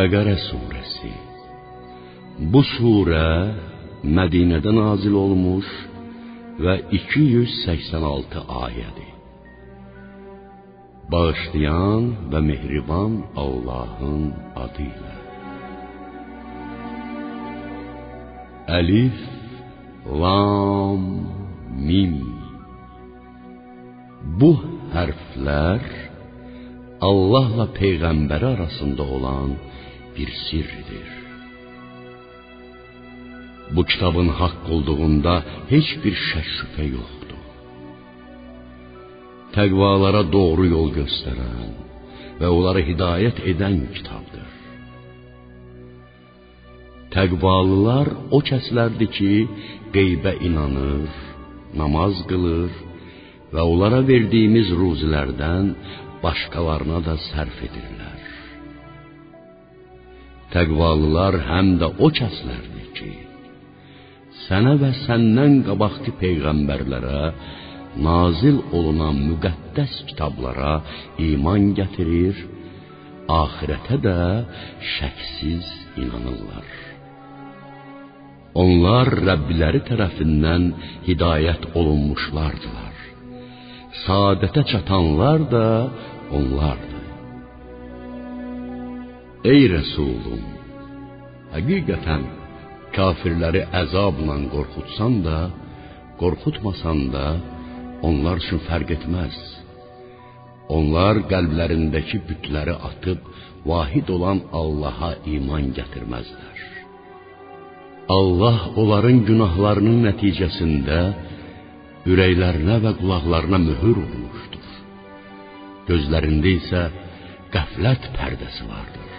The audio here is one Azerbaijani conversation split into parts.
Bəqərə surəsi Bu surə Mədinədə nazil olmuş və 286 ayədir. Bağışlayan və mehriban Allahın adıyla. Əlif Lam Mim Bu hərflər Allahla peyğəmbəri arasında olan bir sirdir. Bu kitabın haqq olduğunda heç bir şək şübhə yoxdur. Təqvalara doğru yol göstərən və onları hidayət edən kitabdır. Təqvalılar o kəslərdir ki, qeybə inanır, namaz qılır və onlara verdiyimiz ruzilərdən başqalarına da sərf edirlər. Təqvalılar həm də o kəslərdir ki, sənə və səndən qabaqki peyğəmbərlərə nazil olunan müqəddəs kitablara iman gətirir, axirətə də şəksiz inanırlar. Onlar Rəbbiləri tərəfindən hidayət olunmuşlardılar. Saadətə çatanlar da onlardır. Ey Rəsulum, həqiqətən kafirləri əzabla qorxutsan da, qorxutmasan da, onlar üçün fərq etməz. Onlar qəlblərindəki bütləri atıb vahid olan Allaha iman gətirməzlər. Allah onların günahlarının nəticəsində ürəklərinə və qulaqlarına möhür vurmuşdur. Gözlərində isə qəflət pərdəsi vardır.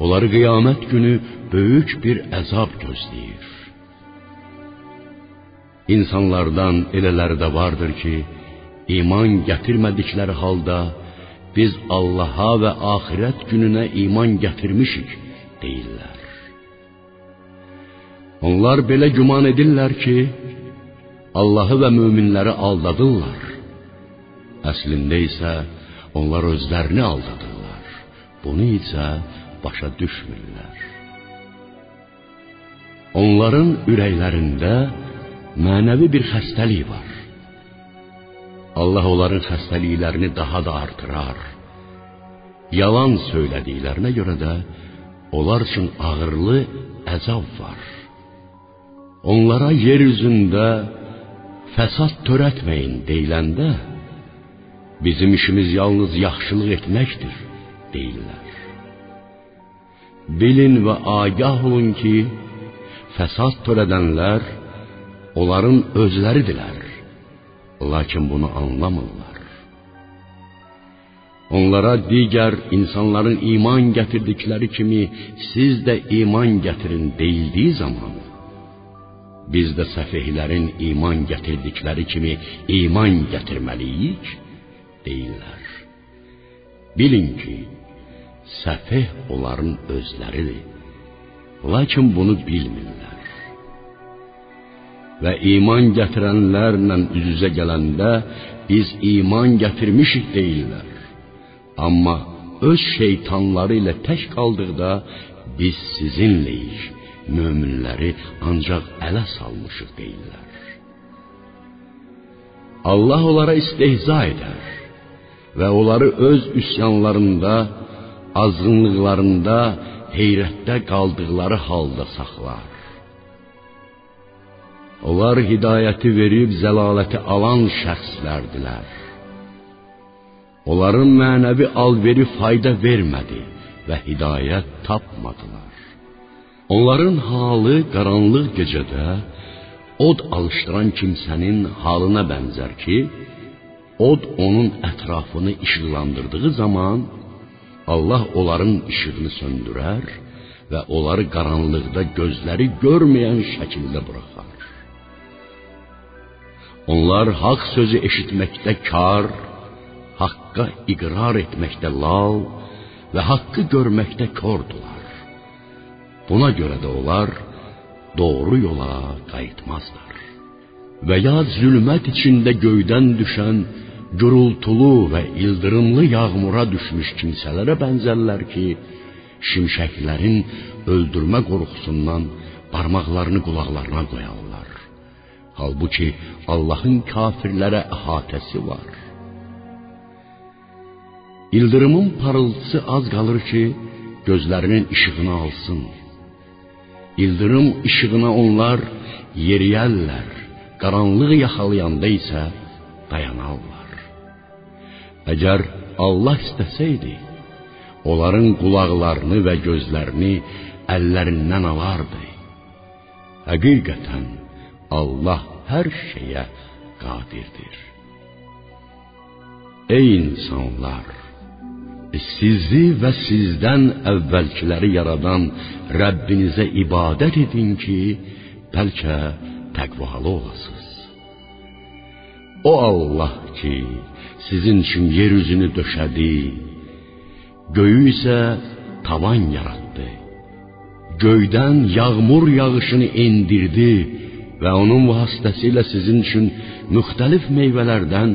Onları qiyamət günü böyük bir əzab gözləyir. İnsanlardan elələri də vardır ki, iman gətirmədikləri halda biz Allaha və axirət gününə iman gətirmişik deyirlər. Onlar belə güman edirlər ki, Allahı və möminləri aldadırlar. Əslində isə onlar özlərini aldadırlar. Bunu isə başa düşmürlər. Onların ürəklərində mənəvi bir xəstəlik var. Allah onların xəstəliklərini daha da artırar. Yalan söylədiklərinə görə də onlar üçün ağırlı əzab var. Onlara yer üzündə fəsad törətməyin deyiləndə bizim işimiz yalnız yaxşılıq etməkdir deyirlər. Bilin və agah olun ki, fəsad törədənlər onların özləridirlər. Lakin bunu anlamırlar. Onlara digər insanların iman gətirdikləri kimi siz də iman gətirin deyildiyi zaman biz də səfehlərin iman gətirdikləri kimi iman gətirməliyik deyirlər. Bilin ki, səfeh onların özləridir. Lakin bunu bilmirlər. Və iman gətirənlərlə üz-üzə gələndə biz iman gətirmişik deyirlər. Amma öz şeytanları ilə tək qaldıqda biz sizinləyik, möminləri ancaq ələ salmışıq deyirlər. Allah onlara istehza edər və onları öz üsyanlarında azğınlıqlarında heyrətdə qaldıqları halda saxlar. Onlar hidayəti verib zəlaləti alan şəxslərdilər. Onların mənəvi alveri fayda vermədi və hidayət tapmadılar. Onların halı qaranlıq gecədə od alışdıran kimsənin halına bənzər ki, od onun ətrafını işıqlandırdığı zaman Allah onların işığını söndürər və onları qaranlıqda gözləri görməyən şəkildə buraxar. Onlar haqq sözü eşitməkdə kar, haqqa iqrar etməkdə lal və haqqı görməkdə kordular. Buna görə də onlar doğru yola qayıtmazlar. Və ya zülmət içində göydən düşən gürultulu və ildırımlı yağmura düşmüş kimsələrə bənzərlər ki, şimşəklərin öldürmə qorxusundan barmaqlarını qulaqlarına qoyarlar. Halbuki Allahın kafirlərə əhatəsi var. İldırımın parıltısı az qalır ki, gözlərinin işığını alsın. İldırım işığına onlar yeriyərlər. Qaranlıq yaxalayanda isə dayanarlar. Əgər Allah istəsəydi, onların qulaqlarını və gözlərini əllərindən alardı. Həqiqətən Allah hər şeyə qadirdir. Ey insanlar, sizi və sizdən əvvəlkiləri yaradan Rəbbinizə ibadət edin ki, bəlkə təqvalı olasınız. O Allah ki, sizin üçün yer üzünü döşədi, göyü isə tavan yaratdı. Göydən yağmur yağışını endirdi və onun vasitəsilə sizin üçün müxtəlif meyvələrdən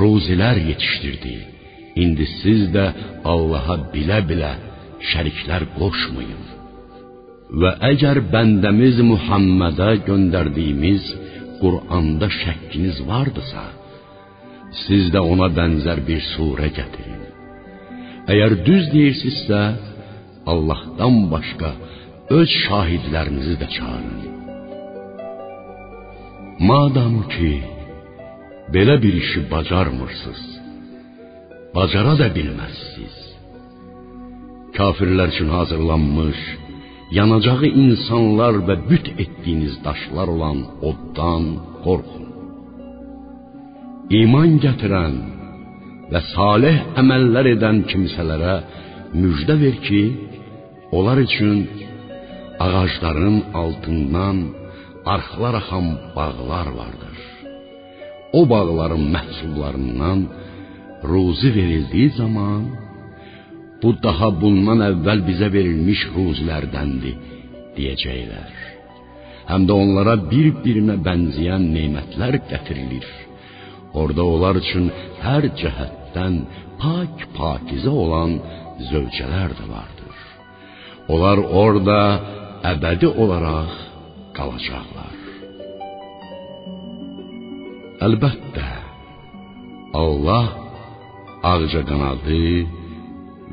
ruzilər yetişdirdi. İndi siz də Allaha bilə-bilə şəriklər qoşmayın. Və əgər bəndəmiz Muhammədə göndərdiyimiz Quranda şəkkiniz vardısa, siz də ona bənzər bir surə gətirin. Əgər düz deyirsinizsə, Allahdan başqa öz şahidlərinizi də çağırın. Madam ki, belə bir işi bacarmırsınız, bacara da bilməzsiniz. Kafirlər üçün hazırlanmış, yanacağı insanlar və büt etdiyiniz daşlar olan oddan qorxun. İman gətirən və salih əməllər edən kimsələrə müjdə ver ki, onlar üçün ağacların altından arxlar axan bağlar vardır. O bağların məhsullarından ruzi verildiyi zaman bu daha bundan əvvəl bizə verilmiş ruzilərdəndir deyəcəklər. Həm də onlara bir-birinə bənzəyən nemətlər gətirilir. Orada onlar üçün hər cəhətdən pak pakizə olan zövcələr də vardır. Onlar orada əbədi olaraq qalacaqlar. Əlbəttə Allah ağca qanadı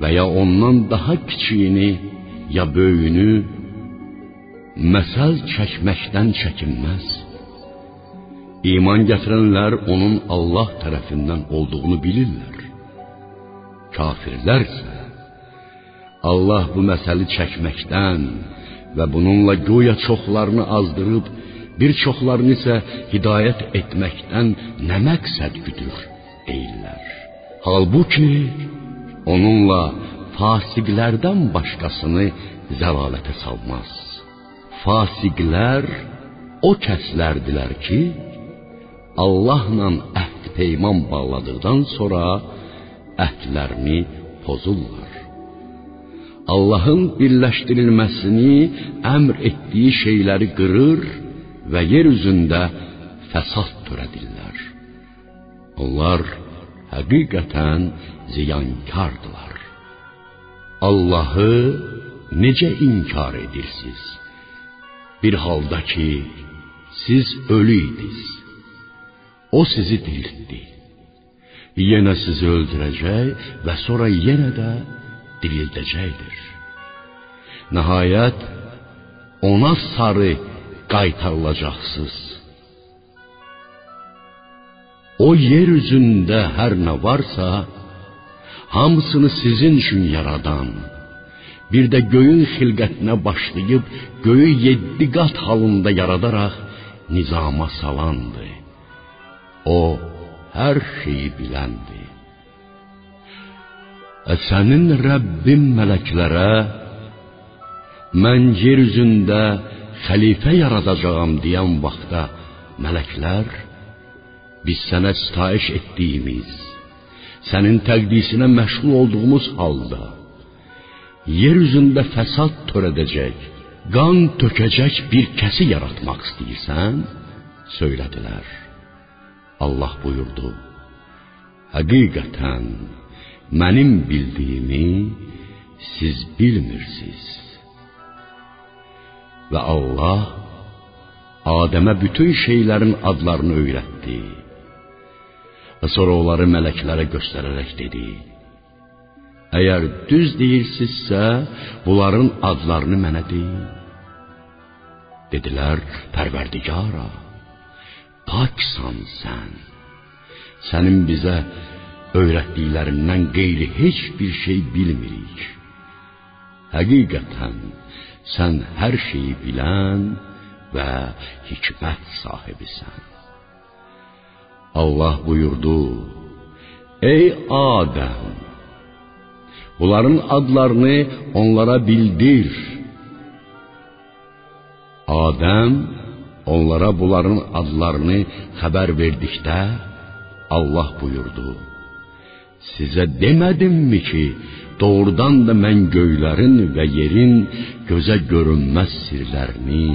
və ya ondan daha kiçiyini ya böyüyünü məsəl çəkməkdən çəkinməz. İman gətirənlər onun Allah tərəfindən olduğunu bilirlər. Kafirlər isə Allah bu məsəli çəkməkdən və bununla güya çoxlarını azdırıb bir çoxlarını isə hidayət etməkdən nə məqsəd güdür deyirlər. Halbuki onunla fasiqlərdən başqasını zəlalətə salmaz. Fasiqlər o kəslərdilər ki, Allahla əhd peyman bağladıqdan sonra əhdlərini pozurlar. Allahın birləşdirilməsini əmr etdiyi şeyləri qırır və yer üzündə fəsad törədirlər. Onlar həqiqətən ziyankardılar. Allahı necə inkar edirsiniz? Bir halda ki, siz ölü idiniz. O sizi diriltdi. Yenə sizi öldürəcək və sonra yenə də dirildəcəkdir. Nəhayət ona sarı qaytarılacaqsınız. O yer üzündə hər nə varsa, hamısını sizin üçün yaradan, bir də göyün xilqətinə başlayıb göyü yeddi qat halında yaradaraq nizama salandı. O hər şeyi biləndir. E sənin Rəbbin mələklərə mən yer üzündə xəlifə yaradacağam deyən vaxtda mələklər biz sənə sitayiş etdiyimiz, sənin təqdisinə məşğul olduğumuz halda yer üzündə fəsad törədəcək, qan tökəcək bir kəsi yaratmaq istəyirsən? söylədilər. Allah buyurdu: Həqiqətən mənim bildiyimi siz bilmirsiniz. Və Allah Adəmə bütün şeylərin adlarını öyrətdi. Və sonra onları mələklərə göstərərək dedi: Əgər düz deyirsinizsə, bunların adlarını mənə deyin. Dedilər: Pərverdigara, paksan sən. Sənin bizə öyrətdiklərindən qeyri heç bir şey bilmirik. Həqiqətən sən hər şeyi bilən və hikmət sahibisən. Allah buyurdu: Ey Adəm, bunların adlarını onlara bildir. Adəm onlara bunların adlarını xəbər verdikdə Allah buyurdu: Sizə demədimmi ki, doğrudan da mən göylərin və yerin gözə görünməz sirlərini,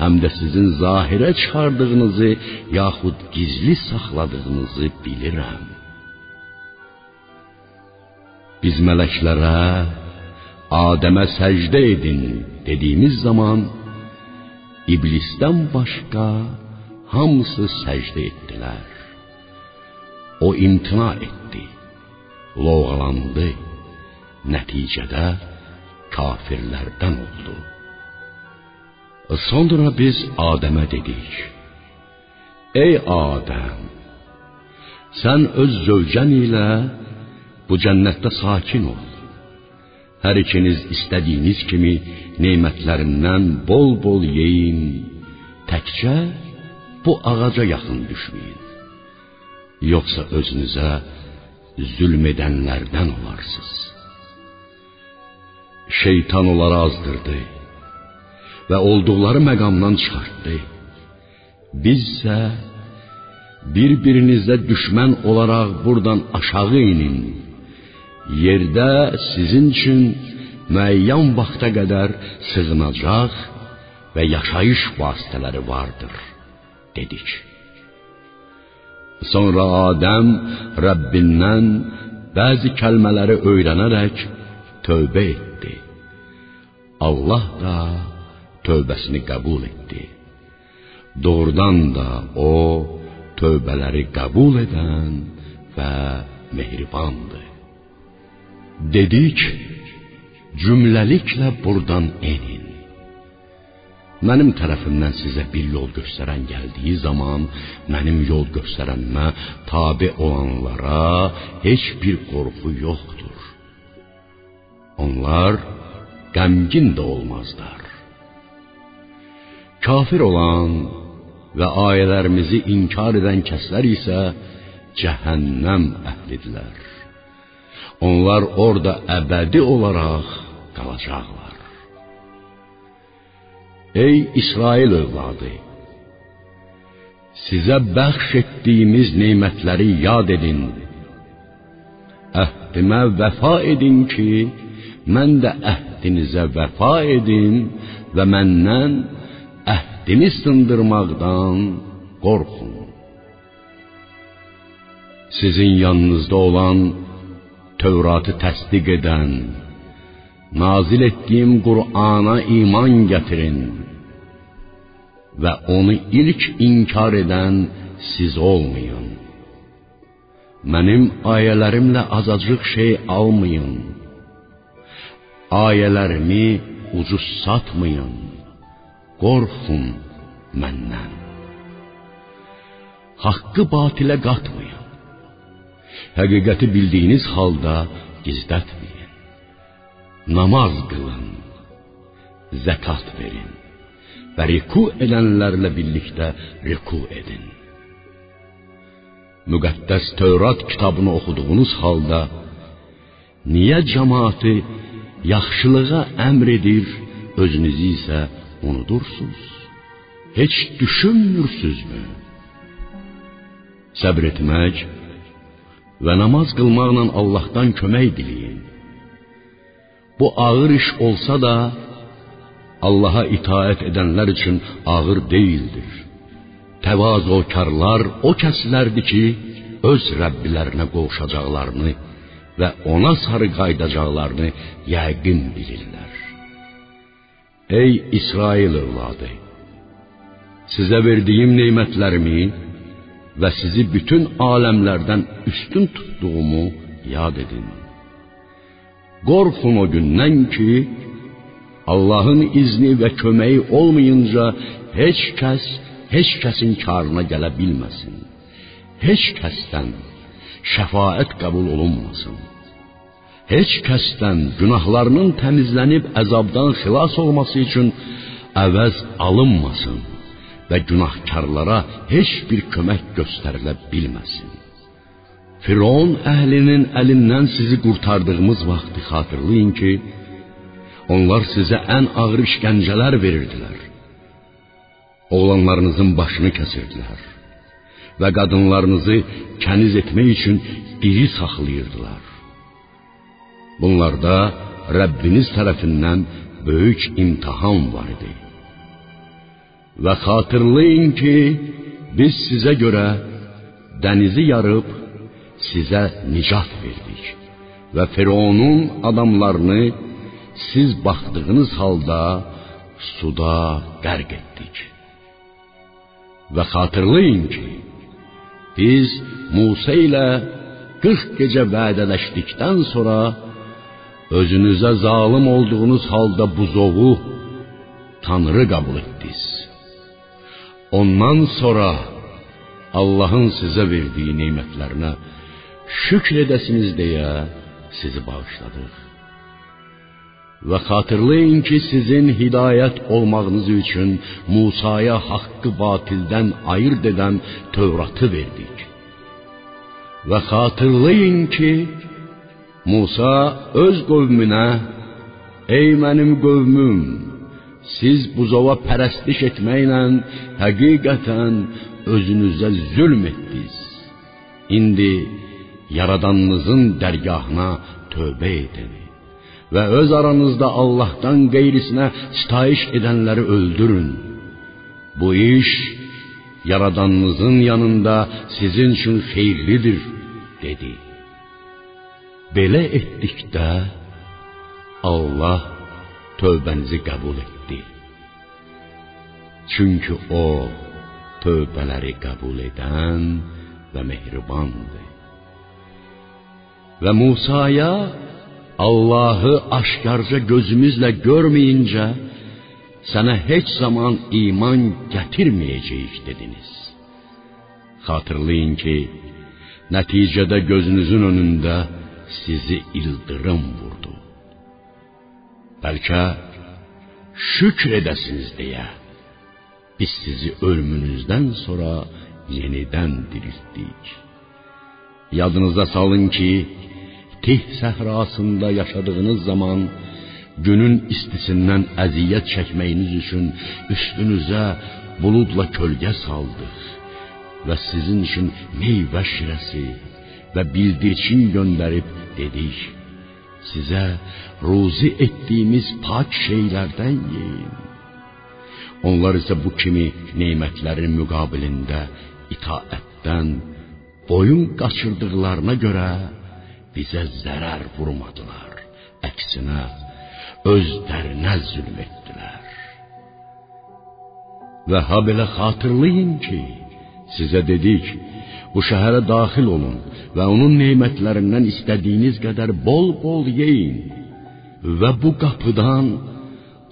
həm də sizin zahirə çıxardığınızı yaxud gizli saxladığınızı bilirəm. Biz mələklərə Adəmə səcdə edin dediyimiz zaman iblisdən başqa hamısı səcdə etdilər. O imtina etdi, lovğalandı. Nəticədə kafirlərdən oldu. Sonra biz Adəmə dedik: Ey Adəm, sən öz zövcən ilə bu cənnətdə sakin ol. Hər ikiniz istədiyiniz kimi nemətlərindən bol-bol yeyin. Təkcə bu ağaca yaxın düşməyin. Yoxsa özünüzə zülm edənlərdən olarsınız. Şeytan onları azdırdı və olduqları məqamdan çıxartdı. Bizsə bir-birinizə düşmən olaraq buradan aşağı inin. Yerdə sizin üçün müəyyən vaxta qədər sığınacaq və yaşayış vasitələri vardır, dedik. Sonra Adəm Rəbbindən bəzi kəlmələri öyrənərək tövbə etdi. Allah da tövbəsini qəbul etdi. Doğrudan da o tövbələri qəbul edən və mehribandır. Dedik, cümləliklə buradan enin. Mənim tərəfimdən sizə bir yol göstərən gəldiyi zaman mənim yol göstərənmə tabe olanlara heç bir qorxu yoxdur. Onlar qəmgin də olmazlar. Kafir olan və ayələrimizi inkar edən kəslər isə cəhənnəm əhlidirlər. Onlar orada əbədi olaraq qalacaqlar. Ey İsrail övladı! Sizə bəxş etdiyimiz nemətləri yad edin. Əhdimə vəfa edin ki, mən də əhdinizə vəfa edim və məndən əhdimi sındırmaqdan qorxun. Sizin yanınızda olan Tövratı təsdiq edən, nazil etdiyim Qur'ana iman gətirin və onu ilk inkar edən siz olmayın. Mənim ayələrimlə azacıq şey almayın. Ayələrimi ucuz satmayın. Qorxun məndən. Haqqı batilə qatmayın. Həqiqəti bildiyiniz halda gizlətməyin. Namaz qılın. Zəkat verin və riku edənlərlə birlikdə riku edin. Müqəddəs Tövrat kitabını oxuduğunuz halda niyə cəmaatı yaxşılığa əmr edir, özünüzü isə unudursunuz? Heç düşünmürsünüzmü? Səbr etmək və namaz qılmaqla Allahdan kömək diləyin. Bu ağır iş olsa da Allaha itaət edənlər üçün ağır deyildir. Təvazökarlar o kəslərdir ki, öz Rəbbilərinə qovuşacaqlarını və ona sarı qaydacaqlarını yəqin bilirlər. Ey İsrail övladı, sizə verdiyim nemətlərimi və sizi bütün aləmlərdən üstün tutduğumu yad edin. Qorxun o gündən ki, Allahın izni və köməyi olmayınca heç kəs heç kəsin karına gələ bilməsin. Heç kəsdən şəfaət qəbul olunmasın. Heç kəsdən günahlarının təmizlənib əzabdan xilas olması üçün əvəz alınmasın və günahkarlara heç bir kömək göstərilə bilməsin. Firon əhlinin əlindən sizi qurtardığımız vaxtı xatırlayın ki, onlar sizə ən ağır işgəncələr verirdilər. Oğlanlarınızın başını kəsirdilər və qadınlarınızı kəniz etmək üçün diri saxlayırdılar. Bunlarda Rəbbiniz tərəfindən böyük imtahan var idi. Və xatırlayın ki, biz sizə görə dənizi yarıb sizə nicat verdik və Fironun adamlarını siz baxdığınız halda suda qərq etdik. Və xatırlayın ki, biz Musa ilə 40 gecə vədələşdikdən sonra özünüzə zalim olduğunuz halda buzovu Tanrı qəbul etdiniz. Ondan sonra Allahın sizə verdiyi nemətlərinə şükr edəsiniz deyə sizi bağışladıq. Və xatırlayın ki, sizin hidayət olmağınız üçün Musaya haqqı batildən ayırd edən Tövratı verdik. Və xatırlayın ki, Musa öz qövmünə: "Ey mənim qövmüm, siz buzova pərəstiş etməklə həqiqətən özünüzə zülm etdiniz. İndi yaradanınızın dərgahına tövbə edin və öz aranızda Allahdan qeyrisinə sitayiş edənləri öldürün. Bu iş yaradanınızın yanında sizin üçün xeyirlidir." dedi. Belə etdikdə Allah tövbənizi qəbul etdi. Çünki o tövbələri qəbul edən və mehribandır. Və Musaya Allahı aşkarca gözümüzlə görməyincə sənə heç zaman iman gətirməyəcəyik dediniz. Xatırlayın ki, nəticədə gözünüzün önündə sizi ildırım vurdu. Bəlkə şükr edəsiniz deyə biz sizi ölümünüzdən sonra yenidən diriltdik. Yadınıza salın ki, Tih səhrasında yaşadığınız zaman günün istisindən əziyyət çəkməyiniz üçün üstünüzə buludla kölgə saldıq və sizin üçün meyvə şirəsi və bildirçin göndərib dedik: Sizə ruzi etdiyimiz pak şeylərdən yeyin. Onlar isə bu kimi nemətlərin müqabilində itaətdən boyun qaçırdıqlarına görə bizə zərər vurmadılar. Əksinə özlərinə zülm etdilər. Və ha belə xatırlayın ki, sizə dedik, bu şəhərə daxil olun və onun nemətlərindən istədiyiniz qədər bol-bol yeyin və bu qapıdan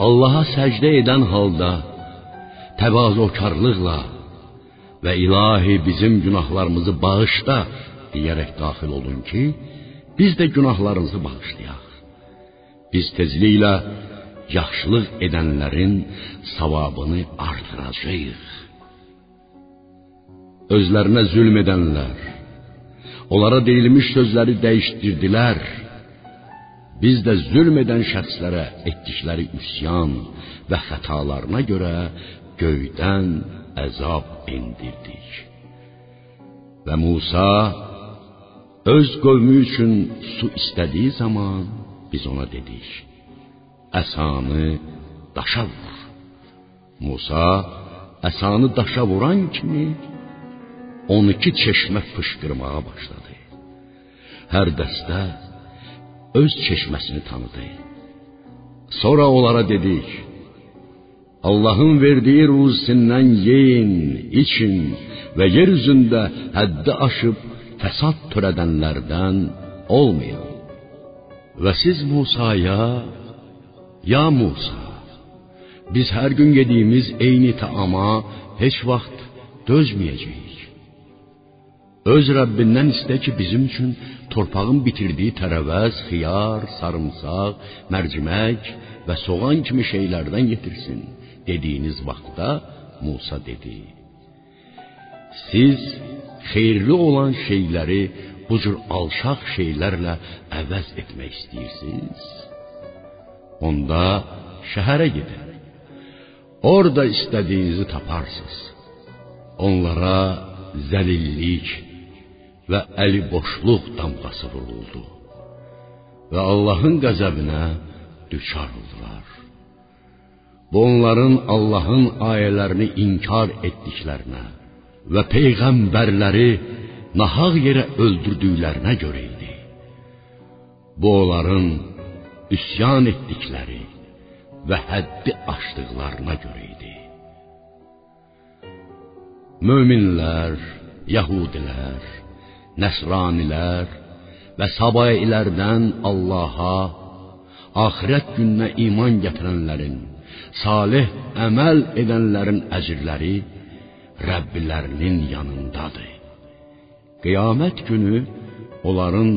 Allaha səcdə edən halda təvazökarlıqla və ilahi bizim günahlarımızı bağışla deyərək daxil olun ki, biz də günahlarınızı bağışlayaq. Biz tezliklə yaxşılıq edənlərin savabını artıracağıq. Özlərinə zülm edənlər, onlara deyilmiş sözləri dəyişdirdilər. Biz də zülm edən şəxslərə etdikləri üsyan və xətalarına görə göydən əzab endirdik. Və Musa öz qövmü üçün su istədiyi zaman biz ona dedik: Əsanı daşa vur. Musa əsanı daşa vuran kimi 12 çeşmə fışqırmağa başladı. Hər dəstə öz çeşməsini tanıdı. Sonra onlara dedik: Allahın verdiyi ruzisindən yeyin, için və yer üzündə həddi aşıb fəsad törədənlərdən olmayın. Və siz Musaya, ya Musa, biz hər gün yediyimiz eyni taama heç vaxt dözməyəcəyik. Öz Rəbbindən istə ki, bizim üçün torpağın bitirdiyi tərəvəz, xiyar, sarımsaq, mərcimək və soğan kimi şeylərdən yetirsin dediyiniz vaxtda Musa dedi: Siz xeyirli olan şeyləri bu cür alçaq şeylərlə əvəz etmək istəyirsiniz? Onda şəhərə gedin. Orada istədiyinizi taparsınız. Onlara zəlillik və əli boşluq damğası vuruldu. Və Allahın qəzəbinə düçar oldular. Bu onların Allahın ayələrini inkar etdiklərinə və peyğəmbərləri nahaq yerə öldürdüklərinə görə idi. Bu onların üsyan etdikləri və həddi aşdıqlarına görə idi. Möminlər, Yahudilər, Nəsranilər və Sabayilərdən Allaha, axirət gününə iman gətirənlərin, salih əməl edənlərin əcrləri Rəbbilərinin yanındadır. Qiyamət günü onların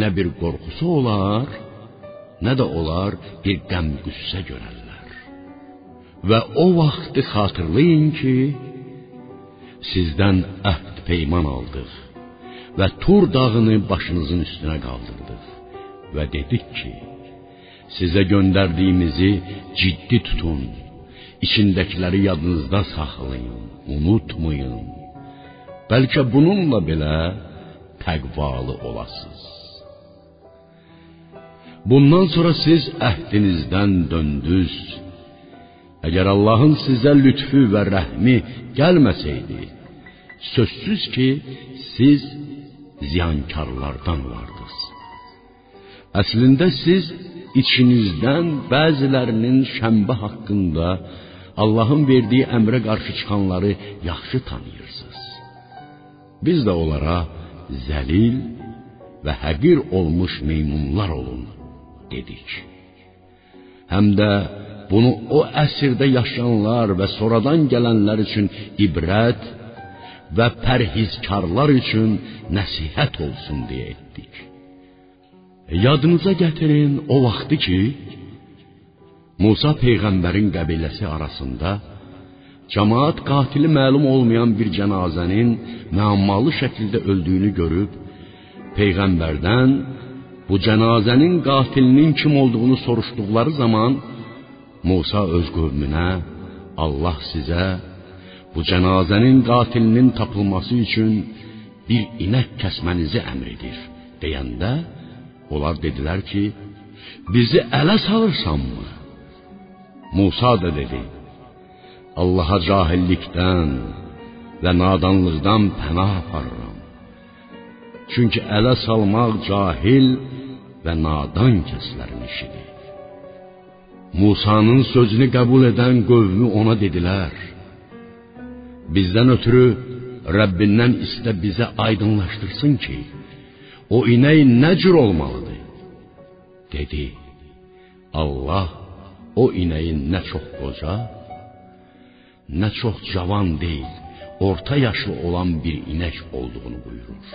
nə bir qorxusu olar, nə də onlar bir qəm-qüssə görərlər. Və o vaxtı xatırlayın ki, sizdən əhd peyman aldıq və Tur dağını başınızın üstünə qaldırdıq və dedik ki, sizə göndərdiyimizi ciddi tutun, içindəkiləri yadınızda saxlayın, unutmayın. Bəlkə bununla belə təqvalı olasınız. Bundan sonra siz əhdinizdən döndünüz. Əgər Allahın sizə lütfü və rəhmi gəlməsəydi, sözsüz ki, siz ziyankarlardan vardınız. Əslində siz içinizdən bəzilərinin şənbə haqqında Allahın verdiyi əmrə qarşı çıxanları yaxşı tanıyırsınız. Biz də onlara zəlil və həqir olmuş meymunlar olun dedik. Həm də bunu o əsrdə yaşayanlar və sonradan gələnlər üçün ibrət və pərhizkarlar üçün nəsihət olsun deyə etdik. Yadınıza gətirin o vaxtı ki, Musa peyğəmbərin qəbiləsi arasında cemaat qatili məlum olmayan bir cənazənin müəmmalı şəkildə öldüyünü görüb peyğəmbərdən bu cənazənin qatilinin kim olduğunu soruşduqları zaman Musa öz qövmünə Allah sizə bu cənazənin qatilinin tapılması üçün bir inək kəsmənizi əmr edir. deyəndə onlar dedilər ki, bizi ələ salırsanmı? Musa da dedi: Allaha cahillikdən və nadanlıqdan pənah aparıram. Çünki ələ salmaq cahil və nadan kəslərin işidir. Musa'nın sözünü qəbul edən qövmü ona dedilər: Bizdən ötürü Rəbbindən istə bizə aydınlaşdırsın ki, o inək nə cür olmalıdır? Dedi: Allah o inəyin nə çox qoca, nə çox cavan deyil, orta yaşlı olan bir inək olduğunu buyurur.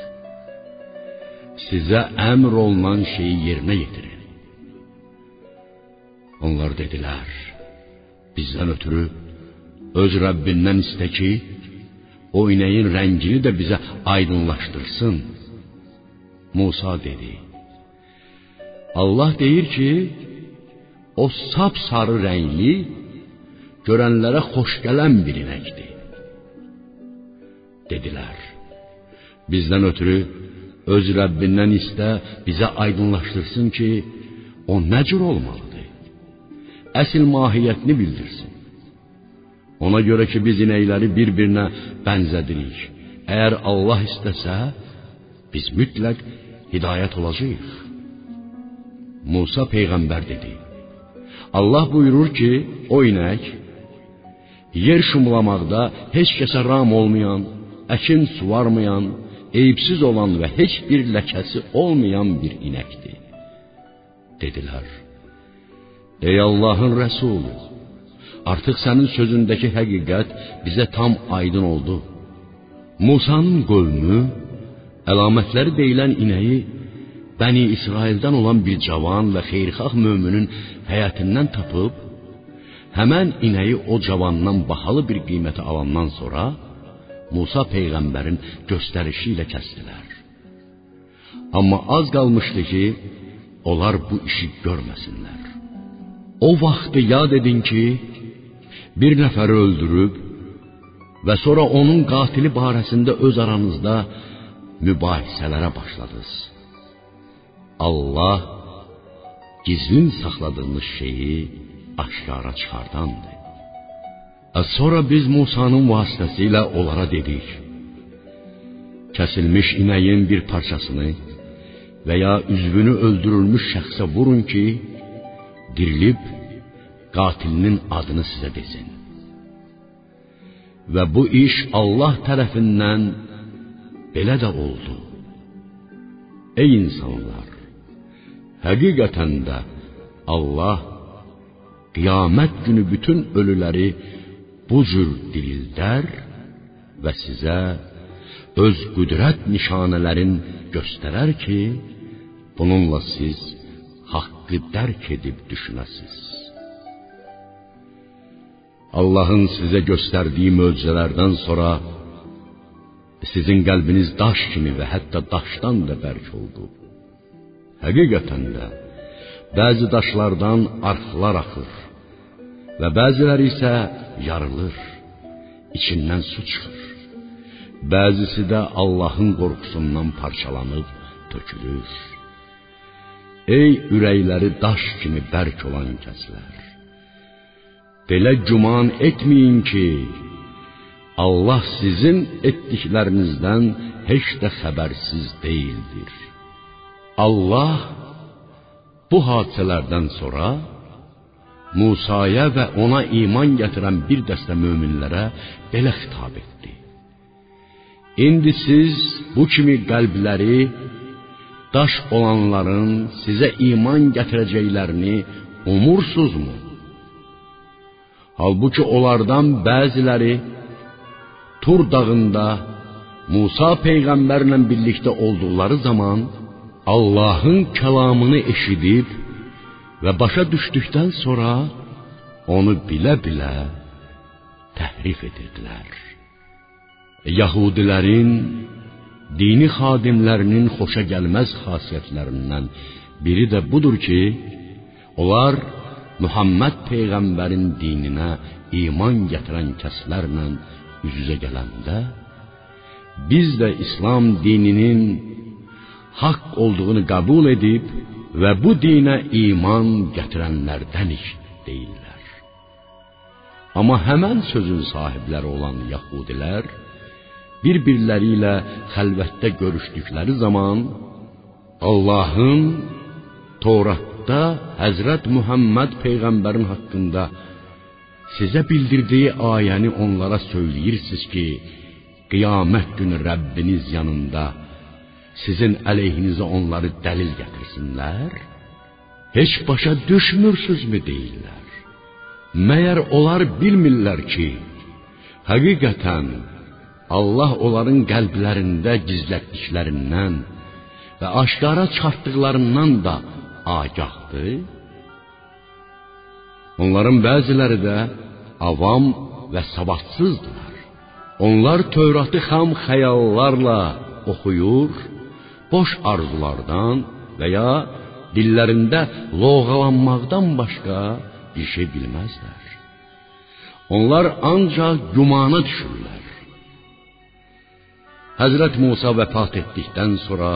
Sizə əmr olunan şeyi yerinə yetirin. Onlar dedilər: Bizdən ötürü öz Rəbbindən istə ki, o inəyin rəngini də bizə aydınlaşdırsın. Musa dedi: Allah deyir ki, o sap sarı rəngli, görənlərə xoş gələn bir inəkdir. Dedilər: Bizdən ötürü öz Rəbbindən istə, bizə aydınlaşdırsın ki, o nə cür olmalıdır? Əsl mahiyyətini bildirsin. Ona görə ki, biz inəkləri bir-birinə bənzədirik. Əgər Allah istəsə, biz mütləq hidayət olacağıq. Musa peyğəmbər dedi: Allah buyurur ki, o inək yer şumlamaqda heç kəsə ram olmayan, əkin suvarmayan, eyibsiz olan və heç bir ləkəsi olmayan bir inəkdir. Dedilər: Ey Allahın Rəsulu, artıq sənin sözündəki həqiqət bizə tam aydın oldu. Musa'nın qövmü əlamətləri deyilən inəyi Bəni İsraildən olan bir cavan və xeyirxah möminin həyətindən tapıb həmən inəyi o cavandan bahalı bir qiymətə alandan sonra Musa peyğəmbərin göstərişi ilə kəsdilər. Amma az qalmışdı ki, onlar bu işi görməsinlər. O vaxtı yad edin ki, bir nəfəri öldürüb və sonra onun qatili barəsində öz aranızda mübahisələrə başladınız. Allah gizlin saxladığınız şeyi aşkara çıxardandır. Sonra biz Musa'nın vasitəsilə onlara dedik: Kəsilmiş inəyin bir parçasını və ya üzvünü öldürülmüş şəxsə vurun ki, dirilib qatilinin adını sizə desin. Və bu iş Allah tərəfindən belə də oldu. Ey insanlar, həqiqətən də Allah qiyamət günü bütün ölüləri bu cür dirildər və sizə öz qüdrət nişanələrin göstərər ki, bununla siz haqqı dərk edib düşünəsiz. Allahın sizə göstərdiyi möcüzələrdən sonra sizin qəlbiniz daş kimi və hətta daşdan da bərk oldu. Həqiqətən də bəzi daşlardan arxlar axır və bəziləri isə yarılır, içindən su çıxır. Bəzisi də Allahın qorxusundan parçalanıb tökülür. Ey ürəkləri daş kimi bərk olan kəslər. Belə güman etməyin ki, Allah sizin etdiklərinizdən heç də xəbərsiz deyildir. Allah bu hadisələrdən sonra Musaya və ona iman gətirən bir dəstə möminlərə belə xitab etdi. İndi siz bu kimi qəlbləri daş olanların sizə iman gətirəcəklərini umursunuzmu? Halbuki onlardan bəziləri Tur dağında Musa peyğəmbərlə birlikdə olduqları zaman Allahın kəlamını eşidib və başa düşdükdən sonra onu bilə-bilə təhrif edirdilər. Yahudilərin dini xadimlərinin xoşa gəlməz xasiyyətlərindən biri də budur ki, onlar Muhammed peyğəmbərin dininə iman gətirən kəslərlə üz-üzə gələndə biz də İslam dininin haqq olduğunu qəbul edib və bu dinə iman gətirənlərdənik deyirlər. Amma həmən sözün sahibləri olan yəhudilər bir-birləri ilə xəlvətdə görüşdükləri zaman Allahın Toratda Həzrət Muhammed peyğəmbərin haqqında sizə bildirdiyi ayəni onlara söyləyirsiniz ki, qiyamət günü Rəbbiniz yanında sizin əleyhinizə onları dəlil gətirsinlər? Heç başa düşmürsünüzmü deyirlər. Məyər onlar bilmirlər ki, həqiqətən Allah onların qəlblərində gizlətdiklərindən və aşkara çıxartdıqlarından da agahdır? Onların bəziləri də avam və savadsızdılar. Onlar Tövratı xam xəyallarla oxuyur, boş arzulardan və ya dillərində loğalanmaqdan başqa bir şey bilməzlər. Onlar ancaq gümana düşürlər. Həzrət Musa vəfat etdikdən sonra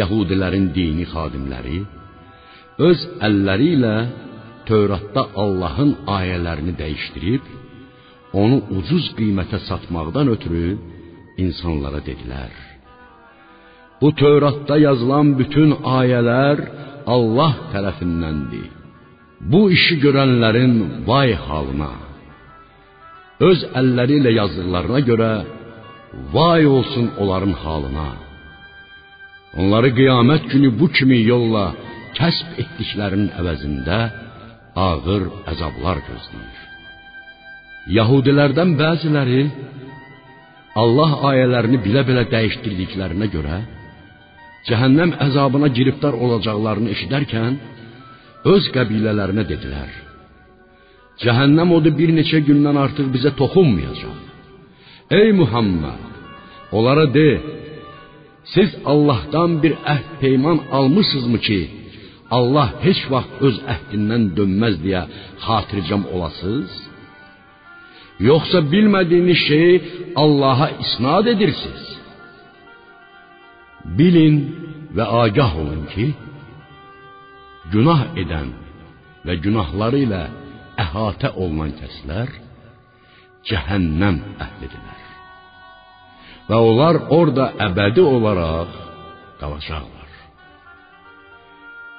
Yahudilərin dini xadimləri öz əlləri ilə Tövratda Allahın ayələrini dəyişdirib, onu ucuz qiymətə satmaqdan ötürü insanlara dedilər: Bu Tövratda yazılan bütün ayələr Allah tərəfindəndir. Bu işi görənlərin vay halına. Öz əlləri ilə yazdıqlarına görə vay olsun onların halına. Onları qiyamət günü bu kimi yolla kəsb etdiklərinin əvəzində ağır əzablar gözləyir. Yahudilərdən bəziləri Allah ayələrini bilə-bilə dəyişdirdiklərinə görə cəhənnəm əzabına giriftar olacaqlarını eşidərkən öz qəbilələrinə dedilər: Cəhənnəm odu bir neçə gündən artıq bizə toxunmayacaq. Ey Muhammed, onlara de: Siz Allahdan bir əhd peyman almısınızmı ki, Allah heç vaxt öz əhdindən dönməz deyə xatircəm olasınız? Yoxsa bilmədiyiniz şeyi Allaha isnad edirsiniz? Bilin və agah olun ki, günah edən və günahları ilə əhatə olunan kəslər cəhənnəm əhlidirlər. Və onlar orada əbədi olaraq qalacaqlar.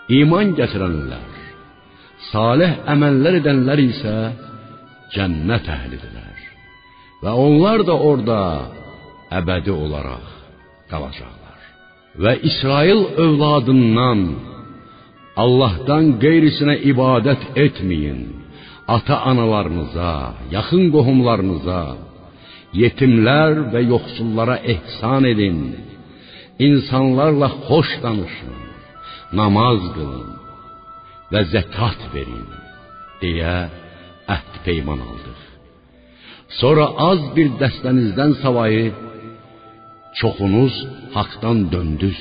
İman gətirənlər, salih əməllər edənlər isə cənnət əhlidirlər. Və onlar da orada əbədi olaraq qalacaqlar. Və İsrail övladından Allahdan qeyrisinə ibadət etməyin. Ata-analarınıza, yaxın qohumlarınıza, yetimlər və yoxsullara ehsan edin. İnsanlarla xoş danışın, namaz qılın və zəkat verin deyə əhd peyman aldıq. Sonra az bir dəstənizdən savayı çoxunuz haqdan döndüz.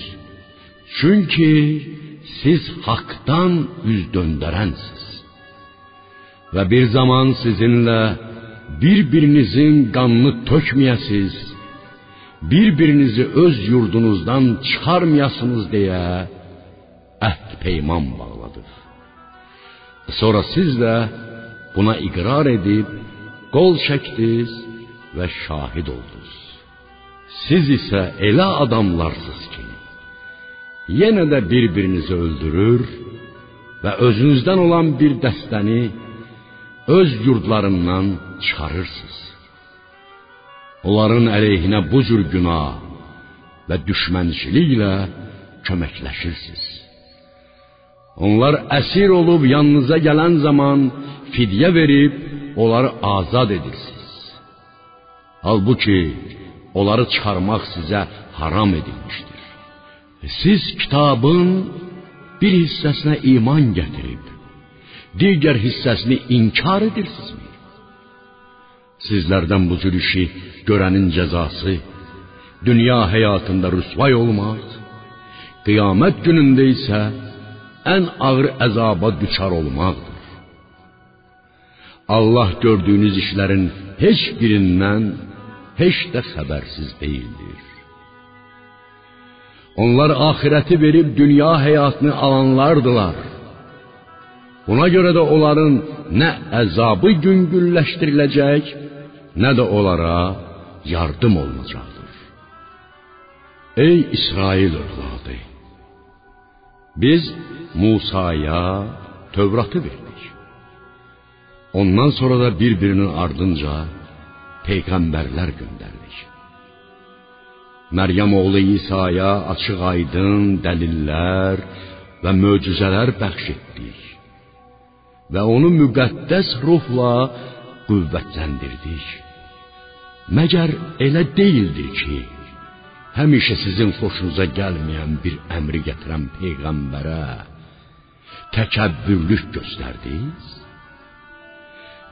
Çünki siz haqdan üz döndərənsiz. Və bir zaman sizinlə bir-birinizin qanını tökməyəsiz, bir-birinizi öz yurdunuzdan çıxarmayasınız deyə əhd peyman bağladıq. Sonra siz də buna iqrar edib qol çəkdiniz və şahid oldunuz. Siz isə elə adamlarsınız ki, yenə də bir-birinizi öldürür və özünüzdən olan bir dəstəni öz yurdlarından çıxarırsınız. Onların əleyhinə bu cür günah və düşmənçiliklə köməkləşirsiniz. Onlar əsir olub yanınıza gələn zaman fidyə verib onları azad edirsiniz. Halbuki onları çıxarmaq sizə haram edilmişdir. Siz kitabın bir hissəsinə iman gətirib, digər hissəsini inkar edirsinizmi? Sizlərdən bu cür işi görənin cəzası dünya həyatında rüsvay olmaz, qiyamət günündə isə ən ağır əzaba düçar olmaqdır. Allah gördüyünüz işlərin heç birindən heç də xəbərsiz deyildir. Onlar axirəti verib dünya həyatını alanlardılar. Buna görə də onların nə əzabı yüngülləşdiriləcək, nə də onlara yardım olunacaqdır. Ey İsrail övladı, biz Musaya Tövratı verdik. Ondan sonra da bir-birinin ardınca peyğəmbərlər göndərdik. Məryəm oğlu İsa'ya açıq-aydın dəlillər və möcüzələr bəxş etdik və onu müqəddəs ruhla qüvvətləndirdik. Məgər elə deyildir ki, həmişə sizin xoşunuza gəlməyən bir əmri gətirən peyğəmbərə təkəbbürlük göstərdiniz?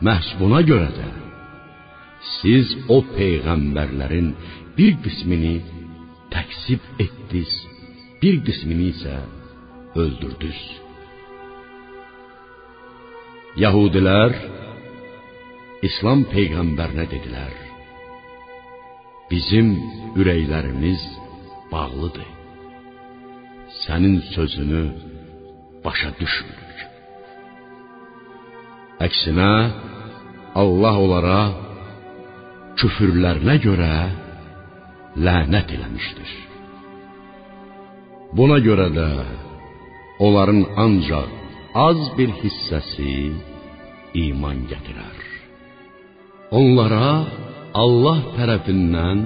Məhz buna görə də siz o peyğəmbərlərin bir qismini təksib etdiniz, bir qismini isə öldürdünüz. Yahudilər İslam peyğəmbərinə dedilər: Bizim ürəklərimiz bağlıdır. Sənin sözünü başa düşmürük. Əksinə Allah onlara küfürlərinə görə lənət eləmişdir. Buna görə də onların ancaq az bir hissəsi iman gətirər. Onlara Allah tərəfindən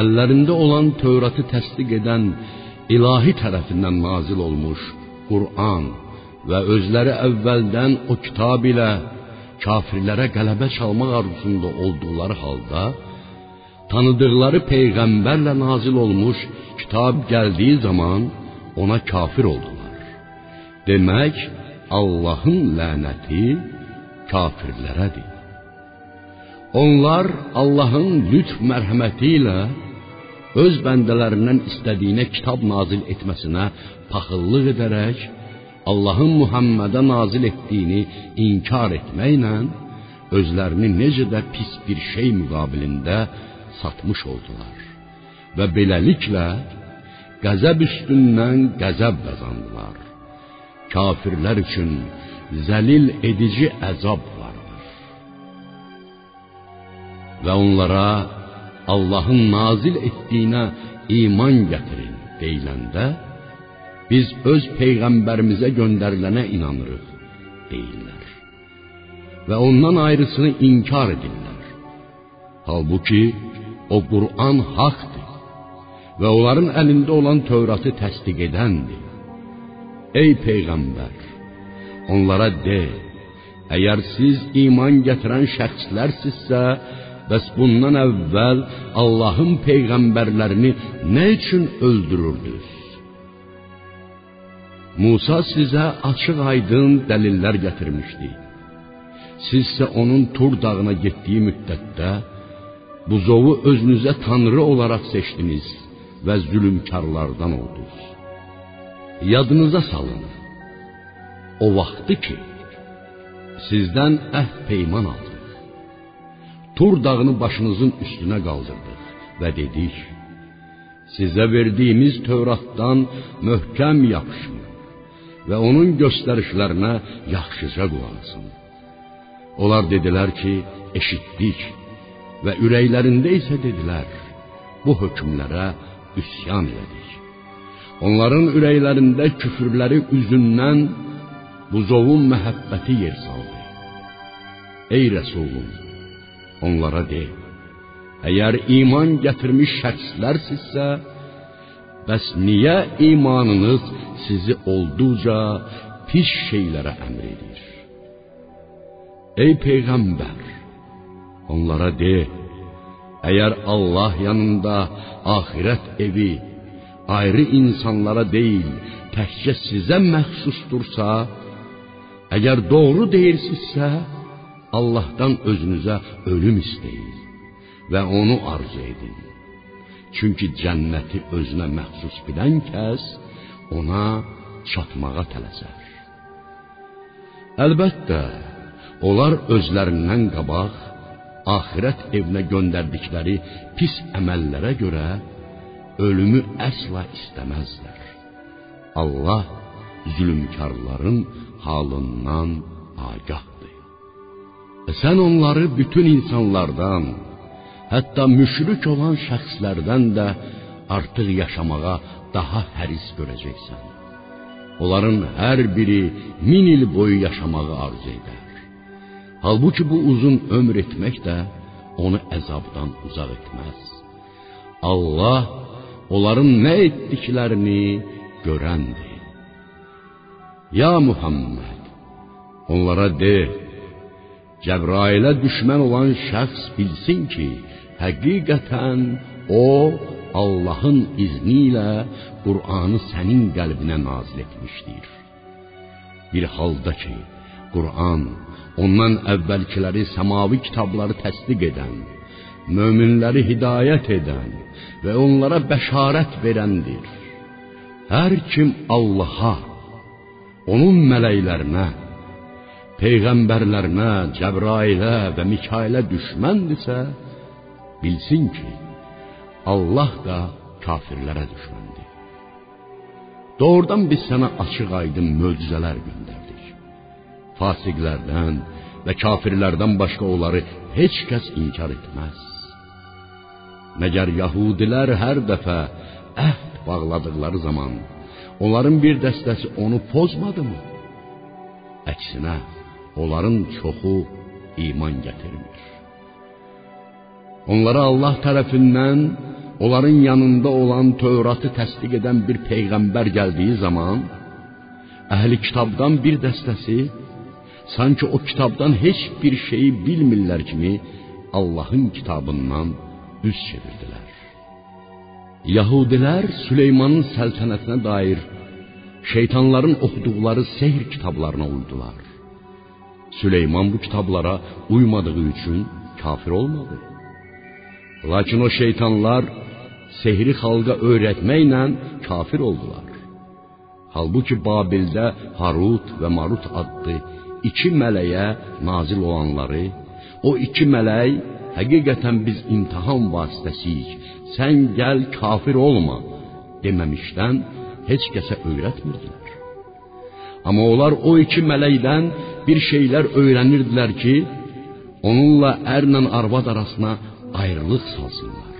əllərində olan Tövratı təsdiq edən ilahi tərəfindən nazil olmuş Qur'an və özləri əvvəldən o kitab ilə kafirlərə qələbə çalmaq arzusunda olduqları halda tanıdıqları peyğəmbərlə nazil olmuş kitab gəldiyi zaman ona kafir oldular. Demək, Allahın lənəti kafirlərədir. Onlar Allahın lütf mərhəməti ilə öz bəndələrindən istədiyinə kitab nazil etməsinə paxıllıq edərək Allahın Muhammədə nazil etdiyini inkar etməklə özlərini necə də pis bir şey müqabilində satmış oldular və beləliklə qəzəb üstündən qəzəb qazandılar. Kafirlər üçün zəlil edici əzab Və onlara Allahın nazil etdiyinə iman gətirin deyiləndə biz öz peyğəmbərimizə göndərilənə inanırıq deyirlər. Və ondan ayrısını inkar edirlər. Halbuki o Qur'an haqqdır və onların əlində olan Tövratı təsdiq edəndir. Ey peyğəmbər, onlara de: Əgər siz iman gətirən şəxslərsinizsə, bəs bundan əvvəl Allahın peyğəmbərlərini nə üçün öldürürdünüz? Musa sizə açıq-aydın dəlillər gətirmişdi. Sizsə onun Tur dağına getdiyi müddətdə buzovu özünüzə tanrı olaraq seçdiniz və zülmkarlardan oldunuz. Yadınıza salın. O vaxtı ki, sizdən əhd peyman aldıq. Tur dağını başınızın üstünə qaldırdıq və dedik: Sizə verdiyimiz Tövratdan möhkəm yapışın və onun göstərişlərinə yaxşıca qulaq asın. Onlar dedilər ki, eşitdik və ürəklərində isə dedilər: Bu hökmlərə üsyan elədik. Onların ürəklərində küfürləri üzündən buzovun məhəbbəti yer saldı. Ey Rəsulum, onlara de: Əgər iman gətirmiş şəxslərsinizsə, bəs niyə imanınız sizi olduqca pis şeylərə əmr edir? Ey peyğəmbər, onlara de: Əgər Allah yanında axirət evi ayrı insanlara deyil, təkcə sizə məxsusdursa, əgər doğru deyirsinizsə, Allahdan özünüzə ölüm istəyin və onu arzu edin. Çünki cənnəti özünə məxsus bilən kəs ona çatmağa tələsər. Əlbəttə, onlar özlərindən qabaq axirət evinə göndərdikləri pis əməllərə görə ölümü əsla istəməzlər. Allah zülmkarların halından agahdır. Sən onları bütün insanlardan, hətta müşrik olan şəxslərdən də artıq yaşamağa daha həris görəcəksən. Onların hər biri min il boyu yaşamağı arzu edər. Halbuki bu uzun ömür etmək də onu əzabdan uzaq etməz. Allah onların nə etdiklərini görəndir. Ya Muhammed, onlara de, Cəbrailə düşmən olan şəxs bilsin ki, həqiqətən o Allahın izni ilə Qur'anı sənin qəlbinə nazil etmişdir. Bir halda ki, Qur'an ondan əvvəlkiləri səmavi kitabları təsdiq edən, möminləri hidayət edən və onlara bəşarət verəndir. Hər kim Allaha, onun mələklərinə, peyğəmbərlərinə, Cəbrailə və Mikailə düşməndirsə, bilsin ki, Allah da kafirlərə düşməndir. Doğrudan biz sənə açıq-aydın möcüzələr göndərdik. Fasiqlərdən və kafirlərdən başqa onları heç kəs inkar etməz. Məgər yəhudilər hər dəfə əhd bağladıqları zaman Onların bir dəstəsi onu pozmadımı? Əksinə, onların çoxu iman gətirmir. Onlara Allah tərəfindən onların yanında olan Tövratı təsdiq edən bir peyğəmbər gəldiyi zaman əhli kitabdan bir dəstəsi sanki o kitabdan heç bir şeyi bilmirlər kimi Allahın kitabından üz çevirdilər. Yahudilər Süleymanın səltənətinə dair şeytanların oxuduqları sehr kitablarına uydular. Süleyman bu kitablara uymadığı üçün kafir olmadı. Lakin o şeytanlar sehri xalqa öyrətməklə kafir oldular. Halbuki Babildə Harut və Marut adlı iki mələyə nazil olanları, o iki mələk həqiqətən biz imtahan vasitəsiyik. Sən gəl kafir olma deməmişdən heç kəsə öyrətmirdilər. Amma onlar o iki mələkdən bir şeylər öyrənirdilər ki, onunla ərlə arvad arasına ayrılıq salsınlar.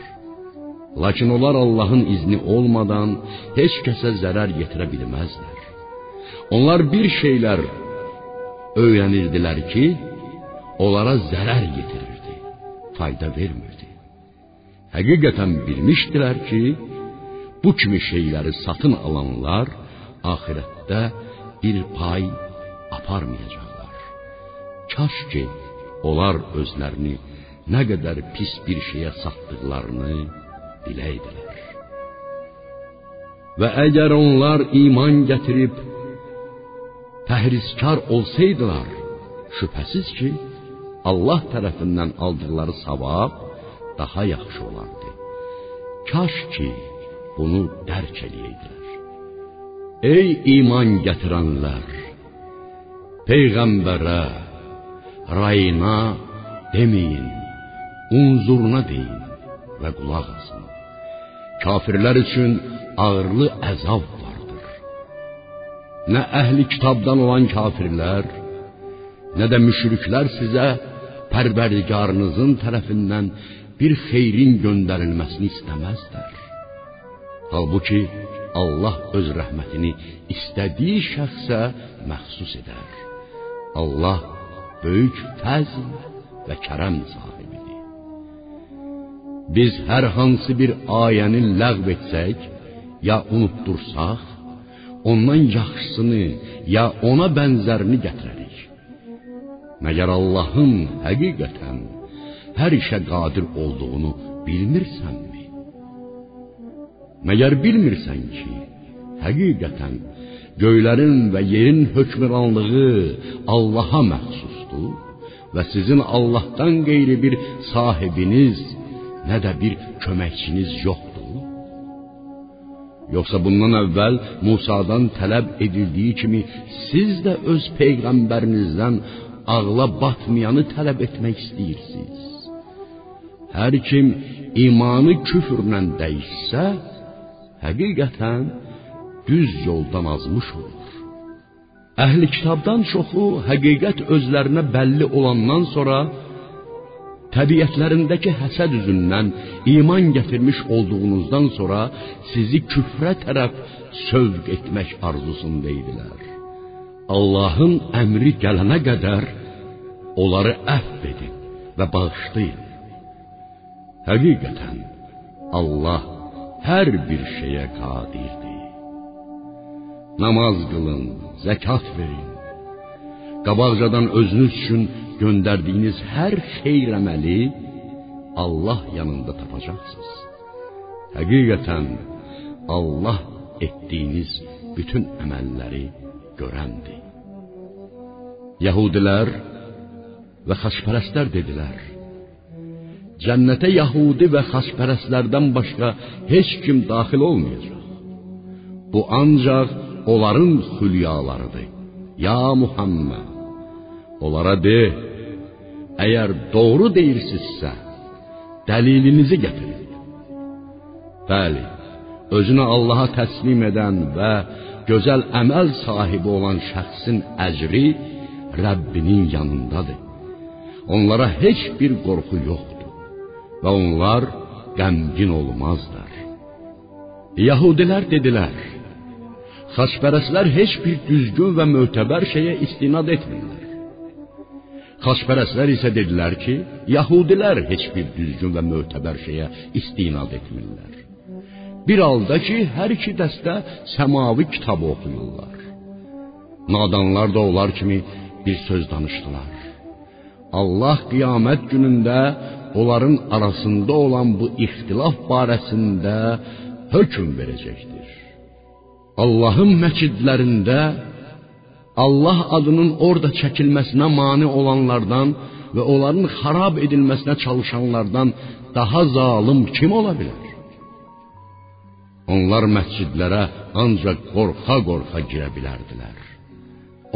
Lakin onlar Allahın izni olmadan heç kəsə zərər yetirə bilməzlər. Onlar bir şeylər öyrənirdilər ki, onlara zərər yetirirdi, fayda vermirdi. Həqiqətən bilmişdilər ki, bu kimi şeyləri satın alanlar axirətdə bir pay aparmayacaqlar. Kaş ki, onlar özlərini nə qədər pis bir şeyə satdıqlarını biləydilər. Və əgər onlar iman gətirib təhriskar olsaydılar, şübhəsiz ki, Allah tərəfindən aldıqları savab daha yaxşı olardı. Kaş ki, bunu dərk eləyəydilər. Ey iman gətirənlər, peyğəmbərə, rayına deməyin, unzuruna deyin və qulaq asın. Kafirlər üçün ağırlı əzab vardır. Nə əhli kitabdan olan kafirlər, nə də müşriklər sizə Pərverdigarınızın tərəfindən bir xeyrin göndərilməsini istəməzlər. Halbuki Allah öz rəhmətini istədiyi şəxsə məxsus edər. Allah böyük fəzl və kərəm sahibidir. Biz hər hansı bir ayəni ləğv etsək ya unutdursaq, ondan yaxşısını ya ona bənzərini gətirərik. Məgər Allahın həqiqətən hər işə qadir olduğunu bilmirsənmi? Məgər bilmirsən ki, həqiqətən göylərin və yerin hökmranlığı Allaha məxsusdur və sizin Allahdan qeyri bir sahibiniz, nə də bir köməkçiniz yoxdur? Yoxsa bundan əvvəl Musadan tələb edildiyi kimi siz də öz peyğəmbərinizdən ağla batmayanı tələb etmək istəyirsiniz? Hər kim imanı küfrlə dəyişsə, həqiqətən düz yoldan azmış olur. Əhli kitabdan çoxu həqiqət özlərinə bəlli olandan sonra təbiətlərindəki həsəd üzündən iman gətirmiş olduğunuzdan sonra sizi küfrə tərəf sövq etmək arzusunda idilər. Allahın əmri gələnə qədər onları əfv edin və bağışlayın. Həqiqətən Allah hər bir şeyə qadirdir. Namaz qılın, zəkat verin. Qabaqcadan özünüz üçün göndərdiyiniz hər xeyr əməli Allah yanında tapacaqsınız. Həqiqətən Allah etdiyiniz bütün əməlləri görəndir. Yahudilər və xaçpərəstlər dedilər: Cənnətə Yahudi və xaçpərəstlərdən başqa heç kim daxil olmayacaq. Bu ancaq onların xülyalarıdır. Ya Muhammed, onlara de, əgər doğru deyirsinizsə, dəlilinizi gətirin. Bəli, özünü Allaha təslim edən və gözəl əməl sahibi olan şəxsin əcri Rəbbinin yanındadır. Onlara heç bir qorxu yoxdur və onlar qəmgin olmazlar. Yahudilər dedilər: Xaçpərəstlər heç bir düzgün və mötəbər şeyə istinad etmirlər. Xaçpərəstlər isə dedilər ki, Yahudilər heç bir düzgün və mötəbər şeyə istinad etmirlər. Bir halda ki, hər iki dəstə səmavi kitabı oxuyurlar. Nadanlar da onlar kimi bir söz danışdılar. Allah qiyamət günündə onların arasında olan bu ixtilaf barəsində hökm verəcəkdir. Allahın məscidlərində Allah adının orada çəkilməsinə mane olanlardan və onların xarab edilməsinə çalışanlardan daha zalım kim ola bilər? Onlar məscidlərə ancaq qorxa-qorxa girə bilərdilər.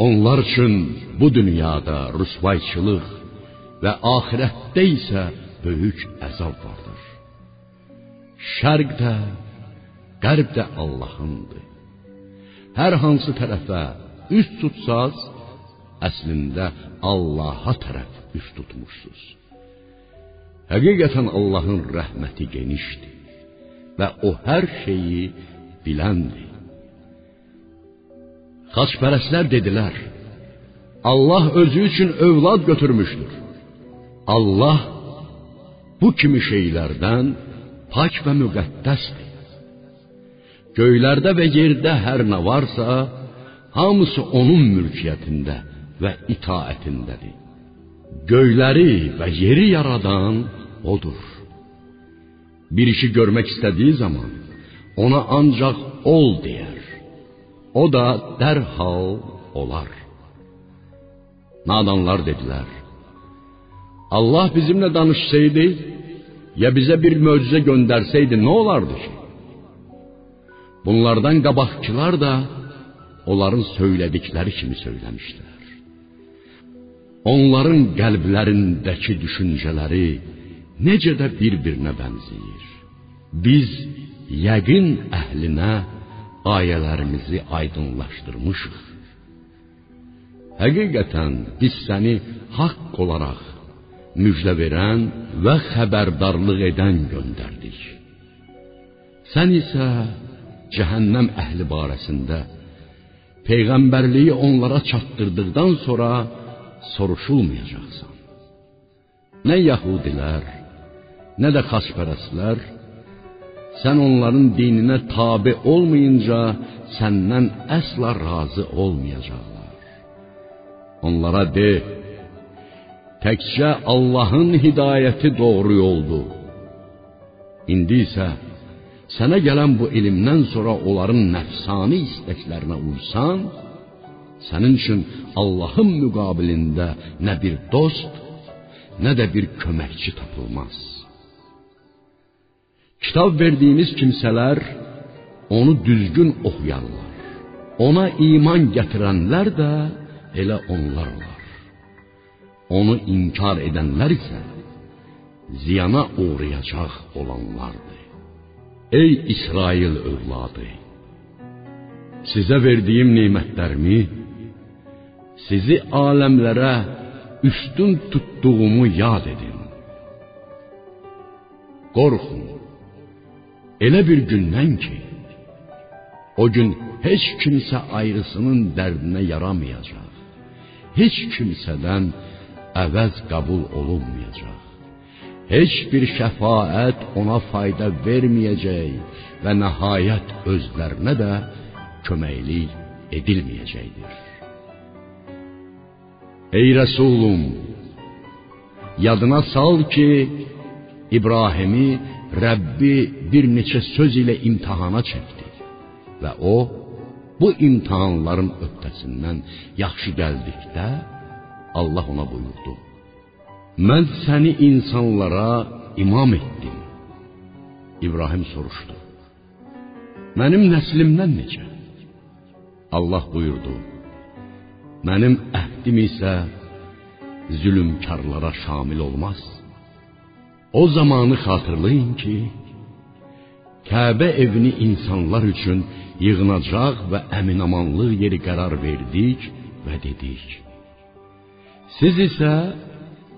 Onlar üçün bu dünyada rüsvayçılıq və axirətdə isə böyük əzab vardır. Şərq də, qərb də Allahındır. Hər hansı tərəfə üst tutsaz, əslində Allaha tərəf üst tutmuşsuz. Həqiqətən Allahın rəhməti genişdir və o hər şeyi biləndir. Xaçpərəstlər dedilər: Allah özü üçün övlad götürmüşdür. Allah bu kimi şeylərdən pak və müqəddəsdir. Göylərdə və yerdə hər nə varsa, hamısı onun mülkiyyətində və itaətindədir. Göyləri və yeri yaradan odur. Bir işi görmək istədiyi zaman ona ancaq ol deyər. O da dərhal olar. Nadanlar dedilər: Allah bizimlə danışsaydı, ya bizə bir möcüzə göndərsəydi nə olardı ki? Bunlardan qabaqçılar da onların söylədikləri kimi söyləmişdilər. Onların qəlblərindəki düşüncələri necə də bir-birinə bənzəyir. Biz yəqin əhlinə ayələrimizi aydınlaşdırmışıq. Həqiqətən biz səni haqq olaraq müjdə verən və xəbərdarlıq edən göndərdik. Sən isə cəhənnəm əhli barəsində peyğəmbərliyi onlara çatdırdıqdan sonra soruşulmayacaqsan. Nə yəhudilər, nə də xaçpərəstlər sən onların dininə tabe olmayınca səndən əsla razı olmayacaqlar. Onlara de: Təkcə Allahın hidayəti doğru yoldur. İndi isə sənə gələn bu elmdən sonra onların nəfsani istəklərinə uysan, sənin üçün Allahın müqabilində nə bir dost, nə də bir köməkçi tapılmaz. Kitab verdiyimiz kimsələr onu düzgün oxuyarlar. Ona iman gətirənlər də elə onlar olar. Onu inkar edənlər isə ziyana uğrayacaq olanlardır. Ey İsrail övladı! Sizə verdiyim nemətlərimi, sizi aləmlərə üstün tutduğumu yad edin. Qorxun. Elə bir gündən ki, o gün heç kimsə ayrısının dərdinə yaramayacaq. Heç kimsədən əvəz qəbul olunmayacaq. Heç bir şəfaət ona fayda verməyəcək və nəhayət özlərinə də köməklik edilməyəcəkdir. Ey Rəsulum, yadına sal ki, İbrahimi Rəbbi bir neçə söz ilə imtahana çəkdi və o bu imtahanların öhdəsindən yaxşı gəldikdə Allah ona buyurdu: Mən səni insanlara imam etdim. İbrahim soruşdu. Mənim nəslimdən necə? Allah buyurdu. Mənim əhdim isə zülmkarlara şamil olmaz. O zamanı xatırlayın ki, Kəbə evini insanlar üçün yığınacaq və əminamanlıq yeri qərar verdik və dedik: Siz isə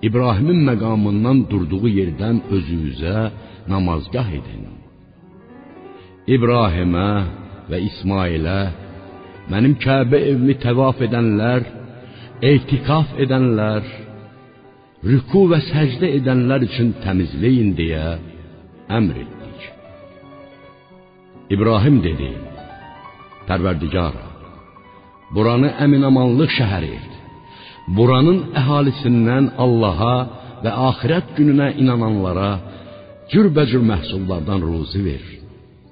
İbrahimin məqamından durduğu yerdən özünüzə namazgah edin. İbrahimə və İsmailə mənim Kəbə evimi təvaf edənlər, etikaf edənlər, rüku və səcdə edənlər üçün təmizləyin deyə əmr etdik. İbrahim dedi: Pərverdigara, buranı əminamanlıq şəhəri. Buranın əhalisindən Allaha və axirət gününə inananlara cürbəcür məhsullardan ruzi ver.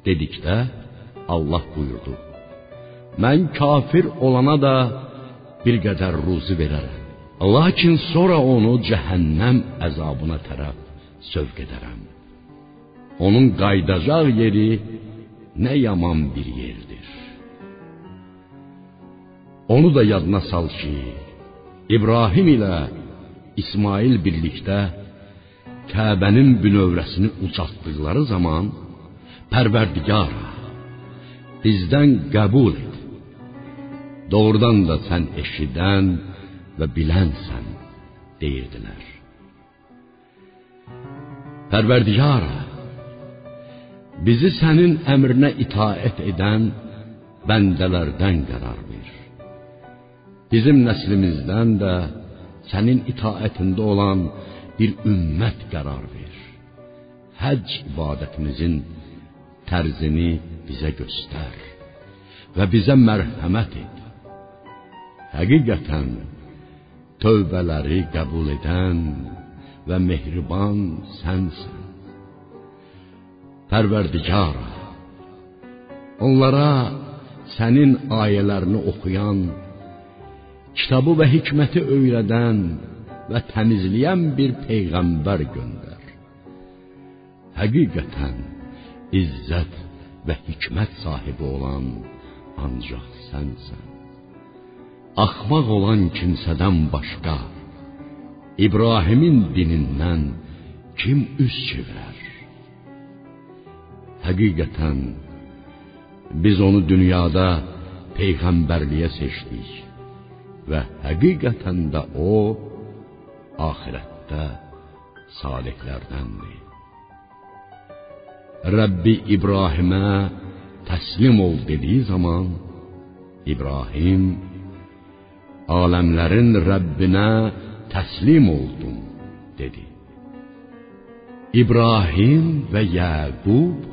Dedikdə Allah buyurdu: Mən kafir olana da bir qədər ruzi verərəm. Lakin sonra onu cəhənnəm əzabına tərəf sövq edərəm. Onun qaydacaq yeri nə yaman bir yerdir. Onu da yadına sal ki, İbrahim ilə İsmail birlikdə Kəbənin bünövrəsini ucaltdıqları zaman Pərverdigara bizdən qəbul et. Doğrudan da sən eşidən və bilənsən deyirdilər. Pərverdigara bizi sənin əmrinə itaət edən bəndələrdən qərar ver. Bizim nəslimizdən də sənin itaətində olan bir ümmət qərar ver. Həcc ibadətimizin tərzini bizə göstər və bizə mərhəmət et. Həqiqətən tövbələri qəbul edən və mehriban sənsən. Pərverdigara, onlara sənin ayələrini oxuyan, kitabı və hikməti öyrədən və təmizləyən bir peyğəmbər göndər. Həqiqətən izzət və hikmət sahibi olan ancaq sənsən. Axmaq olan kimsədən başqa İbrahimin dinindən kim üz çevirər? Həqiqətən biz onu dünyada peyğəmbərliyə seçdik və həqiqətən də o axirətdə salihlərdəndir. Rəbbi İbrahimə təslim ol dediyi zaman İbrahim aləmlərin Rəbbinə təslim oldum dedi. İbrahim və Yəqub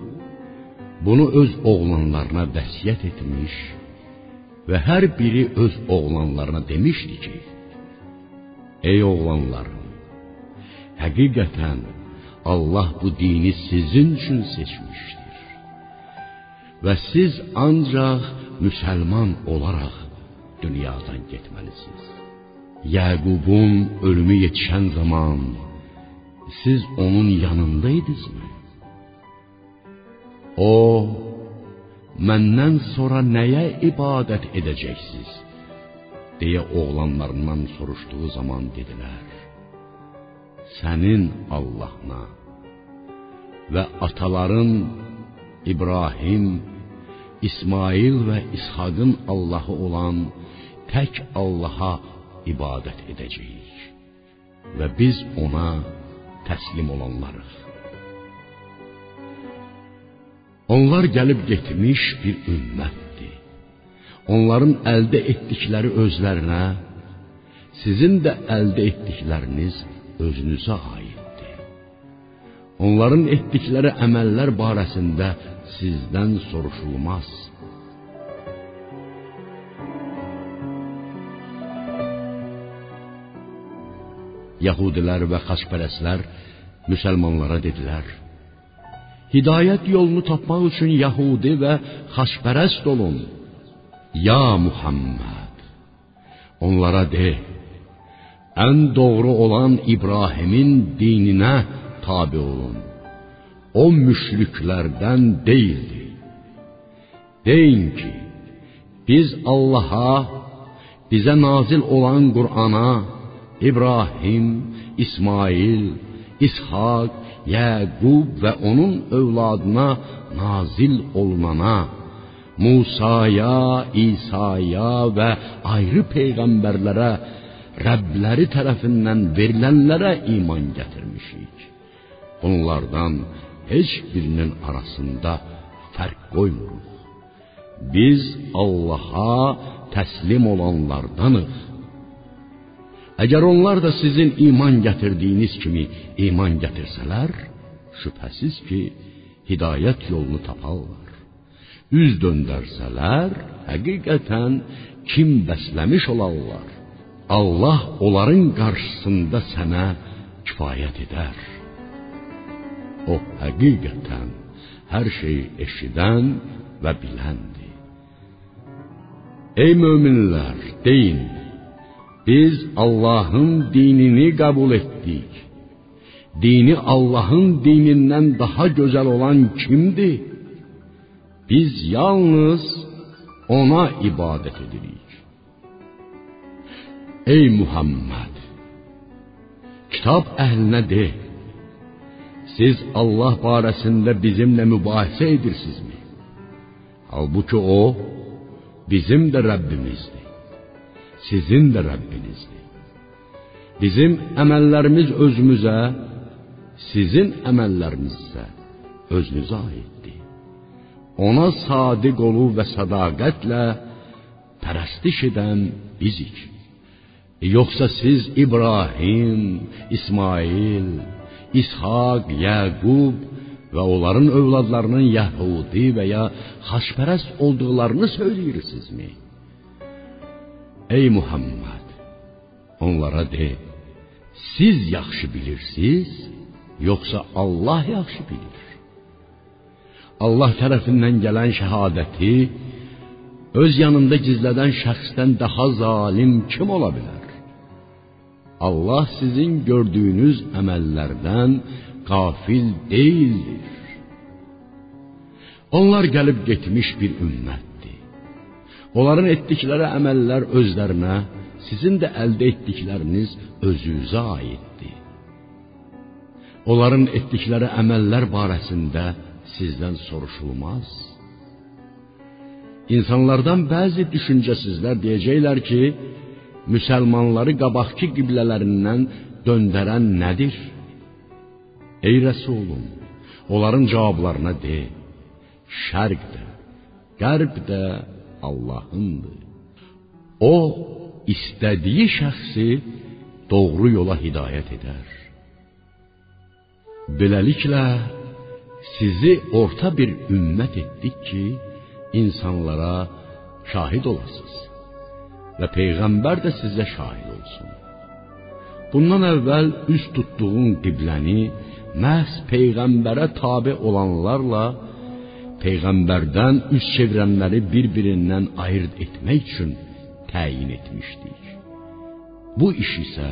bunu öz oğlanlarına vəsiyyət etmiş və hər biri öz oğlanlarına demişdi ki: Ey oğlanlarım, həqiqətən Allah bu dini sizin üçün seçmişdir. Və siz ancaq müsəlman olaraq dünyadan getməlisiniz. Yəqubun ölümü yetişən zaman siz onun yanındaydınızmı? O məndən sonra nəyə ibadət edəcəksiniz? deyə oğlanlarından soruşduğu zaman dedilər: Sənin Allahına və ataların İbrahim, İsmail və İshaqın Allahı olan tək Allaha ibadət edəcəyik və biz ona təslim olanlarıq. Onlar gəlib getmiş bir ümmətdir. Onların əldə etdikləri özlərinə, sizin də əldə etdikləriniz özünüzə aiddir. Onların etdikləri əməllər barəsində sizdən soruşulmaz. Yahudilər və xaçpərəstlər müsəlmanlara dedilər: Hidayət yolunu tapmaq üçün Yahudi və xaçpərəst olun. Ya Muhammed, onlara de: ən doğru olan İbrahimin dininə tabe olun. O müşriklərdən deyildi. Deyin ki, biz Allaha, bizə nazil olan Qur'ana, İbrahim, İsmail, İshak, Yəqub və onun övladına nazil olunana, Musaya, İsa'ya və ayrı peyğəmbərlərə Rəbləri tərəfindən verilənlərə iman gətirmişik. Bunlardan heç birinin arasında fərq qoymuruq. Biz Allaha təslim olanlardanıq. Əgər onlar da sizin iman gətirdiyiniz kimi iman gətirsələr, şübhəsiz ki, hidayət yolunu taparlar. Üz döndərsələr, həqiqətən kim bəsləmiş olarlar. Allah onların qarşısında sənə kifayət edər. O həqiqətən hər şeyi eşidən və biləndir. Ey möminlər, deyin: Biz Allahın dinini qəbul etdik. Dini Allahın dinindən daha gözəl olan kimdir? Biz yalnız ona ibadət edirik. Ey Muhammed, kitab əhlinə de: Siz Allah barəsində bizimlə mübahisə edirsinizmi? Halbuki o bizim də Rəbbimizdir. Sizin də Rəbbinizdir. Bizim əməllərimiz özümüzə, sizin əməlləriniz isə özünüzə aiddir. Ona sadiq olub və sədaqətlə pərəstiş edən bizik. Yoxsa siz İbrahim, İsmail, İshaq, Yaqub və onların övladlarının Yəhudi və ya xaçpərəst olduqlarını söyləyirsinizmi? Ey Muhammed, onlara de: Siz yaxşı bilirsiniz, yoxsa Allah yaxşı bilir? Allah tərəfindən gələn şəhadəti öz yanında gizlədən şəxsdən daha zalim kim ola bilər? Allah sizin gördüyünüz əməllərdən qafil deyildir. Onlar gəlib getmiş bir ümmətdir. Onların etdikləri əməllər özlərinə, sizin də əldə etdikləriniz özünüzə aiddir. Onların etdikləri əməllər barəsində sizdən soruşulmaz. İnsanlardan bəzi düşüncəsizlər deyəcəklər ki, müsəlmanları qabaqki qiblələrindən döndərən nədir? Ey Rəsulum, onların cavablarına de: Şərq də, qərb də Allahındır. O istədiyi şəxsi doğru yola hidayət edər. Beləliklə sizi orta bir ümmət etdik ki, insanlara şahid olasınız və peyğəmbər də sizə şahid olsun. Bundan əvvəl üz tutduğun qibləni məhz peyğəmbərə tabe olanlarla peyğəmbərdən üz çevirənləri bir-birindən ayırd etmək üçün təyin etmişdik. Bu iş isə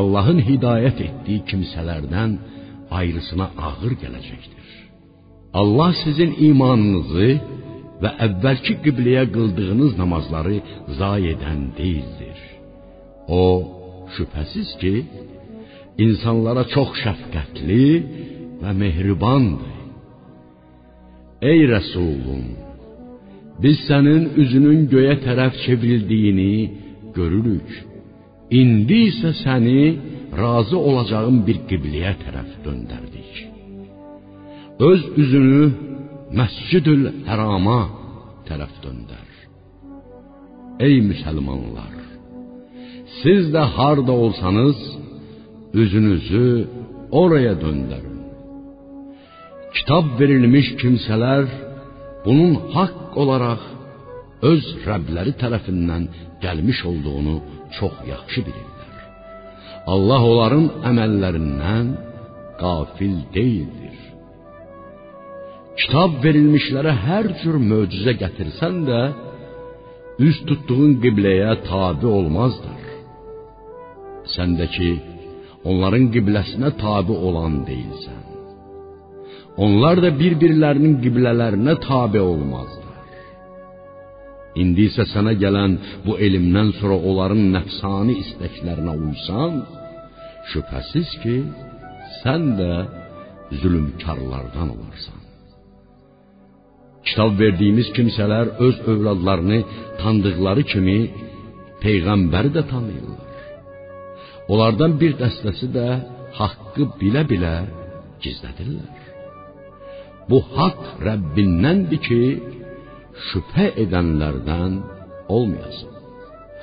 Allahın hidayət etdiyi kimsələrdən ayrısına ağır gələcəkdir. Allah sizin imanınızı və əvvəlki qibləyə qıldığınız namazları zayi edən deyildir. O şübhəsiz ki, insanlara çox şəfqətli və mehribandır. Ey Rəsulum, biz sənin üzünün göyə tərəf çevrildiyini görürük. İndi isə səni razı olacağın bir qibləyə tərəf döndərdik. Öz üzünü Məscidül Hərama tərəf döndər. Ey müsəlmanlar, siz də harda olsanız üzünüzü oraya döndərin. Kitab verilmiş kimsələr bunun haqq olaraq öz Rəbləri tərəfindən gəlmiş olduğunu çox yaxşı bilirlər. Allah onların əməllərindən qafil deyildir. Kitab verilmişlərə hər cür möcüzə gətirsən də, üz tutduğun qibləyə tabe olmazlar. Səndəki onların qibləsinə tabe olan deyilsən. Onlar da bir-birlərinin qiblələrinə tabe olmazlar. İndi isə sənə gələn bu elmdən sonra onların nəfsani istəklərinə uysan, şübhəsiz ki, sən də zülmkarlardan olarsan. Kitab verdiyimiz kimsələr öz övladlarını tanıdıqları kimi peyğəmbəri də tanıyırlar. Onlardan bir dəstəsi də haqqı bilə-bilə gizlədirlər. Bu haqq Rəbbindəndir ki, şübhə edənlərdən olmayasın.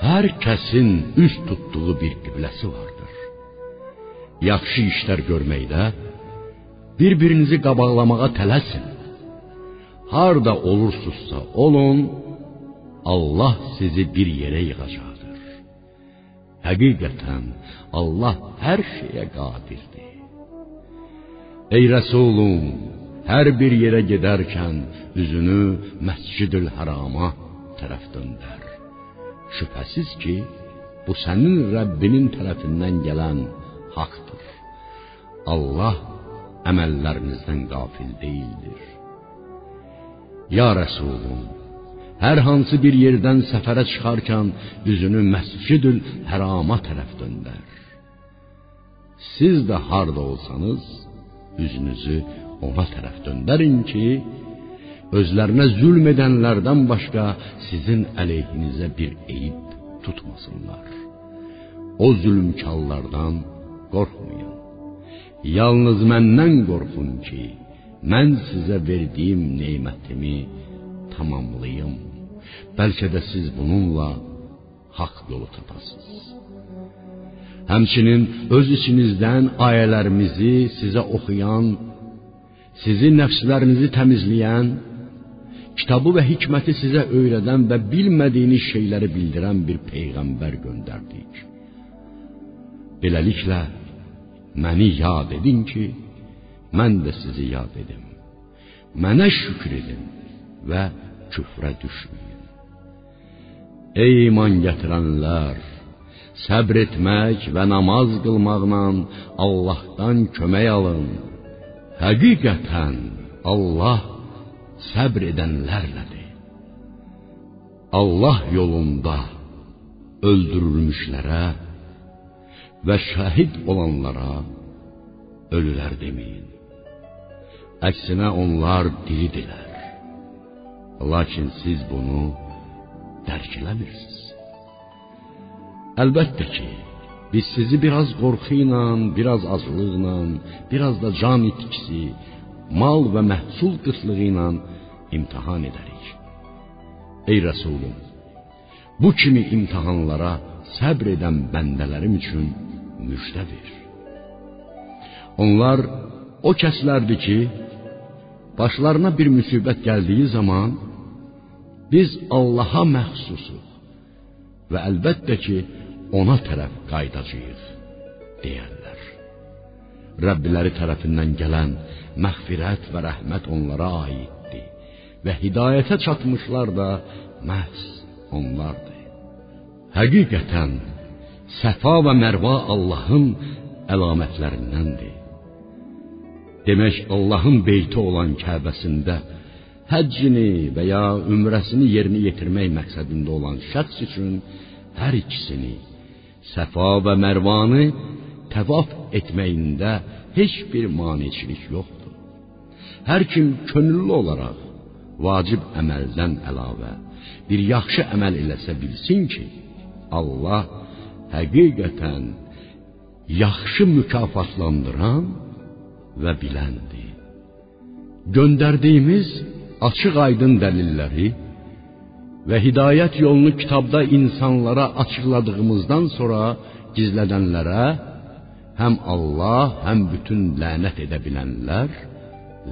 Hər kəsin üz tutduğu bir qibləsi vardır. Yaxşı işlər görməkdə bir-birinizi qabaqlamağa tələsin. Harda olursunuzsa olun, Allah sizi bir yerə yığacaqdır. Həqiqətən Allah hər şeyə qadirdir. Ey Rəsulum, hər bir yerə gedərkən üzünü Məscidül Hərama tərəf döndər. Şübhəsiz ki, bu sənin Rəbbinin tərəfindən gələn haqqdır. Allah əməllərinizdən qafil deyildir. Ya Rəsulum, hər hansı bir yerdən səfərə çıxarkən üzünü Məscidül Hərama tərəf döndər. Siz də harda olsanız, üzünüzü ona tərəf döndərin ki, özlərinə zülm edənlərdən başqa sizin əleyhinizə bir eyib tutmasınlar. O zülmkarlardan qorxmayın. Yalnız məndən qorxun ki, mən sizə verdiyim nemətimi tamamlayım. Bəlkə də siz bununla haqq yolu tapasınız. Həmçinin öz içinizdən ayələrimizi sizə oxuyan, sizi nəfslərinizi təmizləyən, kitabı və hikməti sizə öyrədən və bilmədiyiniz şeyləri bildirən bir peyğəmbər göndərdik. Beləliklə məni yad edin ki, mən də sizi yad edim. Mənə şükür edin və küfrə düşməyin. Ey iman gətirənlər, səbr etmək və namaz qılmaqla Allahdan kömək alın. Həqiqətən Allah səbr edənlərlədir. Allah yolunda öldürülmüşlərə və şəhid olanlara ölülər deməyin. Əksinə onlar diridirlər. Lakin siz bunu dərk eləmirsiniz. Əlbəttə ki, biz sizi biraz qorxu ilə, biraz aclıqla, biraz da can itkisi, mal və məhsul qıtlığı ilə imtahan edərik. Ey Rəsulüm, bu kimi imtahanlara səbr edən bəndələrim üçün müjdə ver. Onlar o kəslərdir ki, başlarına bir müsibət gəldiyi zaman biz Allaha məxsusuq və əlbəttə ki, ona tərəf qayıdacağıq deyərlər. Rəbbiləri tərəfindən gələn məğfirət və rəhmət onlara aiddir və hidayətə çatmışlar da məhz onlardır. Həqiqətən Səfa və Mərva Allahın əlamətlərindəndir. Demək Allahın beyti olan Kəbəsində həccini və ya ümrəsini yerinə yetirmək məqsədində olan şəxs üçün hər ikisini Səfa və Mərvanı təvaf etməyində heç bir maneçilik yoxdur. Hər kim könüllü olaraq vacib əməldən əlavə bir yaxşı əməl eləsə bilsin ki, Allah həqiqətən yaxşı mükafatlandıran və biləndir. Göndərdiyimiz açıq-aydın dəlilləri və hidayət yolunu kitabda insanlara açıqladığımızdan sonra gizlədənlərə həm Allah, həm bütün lənət edə bilənlər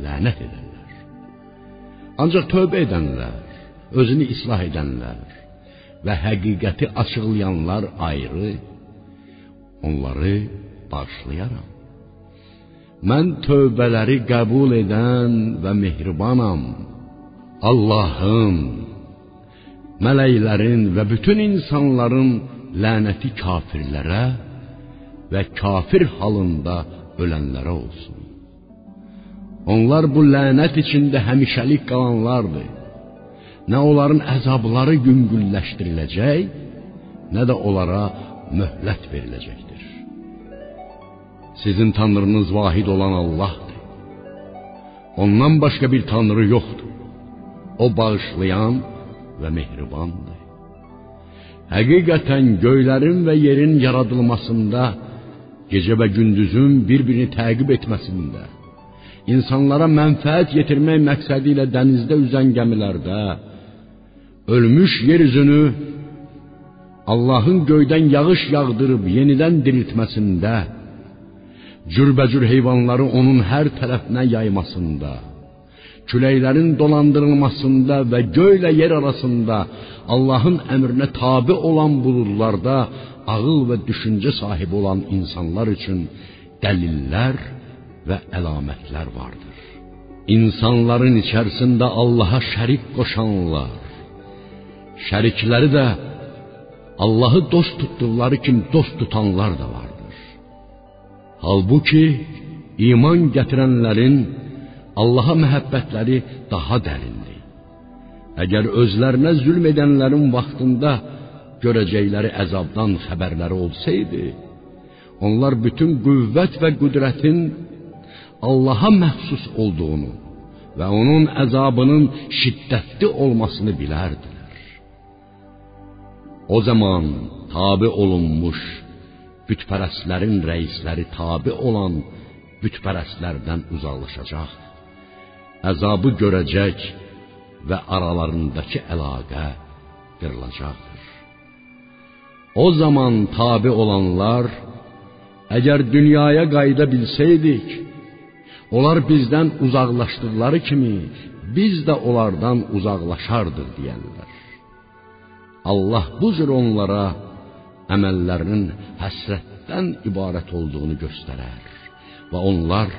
lənət edərlər. Ancaq tövbə edənlər, özünü islah edənlər və həqiqəti açıqlayanlar ayrı onları bağışlayaram. Mən tövbələri qəbul edən və mehribanam. Allahın, mələklərin və bütün insanların lənəti kafirlərə və kafir halında ölənlərə olsun. Onlar bu lənət içində həmişəlik qalanlardır. Nə onların əzabları yüngülləşdiriləcək, nə də onlara möhlət veriləcəkdir. Sizin tanrınız vahid olan Allahdır. Ondan başqa bir tanrı yoxdur. O bağışlayan və mehribandır. Həqiqətən göylərin və yerin yaradılmasında, gecə və gündüzün bir-birini təqib etməsində, insanlara mənfəət yetirmək məqsədi ilə dənizdə üzən gəmilərdə, ölmüş yeryüzünü Allahın göydən yağış yağdırıb yenidən diriltməsində, cürbəcür heyvanları onun hər tərəfinə yaymasında, küləklərin dolandırılmasında və göylə yer arasında Allahın əmrinə tabe olan buludlarda ağıl və düşüncə sahibi olan insanlar üçün dəlillər və əlamətlər vardır. İnsanların içərisində Allaha şərik qoşanlar, şərikləri də Allahı dost tutduqları kimi dost tutanlar da vardır. Halbuki iman gətirənlərin Allaha məhəbbətləri daha dərindir. Əgər özlərinə zülm edənlərin vaxtında görəcəkləri əzabdan xəbərləri olsaydı, onlar bütün qüvvət və qüdrətin Allaha məxsus olduğunu və onun əzabının şiddətli olmasını bilərdilər. O zaman tabe olunmuş bütpərəstlərin rəisləri tabe olan bütpərəstlərdən uzaqlaşacaq. Əzabı görəcək və aralarındakı əlaqə qırılacaqdır. O zaman tabe olanlar əgər dünyaya qayıda bilsəydik, onlar bizdən uzaqlaşdıqları kimi biz də onlardan uzaqlaşardıq deyərlər. Allah bu cür onlara əməllərinin həsrətdən ibarət olduğunu göstərər və onlar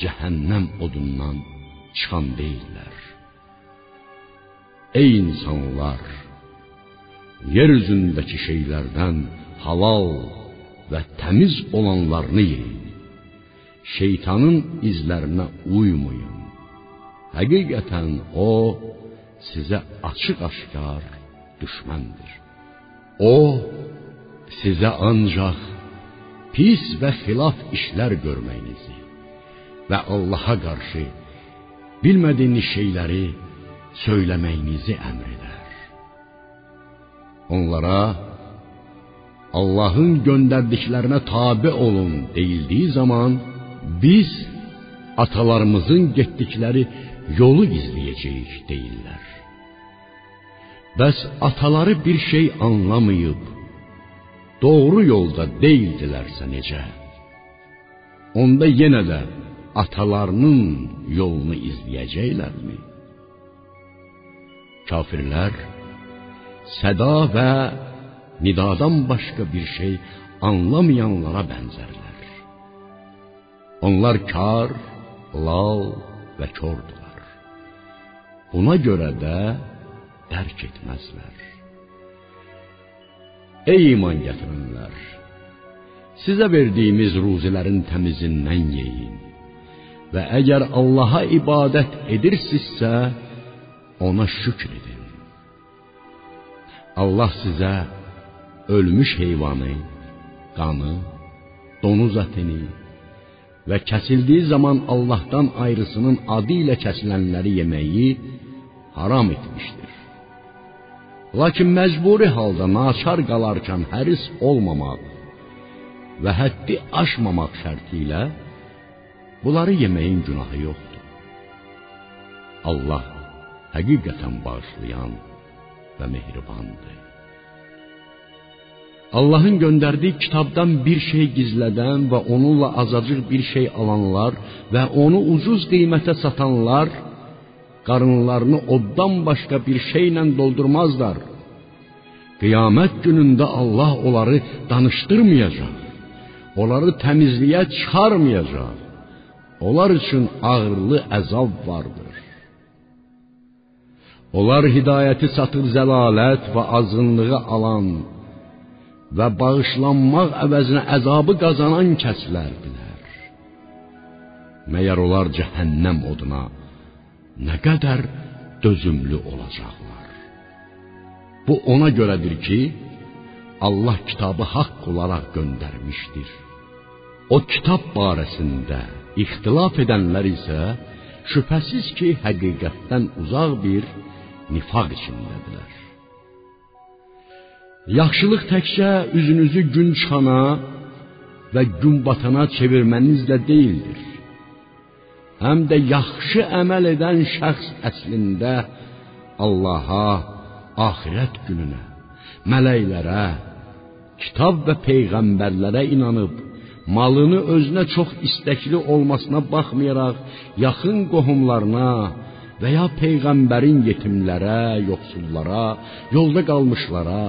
cəhənnəm odundan çıxan deyillər. Ey insanlar, yer üzündəki şeylərdən halal və təmiz olanlarını yeyin. Şeytanın izlərinə uymayın. Həqiqətən o sizə açıq-aşkar düşməndir. O sizə ancaq pis və xilaf işlər görməyinizi və Allaha qarşı bilmədiyiniz şeyləri söyləməyinizi əmr edər. Onlara Allahın göndərdiklərinə tabe olun deyildiyi zaman biz atalarımızın getdikləri yolu izləyəcəyik deyirlər. Bəs ataları bir şey anlamayıb doğru yolda deyildilərsə necə? Onda yenə də atalarının yolunu izləyəcəklərmi? Kafirlər səda və nidadan başqa bir şey anlamayanlara bənzərlər. Onlar kar, lal və kordular. Buna görə də dərk etməzlər. Ey iman gətirənlər! Sizə verdiyimiz ruzilərin təmizindən yeyin və əgər Allaha ibadət edirsinizsə, ona şükr edin. Allah sizə ölmüş heyvanı, qanı, donuz ətini və kəsildiyi zaman Allahdan ayrısının adı ilə kəsilənləri yeməyi haram etmişdir. Lakin məcburi halda naçar qalarkən həris olmamaq və həddi aşmamaq şərti ilə bunları yeməyin günahı yoxdur. Allah həqiqətən bağışlayan və mehribandır. Allahın göndərdiyi kitabdan bir şey gizlədən və onunla azacıq bir şey alanlar və onu ucuz qiymətə satanlar qarınlarını oddan başqa bir şeylə doldurmazlar. Qiyamət günündə Allah onları danışdırmayacaq. Onları təmizliyə çıxarmayacaq. Onlar üçün ağırlı əzab vardır. Onlar hidayəti satıb zəlalət və azğınlığı alan və bağışlanmaq əvəzinə əzabı qazanan kəslərdilər. Məyər onlar cəhənnəm oduna nə qədər dözümlü olacaqlar. Bu ona görədir ki, Allah kitabı haqq olaraq göndərmişdir. O kitab barəsində ixtilaf edənlər isə şübhəsiz ki, həqiqətdən uzaq bir nifaq içindədirlər. Yaxşılıq təkcə üzünüzü gün çıxana və gün batana çevirmənizlə deyildir həm də yaxşı əməl edən şəxs əslində Allaha axirət gününə, mələklərə, kitab və peyğəmbərlərə inanıb malını özünə çox istəkli olmasına baxmayaraq yaxın qohumlarına və ya peyğəmbərin yetimlərə, yoxsullara, yolda qalmışlara,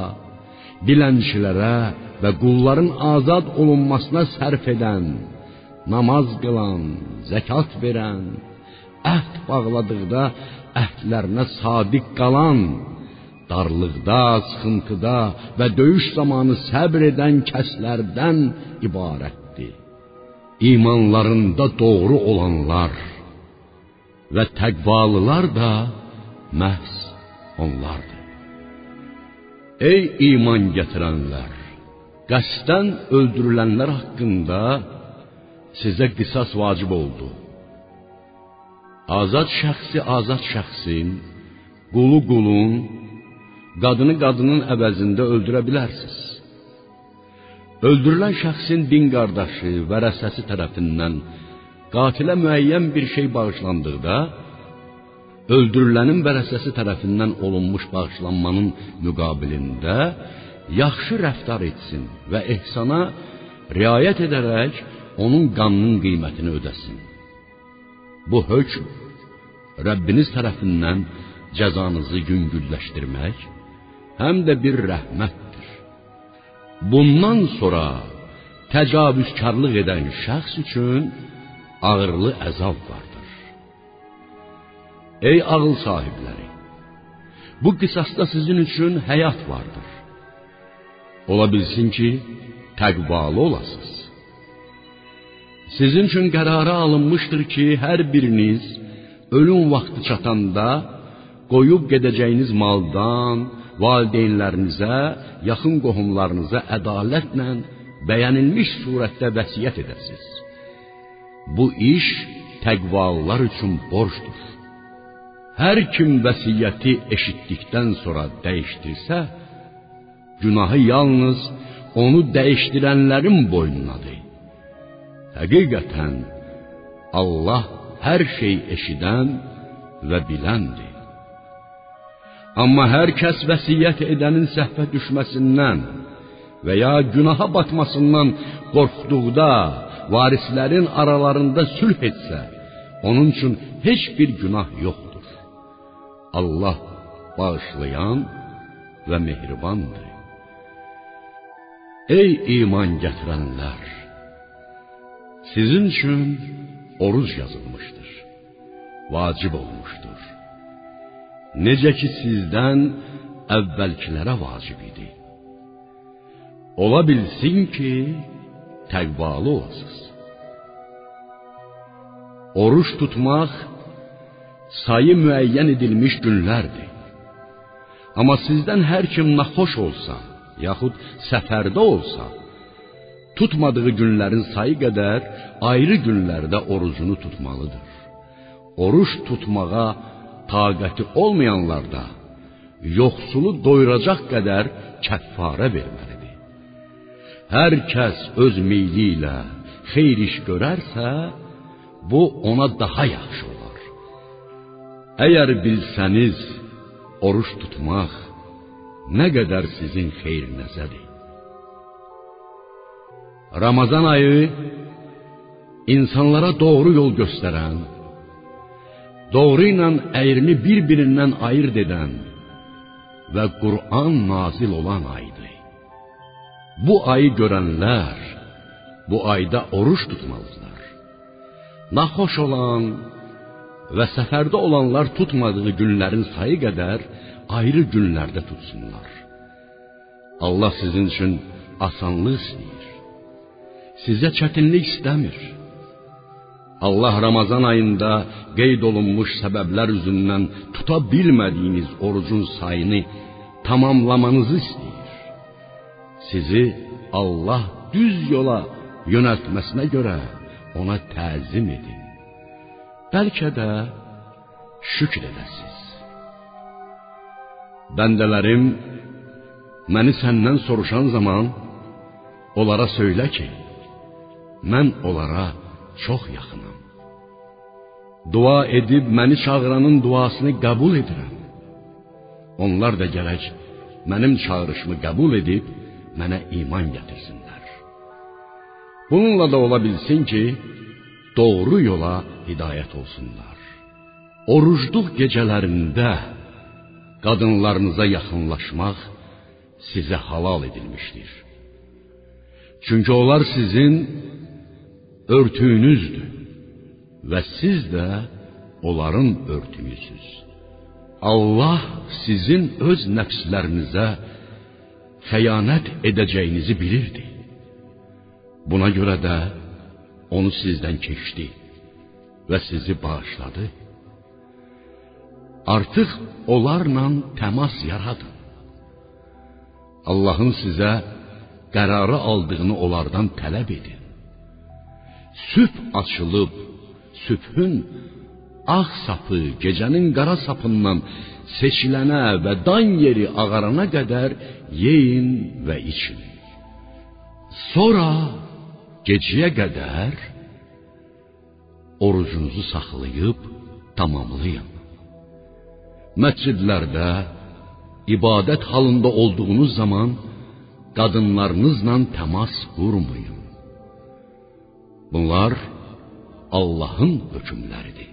dilənçilərə və qulların azad olunmasına sərf edən, namaz qılan, zəkat verən, əhd bağladıqda əhdlərinə sadiq qalan, darlıqda, sıxıntıda və döyüş zamanı səbr edən kəslərdən ibarətdir. İmanlarında doğru olanlar və təqvalılar da məhz onlardır. Ey iman gətirənlər, qəsdən öldürülənlər haqqında sizə qisas vacib oldu. Azad şəxsi azad şəxsin, qulu qulun, qadını qadının əvəzində öldürə bilərsiniz. Öldürülən şəxsin din qardaşı, vərəsəsi tərəfindən qatilə müəyyən bir şey bağışlandıqda, öldürülənin vərəsəsi tərəfindən olunmuş bağışlanmanın müqabilində yaxşı rəftar etsin və ehsana riayət edərək onun qanının qiymətini ödəsin. Bu hökm Rəbbiniz tərəfindən cəzanızı yüngülləşdirmək, həm də bir rəhmətdir. Bundan sonra təcavüzkarlıq edən şəxs üçün ağırlı əzab vardır. Ey ağıl sahibləri, bu qisasda sizin üçün həyat vardır. Ola bilsin ki, təqvalı olasınız. Sizin üçün qərara alınmışdır ki, hər biriniz ölüm vaxtı çatanda qoyub gedəcəyiniz maldan valideynlərinizə, yaxın qohumlarınıza ədalətlə bəyənilmiş surətdə vəsiyyət edəsiniz. Bu iş təqvalılar üçün borcdur. Hər kim vəsiyyəti eşitdikdən sonra dəyişdirsə, günahı yalnız onu dəyişdirənlərin boynunadır. Həqiqətən Allah hər şey eşidən və biləndir. Amma hər kəs vəsiyyət edənin səhvə düşməsindən və ya günaha batmasından qorxduqda varislərin aralarında sülh etsə, onun üçün heç bir günah yoxdur. Allah bağışlayan və mehribandır. Ey iman gətirənlər! Sizin üçün oruc yazılmışdır. Vacib olmuşdur. Necə ki sizdən əvvəlkilərə vacib idi. Ola bilsin ki, təqvalı olasınız. Oruç tutmaq sayı müəyyən edilmiş günlərdir. Amma sizdən hər kim naxoş olsa, yaxud səfərdə olsa, tutmadığı günlərin sayı qədər ayrı günlərdə orucunu tutmalıdır. Oruç tutmağa taqəti olmayanlar da yoxsulu doyuracaq qədər kəffarə verməlidir. Hər kəs öz meyli ilə xeyir iş görərsə, bu ona daha yaxşı olar. Əgər bilsəniz, oruç tutmaq nə qədər sizin xeyrinizədir. Ramazan ayı insanlara doğru yol göstərən, doğru ilə əyrini bir-birindən ayırt edən və Qur'an nazil olan aydır. Bu ayı görənlər bu ayda oruç tutmalıdırlar. Naxoş olan və səfərdə olanlar tutmadığı günlərin sayı qədər ayrı günlərdə tutsunlar. Allah sizin üçün asanlıq istəyir. Sizə çətinlik istəmir. Allah Ramazan ayında qeyd olunmuş səbəblər üzündən tuta bilmədiyiniz orucun sayını tamamlamanızı istəyir. Sizi Allah düz yola yönəltməsinə görə ona təzim edin. Bəlkə də şükr edəsiz. Bəndələrim məni səndən soruşan zaman onlara söylə ki, mən onlara çox yaxınam. Dua edib məni çağıranın duasını qəbul edirəm. onlar da gərək mənim çağırışımı qəbul edib mənə iman gətirsinlər. Bununla da ola bilsin ki, doğru yola hidayət olsunlar. Orucluq gecələrində qadınlarınıza yaxınlaşmaq sizə halal edilmişdir. Çünki onlar sizin örtüyünüzdür və siz də onların örtüyüsüz. Allah sizin öz nəfslərinizə xəyanət edəcəyinizi bilirdi. Buna görə də onu sizdən keçdi və sizi bağışladı. Artıq onlarla təmas yaradın. Allahın sizə qərarı aldığını onlardan tələb edin. Sübh açılıb, sübhün ağ sapı gecənin qara sapından seçilənə və dan yeri ağarana qədər yeyin və için. Sonra gecəyə qədər orucunuzu saxlayıb tamamlayın. Məscidlərdə ibadət halında olduğunuz zaman qadınlarınızla təmas qurmayın. Bunlar Allahın hökmləridir.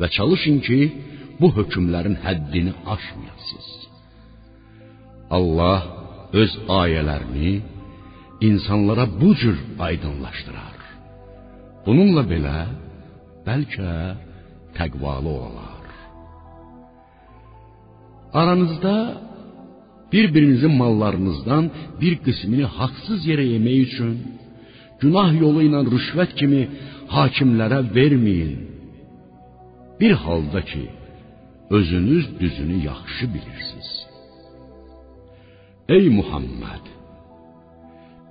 Və çalışın ki, bu hökmlərin həddini aşmayasınız. Allah öz ayələrini insanlara bu cür aydınlaşdırar. Bununla belə bəlkə təqvalı olar. Aranızda bir-birinizin mallarınızdan bir qismini haqsız yerə yemək üçün günah yolu ilə rüşvət kimi hakimlərə verməyin. Bir halda ki, özünüz düzünü yaxşı bilirsiniz. Ey Muhammed,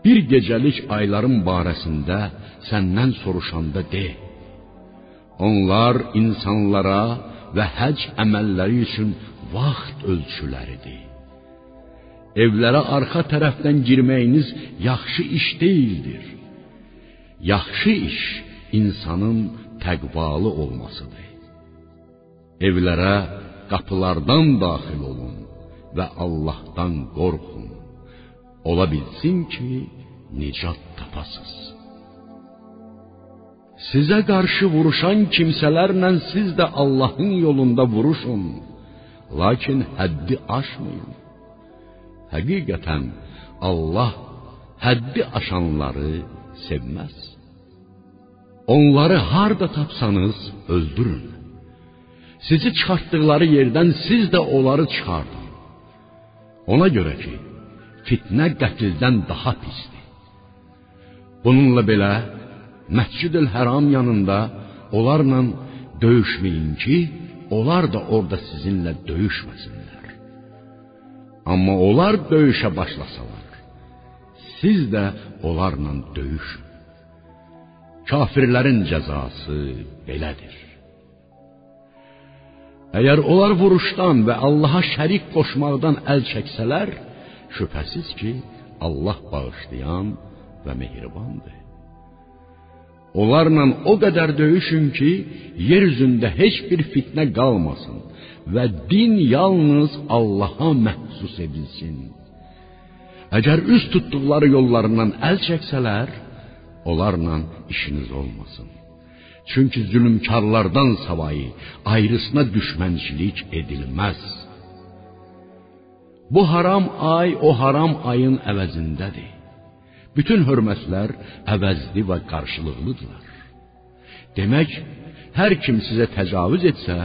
bir gecəlik ayların barəsində səndən soruşanda de. Onlar insanlara və həc əməlləri üçün vaxt ölçüləridir. Evlərə arxa tərəfdən girməyiniz yaxşı iş deyildir. Yaxşı iş insanın təqvalı olmasıdır. Evlərə qapılardan daxil olun və Allahdan qorxun. Ola bilsin ki, nicat tapasız. Sizə qarşı vuruşan kimsələrlə siz də Allahın yolunda vuruşun, lakin həddi aşmayın. Həqiqətən Allah həddi aşanları sevməz. Onları harda tapsanız öldürün. Sizi çıxartdıqları yerdən siz də onları çıxardın. Ona görə ki, fitnə qətldən daha pisdir. Bununla belə Məscid-ül Həram yanında onlarla döyüşməyin ki, onlar da orada sizinlə döyüşməsinlər. Amma onlar döyüşə başlasalar, siz də onlarla döyüşün. Kafirlərin cəzası belədir. Əgər onlar vuruşdan və Allaha şərik qoşmaqdan əl çəksələr, şübhəsiz ki, Allah bağışlayan və mehribandır. Onlarla o qədər döyüşün ki, yer üzündə heç bir fitnə qalmasın və din yalnız Allaha məxsus edilsin. Əgər üz tutduqları yollarından əl çəksələr, onlarla işiniz olmasın. Çünki zülmkarlardan savayı ayrısına düşmənçilik edilməz. Bu haram ay o haram ayın əvəzindədir. Bütün hörmətlər əvəzli və qarşılıqlıdırlar. Demək, hər kim sizə təcavüz etsə,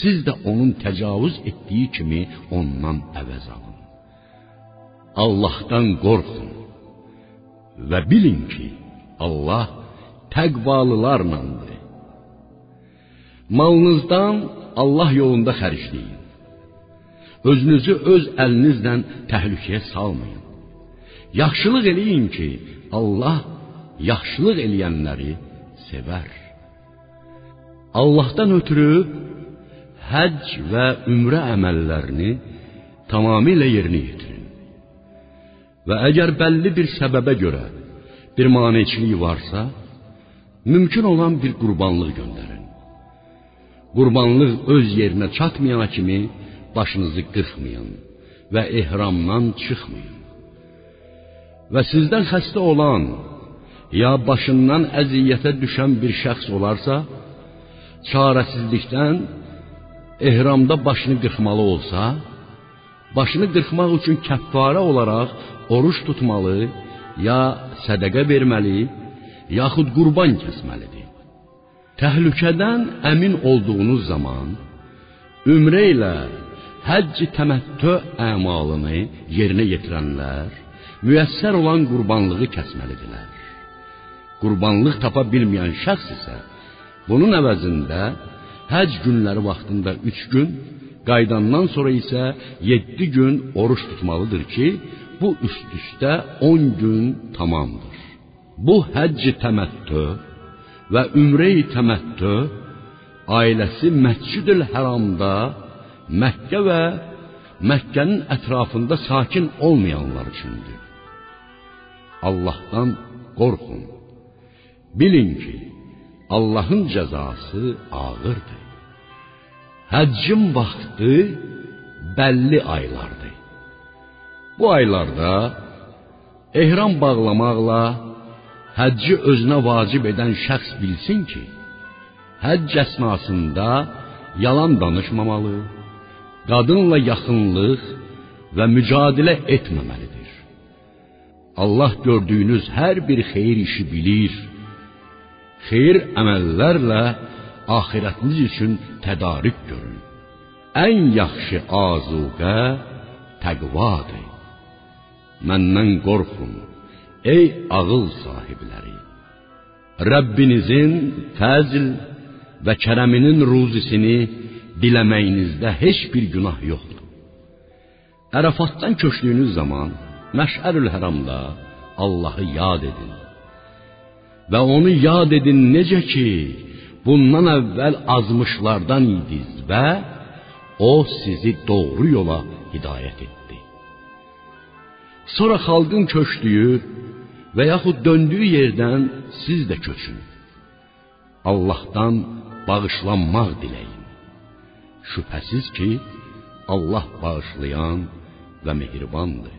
siz də onun təcavüz etdiyi kimi ondan əvəz alın. Allahdan qorxun və bilin ki, Allah təqvalılarlandır. Malınızdan Allah yolunda xərcləyin. Özünüzü öz əlinizlə təhlükəyə salmayın. Yaxşılıq eləyin ki, Allah yaxşılıq eləyənləri sevər. Allahdan ötürü həcc və ümrə əməllərini tamamilə yerinə yetirin. Və əgər bəlli bir səbəbə görə bir maneçilik varsa, mümkün olan bir qurbanlıq göndərin. Qurbanlıq öz yerinə çatmayana kimi başınızı qırxmayın və ehramdan çıxmayın. Və sizdən xəstə olan ya başından əziyyətə düşən bir şəxs olarsa, çarəsizlikdən ehramda başını qırxmalı olsa, başını qırxmaq üçün kəffarə olaraq oruç tutmalı, ya sədaqə verməli, yaxud qurban kəsməlidir. Təhlükədən əmin olduğunuz zaman ümrə ilə həcc təməttü əmalını yerinə yetirənlər müyəssər olan qurbanlığı kəsməlidirlər. Qurbanlıq tapa bilməyən şəxs isə bunun əvəzində həcc günləri vaxtında 3 gün, qaydandan sonra isə 7 gün oruç tutmalıdır ki, bu üst-üstə 10 gün tamamdır. Bu həcc təməttü və ümrə-i təməttü ailəsi Məscid-ül Həramda Məkkə və Məkkənin ətrafında sakin olmayanlar üçündür. Allahdan qorxun. Bilin ki, Allahın cəzası ağırdır. Həccin vaxtı bəlli aylardır. Bu aylarda ehram bağlamaqla həcci özünə vacib edən şəxs bilsin ki, həcc əsnasında yalan danışmamalı, qadınla yaxınlıq və mücadilə etməməlidir. Allah gördüyünüz hər bir xeyir işi bilir. Xeyir əməllərlə axirətiniz üçün tədarük görün. Ən yaxşı azuqə təqvadır. Məndən qorxun, ey ağıl sahibləri. Rəbbinizin fəzl və kərəminin ruzisini diləməyinizdə heç bir günah yoxdur. Ərəfatdan köçdüyünüz zaman Məşərül Həramda Allahı yad edin. Və onu yad edin necə ki, bundan əvvəl azmışlardan idiniz və o sizi doğru yola hidayət etdi. Sonra xalqın köçdüyü və yaxud döndüyü yerdən siz də köçün. Allahdan bağışlanmaq diləyin. Şübhəsiz ki, Allah bağışlayan və mehribandır.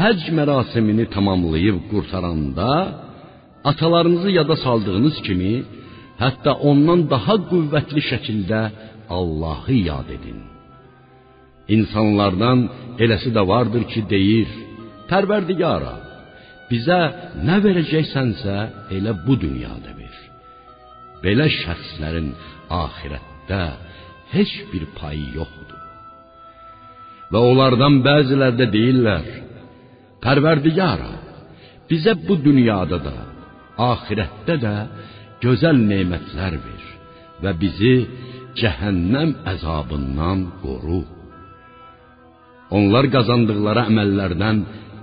Həcc mərasimini tamamlayıb qurtaranda atalarınızı yada saldığınız kimi, hətta ondan daha qüvvətli şəkildə Allahı yad edin. İnsanlardan eləsi də vardır ki, deyir: Pərverdigara, bizə nə verəcəksənsə elə bu dünyada ver. Belə şəxslərin axirətdə heç bir payı yoxdur. Və onlardan bəziləri də deyirlər: Pərverdigara, bizə bu dünyada da, axirətdə də gözəl nemətlər ver və bizi cəhənnəm əzabından qoru. Onlar qazandıqları əməllərdən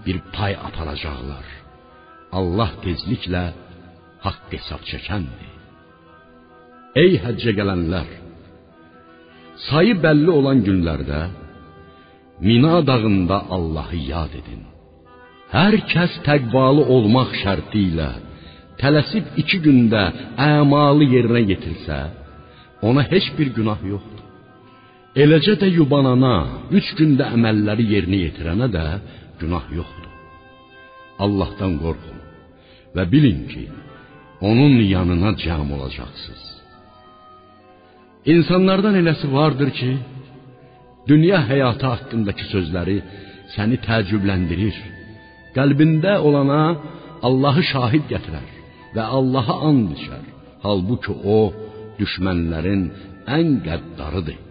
bir pay aparacaqlar. Allah tezliklə haqq hesab çəkəndir. Ey həccə gələnlər, sayı bəlli olan günlərdə Mina dağında Allahı yad edin. Hər kəs təqvalı olmaq şərti ilə tələsib iki gündə əmalı yerinə yetirsə, ona heç bir günah yoxdur. Eləcə də yubanana, üç gündə əməlləri yerinə yetirənə də günah yoxdur. Allahdan qorxun və bilin ki, onun yanına cəm olacaqsınız. İnsanlardan eləsi vardır ki, dünya həyatı haqqındakı sözləri səni təəccübləndirir. Qəlbində olana Allahı şahid gətirər və Allaha and içər. Halbuki o düşmənlərin ən qəddarıdır.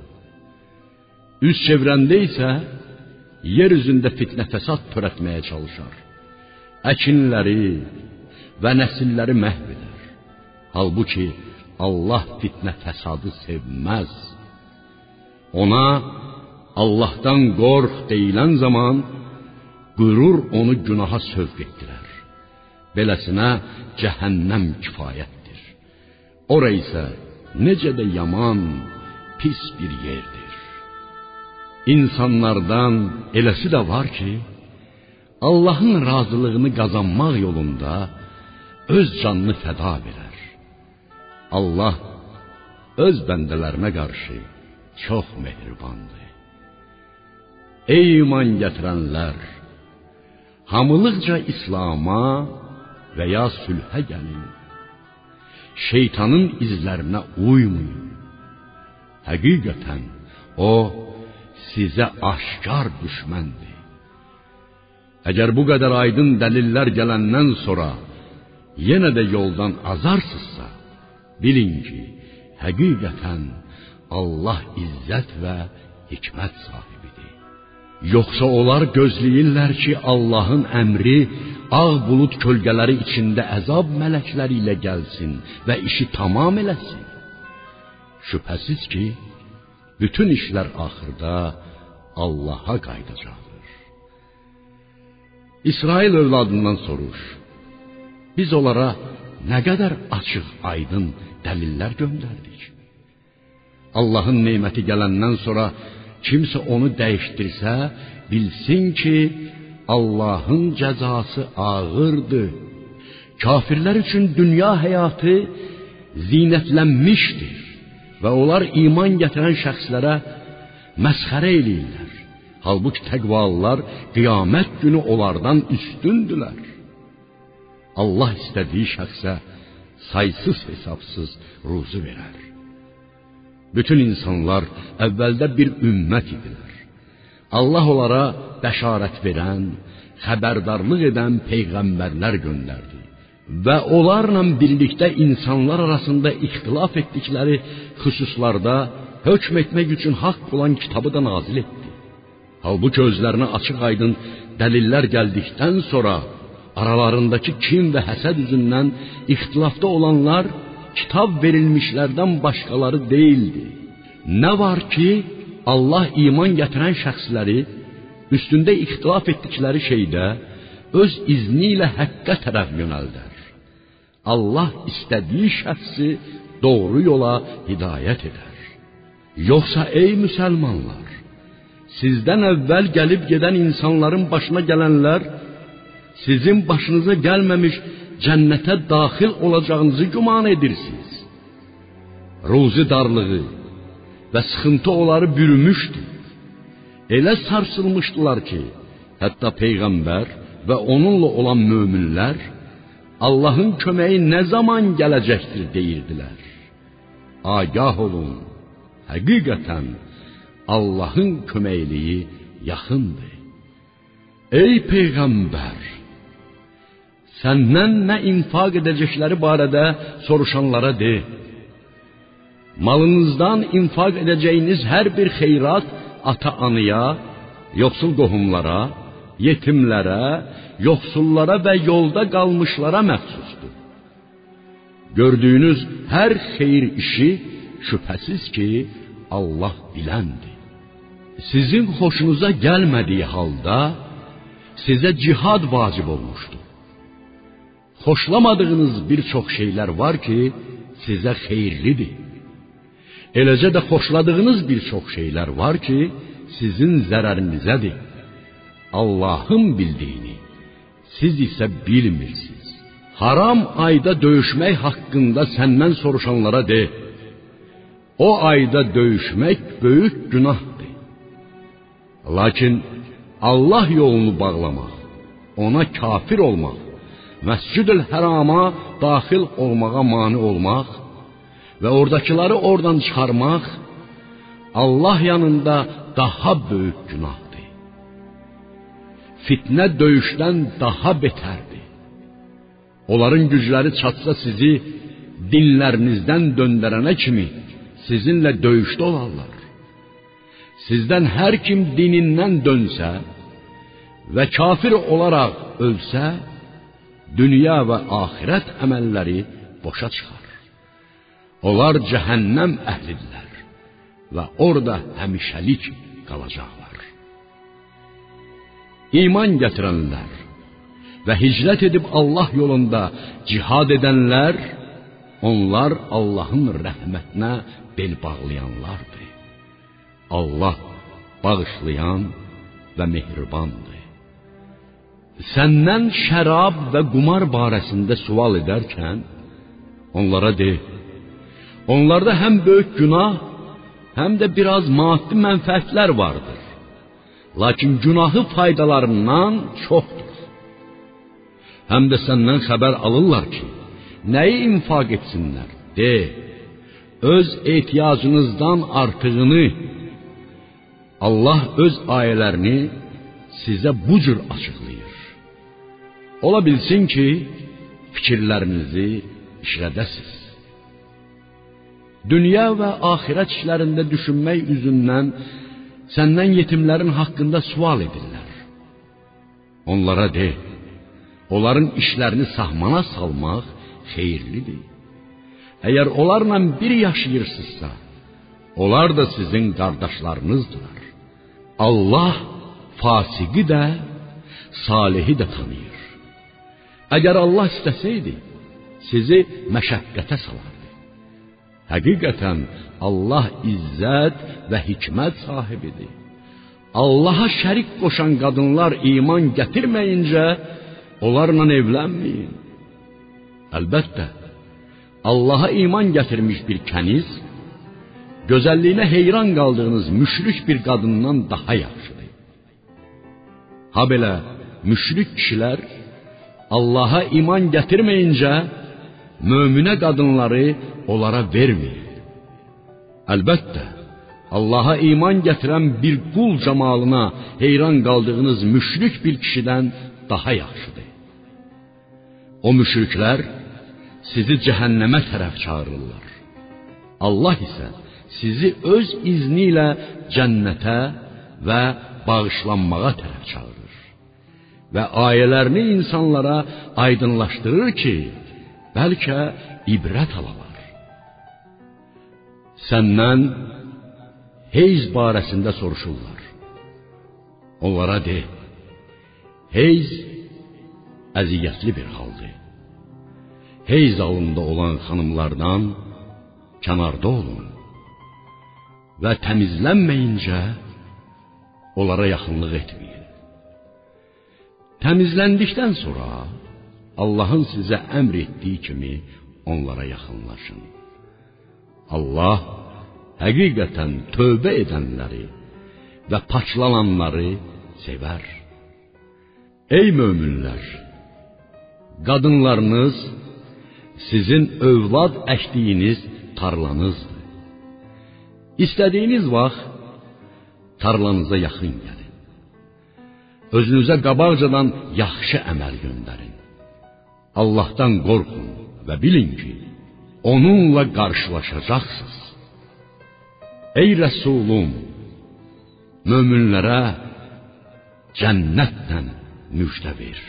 Üz çevirəndə isə yer üzündə fitnə fəsad törətməyə çalışar. Əkinləri və nəsilləri məhv edər. Halbuki Allah fitnə fəsadı sevməz. Ona Allahdan qorx deyilən zaman qürur onu günaha sövq etdirər. Beləsinə cəhənnəm kifayətdir. Ora isə necə də yaman, pis bir yerdir. İnsanlardan eləsi də var ki, Allahın razılığını qazanmaq yolunda öz canını fəda verər. Allah öz bəndələrinə qarşı çox mehribandır. Ey iman gətirənlər, hamılıqca İslam'a və ya sülhə gəlin. Şeytanın izlərinə uymayın. Həqiqətən o sizə aşkar düşməndir. Əgər bu qədər aydın dəlillər gələndən sonra yenə də yoldan azarsızsa, bilin ki, həqiqətən Allah izzət və hikmət sahibidir. Yoxsa onlar gözləyirlər ki, Allahın əmri ağ bulud kölgələri içində əzab mələkləri ilə gəlsin və işi tamam eləsin. Şübhəsiz ki, bütün işlər axırda Allaha qayıdacaqdır. İsrail övladından soruş. Biz onlara nə qədər açıq, aydın dəlillər göndərdik. Allahın neməti gələndən sonra kimsə onu dəyişdirsə, bilsin ki, Allahın cəzası ağırdır. Kafirlər üçün dünya həyatı zinətlənmişdir və onlar iman gətirən şəxslərə məsxərə eləyirlər. Halbuki təqvalılar qiyamət günü onlardan üstündülər. Allah istədiyi şəxsə saysız hesabsız ruzu verər. Bütün insanlar əvvəldə bir ümmət idilər. Allah onlara bəşarət verən, xəbərdarlıq edən peyğəmbərlər göndərdi və onlarla birlikdə insanlar arasında ixtilaf etdikləri xüsuslarda hökm etmək üçün haqq olan kitabı da nazil etdi. Halbuki özlərinə açıq-aydın dəlillər gəldikdən sonra aralarındakı kin və həsəd üzündən ixtilafda olanlar kitab verilmişlərdən başqaları deyildi. Nə var ki, Allah iman gətirən şəxsləri üstündə ixtilaf etdikləri şeydə öz izni ilə həqqə tərəf yönəldər. Allah istədiyi şəxsi doğru yola hidayət edər. Yoxsa ey müsəlmanlar, sizdən əvvəl gəlib gedən insanların başına gələnlər sizin başınıza gəlməmiş cənnətə daxil olacağınızı güman edirsiniz. Ruzi darlığı və sıxıntı onları bürümüşdü. Elə sarsılmışdılar ki, hətta peyğəmbər və onunla olan möminlər Allahın köməyi nə zaman gələcəkdir deyirdilər. Agah olun, həqiqətən Allahın köməkliyi yaxındır. Ey peyğəmbər, səndən nə infaq edəcəkləri barədə soruşanlara de. Malınızdan infaq edəcəyiniz hər bir xeyrat ata-anıya, yoxsul qohumlara, yetimlərə, yoxsullara və yolda qalmışlara məxsusdur. Gördüyünüz hər xeyir işi şübhəsiz ki, Allah biləndir. Sizin xoşunuza gəlmədiyi halda sizə cihad vacib olmuşdur. Xoşlamadığınız bir çox şeylər var ki, sizə xeyirlidir. Eləcə də xoşladığınız bir çox şeylər var ki, sizin zərərinizədir. Allahın bildiyini siz isə bilmirsiniz. Haram ayda döyüşmək haqqında səndən soruşanlara de: O ayda döyüşmək böyük günahdır. Lakin Allah yolunu bağlamaq, ona kafir olmaq, Məscid-ül Hərama daxil olmağa mane olmaq və ordakiləri oradan çıxarmaq Allah yanında daha böyük günahdır. Fitnə döyüşdən daha betərdir. Onların gücləri çatsa sizi dinlərinizdən döndərənə kimi sizinlə döyüşdə olarlar. Sizdən hər kim dinindən dönsə və kafir olaraq ölsə, dünya və axirət əməlləri boşa çıxar. Onlar cəhənnəm əhlidirlər və orada həmişəlik qalacaqlar. İman gətirənlər və hicrət edib Allah yolunda cihad edənlər onlar Allahın rəhmətinə bel bağlayanlardır. Allah bağışlayan və mehribandır. Səndən şərab və qumar barəsində sual edərkən onlara de: Onlarda həm böyük günah, həm də biraz maddi mənfəətlər vardır. Lakin günahı faydalarından çoxdur. Həm də səndən xəbər alırlar ki, nəyi infaq etsinlər? De, öz ehtiyacınızdan artığını Allah öz ayələrini sizə bu cür açıqlayır. Ola bilsin ki, fikirlərinizi işlədəsiz. Dünya və axirət işlərində düşünmək üzündən səndən yetimlərin haqqında sual edirlər. Onlara de, onların işlərini sahmana salmaq xeyirlidir. Əgər onlarla bir yaşayırsınızsa, onlar da sizin qardaşlarınızdır. Allah fasiqi də, salihi də tanıyır. Əgər Allah istəsəydi, sizi məşəqqətə salardı. Həqiqətən Allah izzət və hikmət sahibidir. Allaha şərik qoşan qadınlar iman gətirməyincə onlarla evlənməyin. Əlbəttə, Allaha iman gətirmiş bir kəniz gözəlliyinə heyran qaldığınız müşrik bir qadından daha yaxşıdır. Ha belə müşrik kişilər Allaha iman gətirməyincə möminə qadınları onlara verməyin. Əlbəttə, Allaha iman gətirən bir qul camalına heyran qaldığınız müşrik bir kişidən daha yaxşıdır. O müşriklər sizi cəhənnəmə tərəf çağırırlar. Allah isə sizi öz izni ilə cənnətə və bağışlanmağa tərəf çağırır. Və ayələrini insanlara aydınlaşdırır ki, bəlkə ibrət alalar. Səndən heyz barəsində soruşurlar. Onlara de: Heyz əziyyətli bir haldır. Heyz alında olan xanımlardan kənarda olun və təmizlənməyincə onlara yaxınlıq etməyin. Təmizləndikdən sonra Allahın sizə əmr etdiyi kimi onlara yaxınlaşın. Allah həqiqətən tövbə edənləri və paçlananları sevər. Ey möminlər, qadınlarınız sizin övlad əkdiyiniz tarlanızdır. İstədiyiniz vaxt tarlanıza yaxın gəlin. Özünüzə qabaqcadan yaxşı əməl göndərin. Allahdan qorxun və bilin ki, onunla qarşılaşacaqsınız. Ey Rəsulum, möminlərə cənnətlə müjdə ver.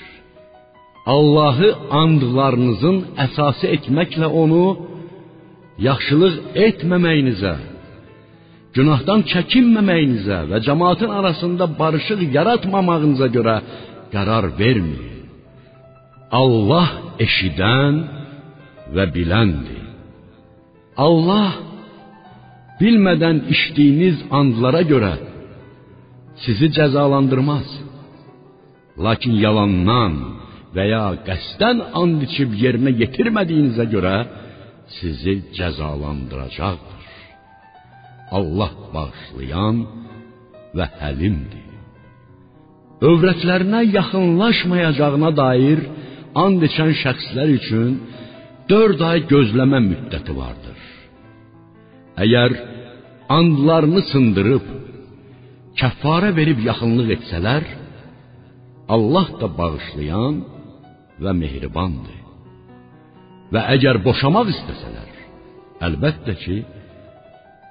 Allahı andlarınızın əsası etməklə onu yaxşılıq etməməyinizə, günahdan çəkinməməyinizə və cəmaatın arasında barışıq yaratmamağınıza görə qərar verməyin. Allah eşidən və biləndir. Allah bilmədən içdiyiniz andlara görə sizi cəzalandırmaz. Lakin yalandan və ya qəsdən and içib yerinə yetirmədiyinizə görə sizi cəzalandıracaqdır. Allah bağışlayan və həlimdir. Övrətlərinə yaxınlaşmayacağına dair and içən şəxslər üçün 4 ay gözləmə müddəti vardır. Əgər andlarını sındırıb kəffarə verib yaxınlıq etsələr, Allah da bağışlayan və mehribandır. Və əgər boşamaq istəsələr, əlbəttə ki,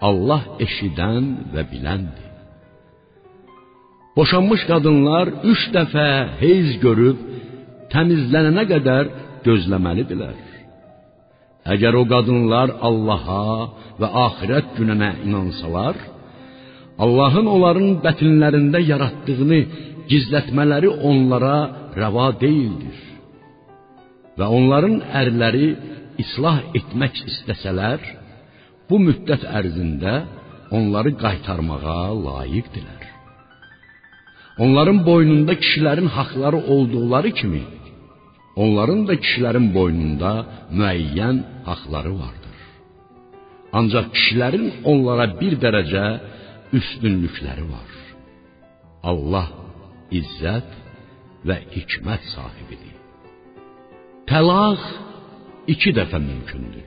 Allah eşidən və biləndir. Boşanmış qadınlar üç dəfə heyz görüb təmizlənənə qədər gözləməlidirlər. Əgər o qadınlar Allaha və axirət gününə inansalar, Allahın onların bətinlərində yaratdığını gizlətmələri onlara rəva deyildir. Və onların ərləri islah etmək istəsələr, bu müddət ərzində onları qaytarmağa layiqdilər. Onların boynunda kişilərin haqları olduqları kimi, onların da kişilərin boynunda müəyyən haqları vardır. Ancaq kişilərin onlara bir dərəcə üstünlükləri var. Allah izzət və hikmət sahibidir. Təlaq iki dəfə mümkündür.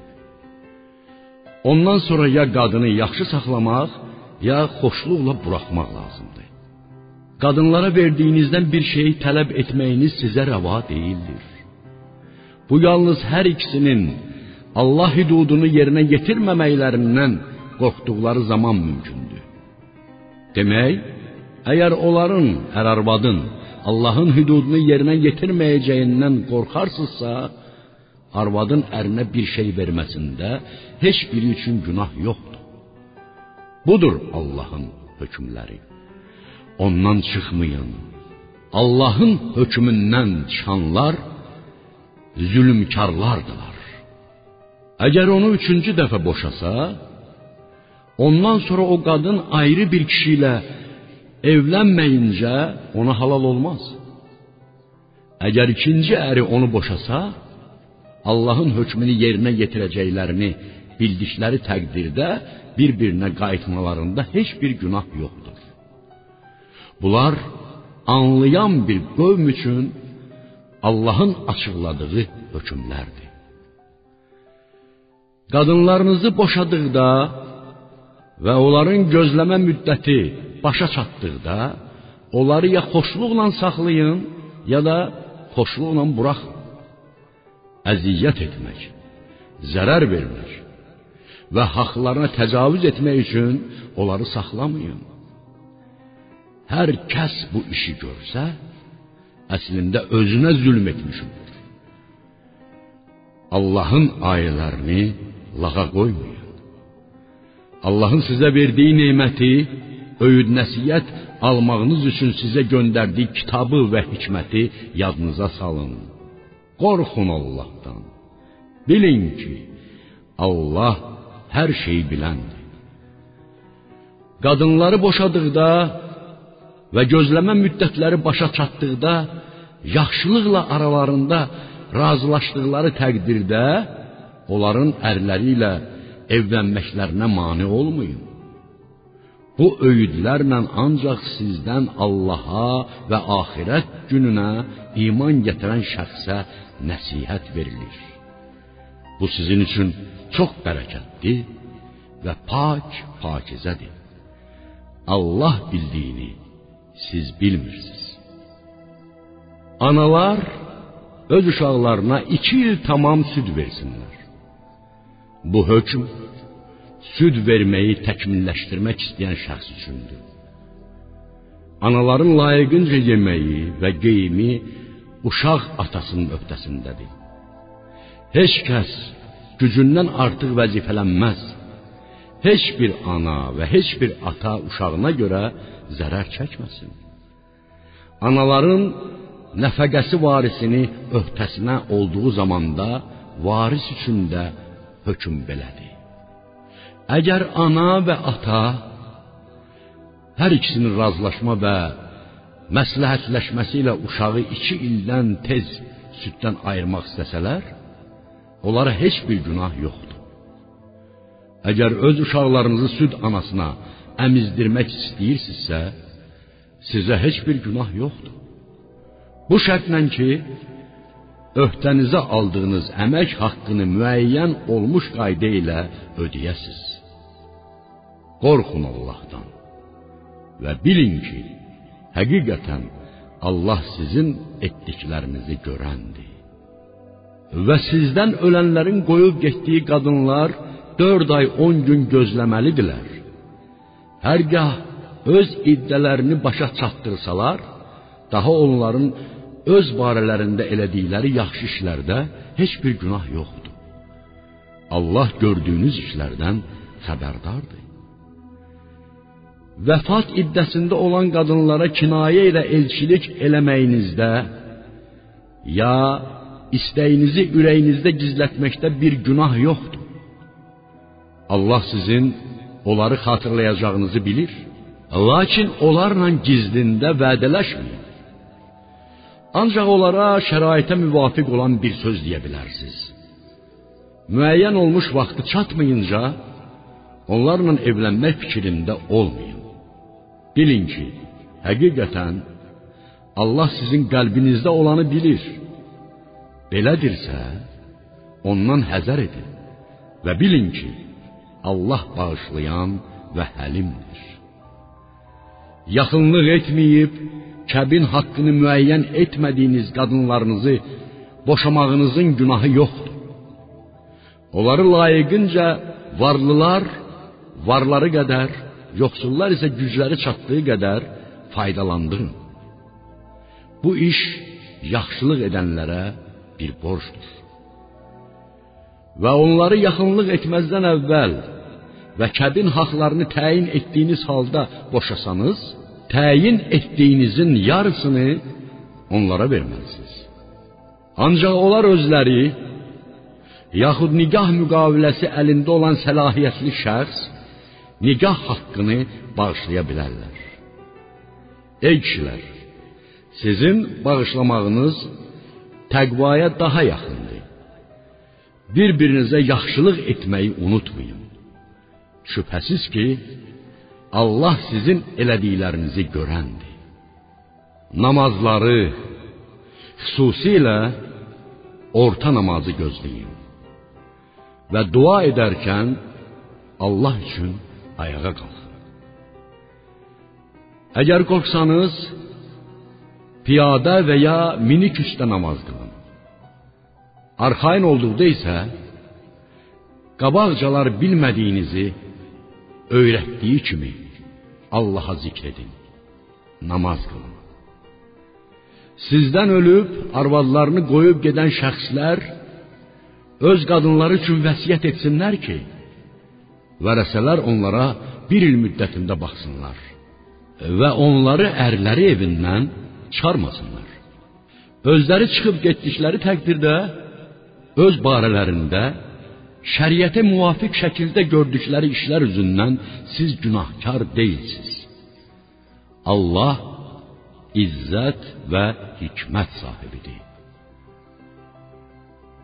Ondan sonra ya qadını yaxşı saxlamaq, ya xoşluqla buraxmaq lazımdır. Qadınlara verdiyinizdən bir şeyi tələb etməyiniz sizə rəva deyildir. Bu yalnız hər ikisinin Allah hüdudunu yerinə yetirməməklərindən qorxduqları zaman mümkündür. Demək, əgər onların, hər arvadın Allahın hüdudunu yerinə yetirməyəcəyindən qorxarsınızsa, arvadın ərinə bir şey verməsində heç biri üçün günah yoxdur. Budur Allahın hökmləri. Ondan çıxmayın. Allahın hökmündən çıxanlar zülmkarlardılar. Əgər onu üçüncü dəfə boşasa, ondan sonra o qadın ayrı bir kişi ilə evlənməyincə ona halal olmaz. Əgər ikinci əri onu boşasa, Allahın hökmünü yerinə yetirəcəklərini bildikləri təqdirdə bir-birinə qayıtmalarında heç bir günah yoxdur. Bunlar anlayan bir qövm üçün Allahın açıqladığı hökmlərdir. Qadınlarınızı boşadıqda və onların gözləmə müddəti başa çatdıqda, onları ya xoşluqla saxlayın, ya da xoşluqla buraxın. Əziyyət etmək, zərər vermək və haqlarına təcavüz etmək üçün onları saxlamayın. Hər kəs bu işi görsə, əslində özünə zülm etmiş olur. Allahın ayələrini lağa qoymayın. Allahın sizə verdiyi neməti, öyüd nəsihət almağınız üçün sizə göndərdiyi kitabı və hikməti yadınıza salın. Qorxun Allahdan. Bilin ki, Allah hər şeyi biləndir. Qadınları boşadıqda və gözləmə müddətləri başa çatdıqda yaxşılıqla aralarında razılaşdıqları təqdirdə onların ərləri ilə evlənməklərinə mane olmayın. Bu öyüdlərlə ancaq sizdən Allaha və axirət gününə iman gətirən şəxsə nəsihət verilir. Bu sizin üçün çox bərəkətli və pak pakizədir. Allah bildiyini siz bilmirsiniz. Analar öz uşaqlarına iki il tamam süd versinlər. Bu hökm süd verməyi təkmilləşdirmək istəyən şəxs üçündür. Anaların layiqincə yeməyi və geyimi uşaq atasının öhdəsindədir. Heç kəs gücündən artıq vəzifələnməz. Heç bir ana və heç bir ata uşağına görə zərər çəkməsin. Anaların nəfəqəsi varisini öhdəsinə olduğu zamanda varis üçün də hökm belədir. Əgər ana və ata hər ikisinin razılaşma və məsləhətləşməsi ilə uşağı iki ildən tez süddən ayırmaq istəsələr, onlara heç bir günah yoxdur. Əgər öz uşaqlarınızı süd anasına əmizdirmək istəyirsinizsə, sizə heç bir günah yoxdur. Bu şərtlə ki, öhdənizə aldığınız əmək haqqını müəyyən olmuş qayda ilə ödəyəsiz. Qorxun Allahdan və bilin ki, həqiqətən Allah sizin etdiklərinizi görəndir. Və sizdən ölənlərin qoyub getdiyi qadınlar 4 ay 10 gün gözləməlidirlər. Hərgah öz iddələrini başa çatdırsalar, daha onların öz barələrində elədikləri yaxşı işlərdə heç bir günah yoxdur. Allah gördüyünüz işlərdən xəbərdardır. Vəfat iddəsində olan qadınlara kinayə ilə elçilik eləməyinizdə ya istəyinizi ürəyinizdə gizlətməkdə bir günah yoxdur. Allah sizin onları xatırlayacağınızı bilir. Lakin onlarla gizlində vədələşməyin. Ancaq onlara şəraitə müvafiq olan bir söz deyə bilərsiniz. Müəyyən olmuş vaxtı çatmayınca onlarla evlənmək fikrində olmayın. Bilin ki, həqiqətən Allah sizin qəlbinizdə olanı bilir. Belədirsə, ondan həzər edin və bilin ki, Allah bağışlayan və həlimdir. Yaxınlıq etməyib, kəbin haqqını müəyyən etmədiyiniz qadınlarınızı boşamağınızın günahı yoxdur. Onları layiqincə varlılar varları qədər, yoxsullar isə gücləri çatdığı qədər faydalandırın. Bu iş yaxşılıq edənlərə bir borcdur. Və onları yaxınlıq etməzdən əvvəl və kəbin haqlarını təyin etdiyiniz halda boşasanız, təyin etdiyinizin yarısını onlara verməlisiniz. Ancaq onlar özləri yaxud nigah müqaviləsi əlində olan səlahiyyətli şəxs nigah haqqını bağışlaya bilərlər. Ey kişilər, sizin bağışlamağınız təqvaya daha yaxındır. Bir-birinizə yaxşılıq etməyi unutmayın. Şübhəsiz ki, Allah sizin elədiklərinizi görəndir. Namazları, xüsusilə orta namazı gözləyin. Və dua edərkən Allah üçün ayağa qalxın. Əgər qorxsanız, piyada və ya minik üstə namaz qılın. Arxayın olduqda isə qabaqcalar bilmədiyinizi öyrətdiyi kimi Allaha zikr edin. Namaz qılın. Sizdən ölüb arvadlarını qoyub gedən şəxslər öz qadınları üçün vəsiyyət etsinlər ki, vərəsələr onlara bir il müddətində baxsınlar və onları ərləri evindən çıxarmasınlar. Özləri çıxıb getdikləri təqdirdə öz barələrində şəriətə muvafiq şəkildə gördükləri işlər üzündən siz günahkar deyilsiniz. Allah izzət və hikmət sahibidir.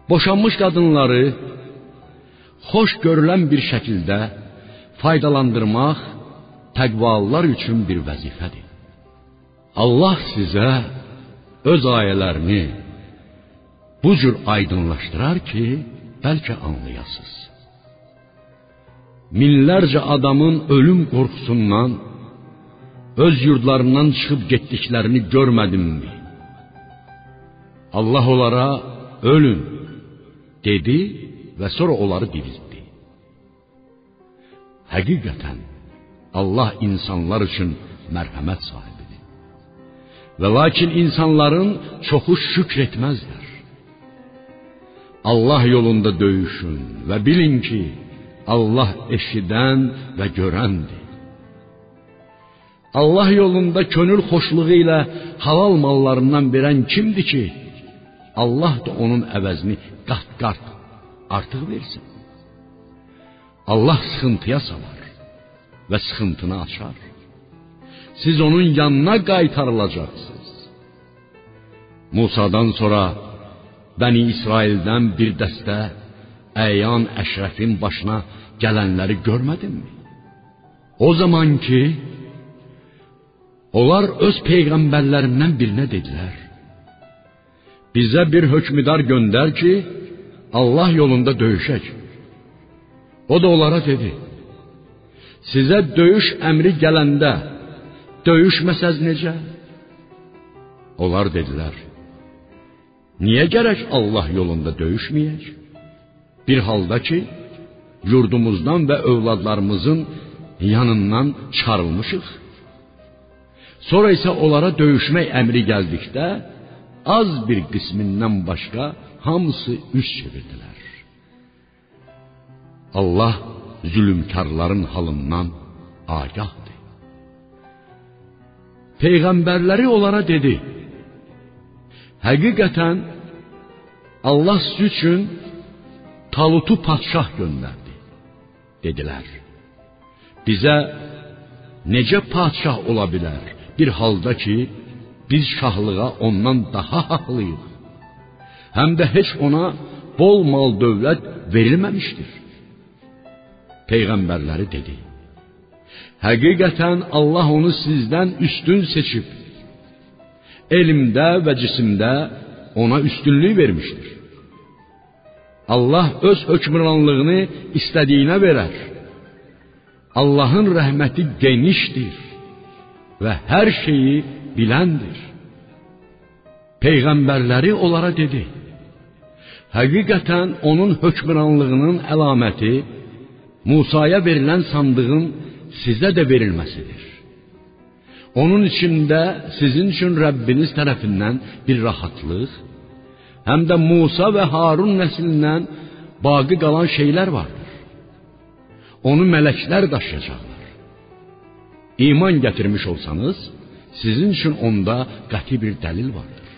Boşanmış qadınları xoş görülən bir şəkildə faydalandırmaq təqvalılar üçün bir vəzifədir. Allah sizə öz ayələrini bu cür aydınlaşdırar ki, bəlkə anlayasınız. Minlərcə adamın ölüm qorxusundan öz yurdlarından çıxıb getdiklərini görmədimmi? Allah onlara ölün dedi və sonra onları diriltdi. Həqiqətən Allah insanlar üçün mərhəmət sahibidir. Və lakin insanların çoxu şükr etməzlər. Allah yolunda döyüşün və bilin ki, Allah eşidən və görəndir. Allah yolunda könül xoşluğu ilə halal mallarından verən kimdir ki, Allah da onun əvəzini qat-qat artıq versin. Allah sıxıntıya salar və sıxıntını açar. Siz onun yanına qaytarılacaqsınız. Musadan sonra Bəni İsraildən bir dəstə əyan əşrəfin başına gələnləri görmədinmi? O zaman ki, onlar öz peyğəmbərlərindən birinə dedilər: Bizə bir hökmdar göndər ki, Allah yolunda döyüşək. O da onlara dedi: Sizə döyüş əmri gələndə döyüşməsəz necə? Onlar dedilər: Niyə gərək Allah yolunda döyüşməyək? Bir halda ki, yurdumuzdan və övladlarımızın yanından çıxarılmışıq. Sonra isə onlara döyüşmək əmri gəldikdə az bir qismindən başqa hamısı üz çevirdilər. Allah zülmkarların halından agahdır. Peyğəmbərləri onlara dedi: Həqiqətən Allah siz üçün Talutu padşah göndərdi. Dedilər: Bizə necə padşah ola bilər bir halda ki, biz şahlığa ondan daha haqlıyıq. Həm də heç ona bol mal dövlət verilməmişdir. peyğəmbərləri dedi: Həqiqətən Allah onu sizdən üstün seçib. Elmdə və cisimdə ona üstünlük vermişdir. Allah öz hökmranlığını istədiyinə verər. Allahın rəhməti genişdir və hər şeyi biləndir. Peyğəmbərləri onlara dedi: Həqiqətən onun hökmranlığının əlaməti Musaya verilən sandığın sizə də verilməsidir. Onun içində sizin üçün Rəbbiniz tərəfindən bir rahatlıq, həm də Musa və Harun nəslindən baqi qalan şeylər vardır. Onu mələklər daşıyacaqlar. İman gətirmiş olsanız, sizin üçün onda qəti bir dəlil vardır.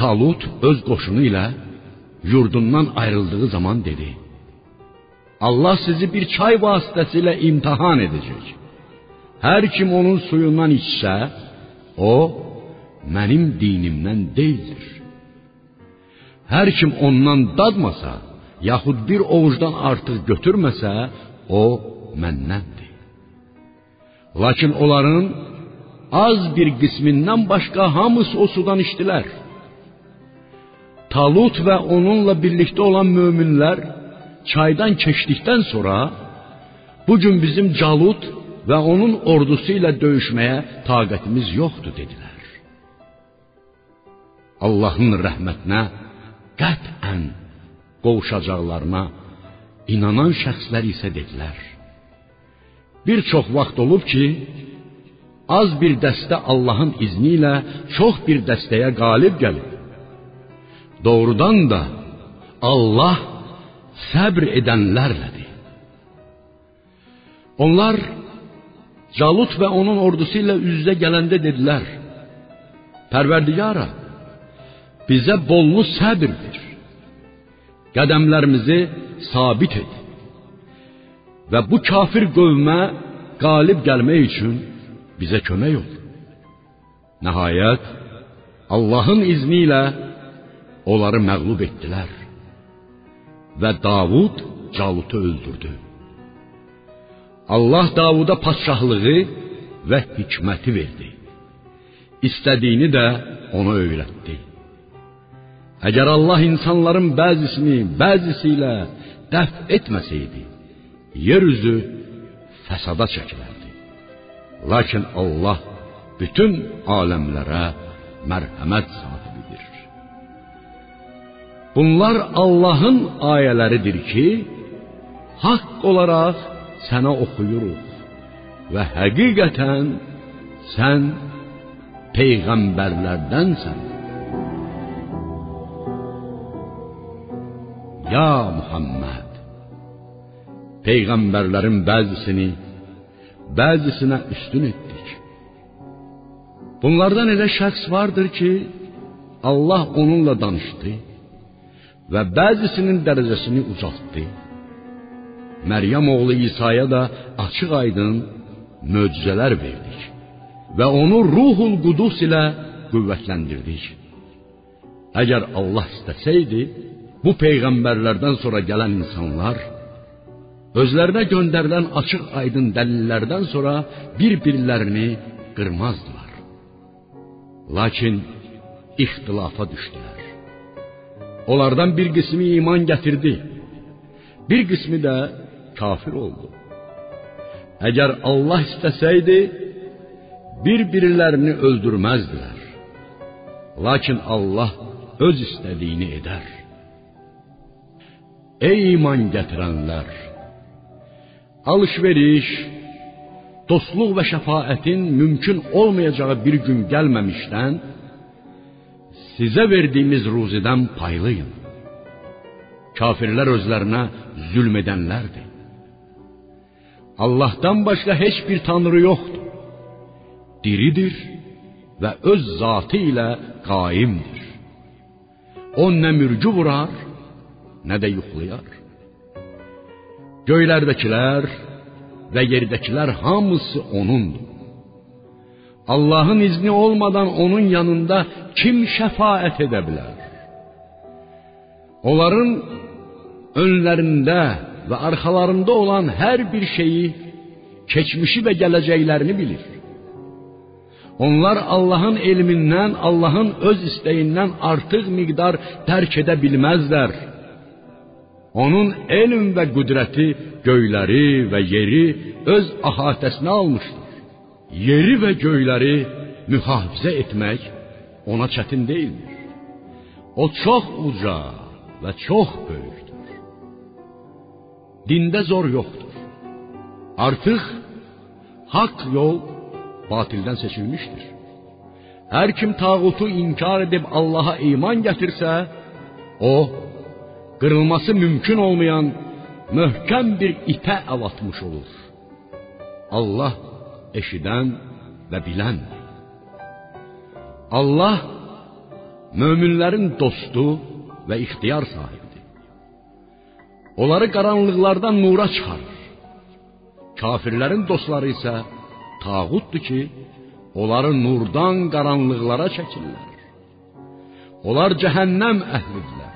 Talut öz qoşunu ilə yurdundan ayrıldığı zaman dedi: Allah sizi bir çay vasitəsilə imtihan edəcək. Hər kim onun suyundan içsə, o mənim dinimdən deyildir. Hər kim ondan dadmasa, yaxud bir ovucdan artıq götürməsə, o məndəndir. Lakin onların az bir qismindən başqa hamısı o sudan içdilər. Talut və onunla birlikdə olan möminlər çaydan keçdikdən sonra bu gün bizim Calut və onun ordusu ilə döyüşməyə taqətimiz yoxdur dedilər. Allahın rəhmətinə qətən qovuşacaqlarına inanan şəxslər isə dedilər. Bir çox vaxt olub ki, az bir dəstə Allahın izni ilə çox bir dəstəyə qalib gəlib. Doğrudan da Allah səbr edənlərlədir. Onlar Calut və onun ordusu ilə üz-üzə gələndə dedilər: Pərverdigara, bizə bollu səbr ver. Qədəmlərimizi sabit et. Və bu kafir qövmə qalib gəlmək üçün bizə kömək ol. Nəhayət Allahın izni ilə onları məğlub etdilər və Davud Calutu öldürdü. Allah Davuda padşahlığı və hikməti verdi. İstədiyini də ona öyrətdi. Əgər Allah insanların bəzisini bəzisi ilə dəf etməsəydi, yer üzü fəsada çəkilərdi. Lakin Allah bütün aləmlərə mərhəmət sahibidir. Bunlar Allahın ayələridir ki, haqq olaraq sənə oxuyuruq və həqiqətən sən peyğəmbərlərdənsən. Ya Muhammed Peyğəmbərlərin bəzisini bəzisinə üstün etdik. Bunlardan elə şəxs vardır ki, Allah onunla danışdı və bəzisinin dərəcəsini ucaltdı. Məryəm oğlu İsa'ya da açıq-aydın möcüzələr verdik və onu Ruhul Qudus ilə qüvvətləndirdik. Əgər Allah istəsəydi, bu peyğəmbərlərdən sonra gələn insanlar özlərinə göndərilən açıq-aydın dəlillərdən sonra bir-birlərini qırmazdılar. Lakin ixtilafa düşdülər. Onlardan bir qismi iman gətirdi, bir qismi də kafir oldu. Əgər Allah istəsəydi, bir-birlərini öldürməzdilər. Lakin Allah öz istədiyini edər. Ey iman gətirənlər! Alış-veriş, dostluq və şəfaətin mümkün olmayacağı bir gün gəlməmişdən sizə verdiyimiz ruzidən paylayın. Kafirlər özlərinə zülm edənlərdir. Allahdan başqa heç bir tanrı yoxdur. Diridir və öz zatı ilə qaimdir. O nə mürgü vurar, nə də yuxlayar. Göylərdəkilər və yerdəkilər hamısı onundur. Allahın izni olmadan onun yanında kim şəfaət edə bilər? Onların önlərində və arxalarında olan hər bir şeyi, keçmişi və gələcəklərini bilir. Onlar Allahın elmindən, Allahın öz istəyindən artıq miqdar dərk edə bilməzlər. Onun elm və qüdrəti göyləri və yeri öz əhatəsinə almışdır. Yeri və göyləri mühafizə etmək ona çətin deyildir. O çox uca və çox böyükdür. Dində zor yoxdur. Artıq haqq yol batildən seçilmişdir. Hər kim tağutu inkar edib Allaha iman gətirsə, o qırılması mümkün olmayan möhkəm bir ipə əl atmış olur. Allah eşidən və biləndir. Allah möminlərin dostu və ixtiyar sahibidir. Onları qaranlıqlardan nura çıxarır. Kafirlərin dostları isə tağutdur ki, onları nurdan qaranlıqlara çəkirlər. Onlar cəhənnəm əhlidirlər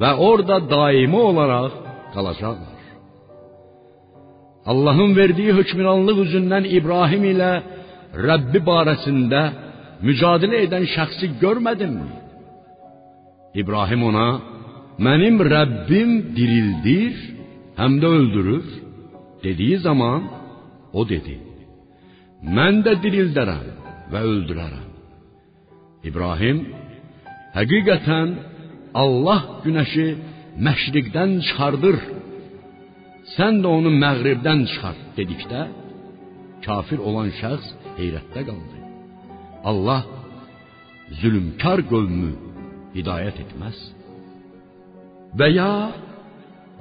və orada daimi olaraq qalacaqlar. Allahın verdiyi hökmranlıq üzündən İbrahim ilə Rəbbi barəsində mücadilə edən şəxsi görmədimmi? İbrahim ona: "Mənim Rəbbim dirildir, həm də öldürür." dediyi zaman o dedi: "Mən də dirildərəm və öldürərəm." İbrahim həqiqətən Allah günəşi məşriqdən çıxardır. Sən də onu məğribdən çıxart dedikdə kafir olan şəxs heyrətdə qaldı. Allah zülmkar qövmü hidayət etməz. Və ya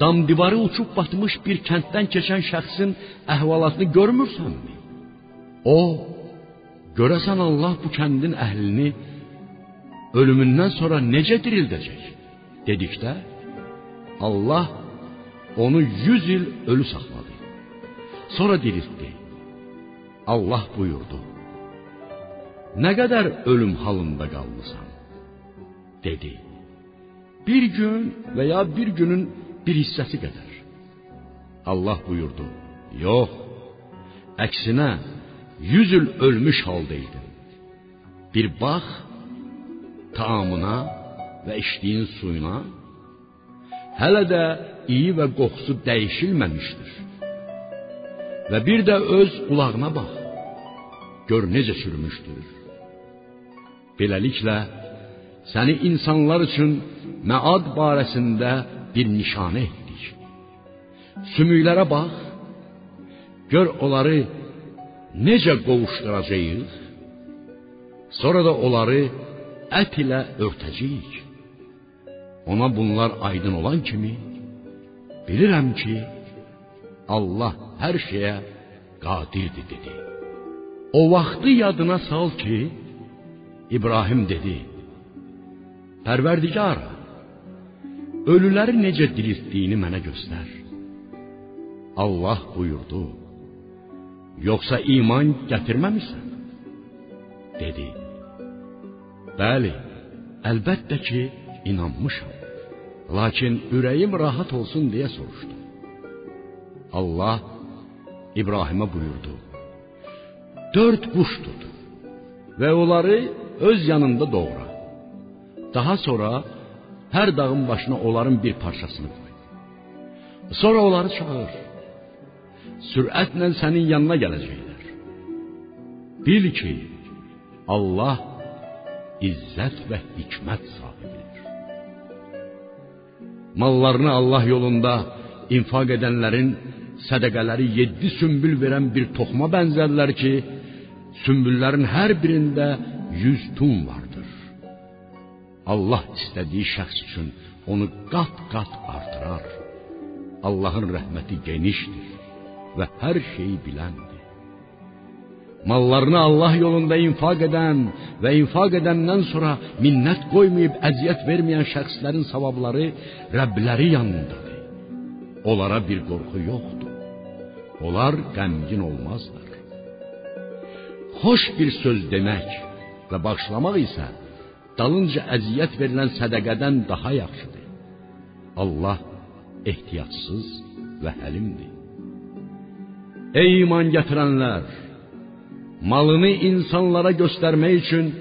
dam divarı uçub batmış bir kənddən keçən şəxsin əhvalatını görmürsənmi? O görəsən Allah bu kəndin əhlini ölümündən sonra necə dirildəcək? dedikdə Allah onu 100 il ölü saxladı. Sonra diriltdi. Allah buyurdu: "Nə qədər ölüm halında qalmısan?" dedi. Bir gün və ya bir günün bir hissəsi qədər. Allah buyurdu: "Yox. Əksinə 100 il ölmüş haldaydın. Bir bax, taamına və içdiyin suyuna hələ də iyi və qoxusu dəyişilməmişdir. Və bir də öz qulağına bax. Gör necə çürümüşdür. Beləliklə səni insanlar üçün məad barəsində bir nişanə etdik. Sümüklərə bax. Gör onları necə qovuşduracağıq. Sonra da onları ət ilə örtəcəyik. Ona bunlar aydın olan kimi bilirəm ki, Allah hər şeyə qadirdir dedi. O vaxtı yadına sal ki, İbrahim dedi: Pərverdigar, ölüləri necə diriltdiyini mənə göstər. Allah buyurdu: Yoxsa iman gətirməmisən? dedi. Bəli, əlbəttə ki, inanmışam. Lakin ürəyim rahat olsun deyə soruşdu. Allah İbrahimə buyurdu: Dörd quş tut və onları öz yanında doğra. Daha sonra hər dağın başına onların bir parçasını qoy. Sonra onları çağır. Sürətlə sənin yanına gələcəklər. Bil ki, Allah izzət və hikmət sahibidir. Mallarını Allah yolunda infak edənlərin sədaqələri 7 sümbül verən bir toxuma bənzərlər ki, sümbüllərin hər birində 100 tun vardır. Allah istədiyi şəxs üçün onu qat-qat artırar. Allahın rəhməti genişdir və hər şeyi biləndir. Mallarını Allah yolunda infak edən və infak edəndən sonra minnət qoymayıb əziyyət verməyən şəxslərin savabları Rəbbləri yanındadır. Onlara bir qorxu yoxdur. Onlar qəmgin olmazlar. Xoş bir söz demək və bağışlamaq isə dalınca əziyyət verilən sədaqədən daha yaxşıdır. Allah ehtiyatsız və həlimdir. Ey iman gətirənlər, malını insanlara göstərmək üçün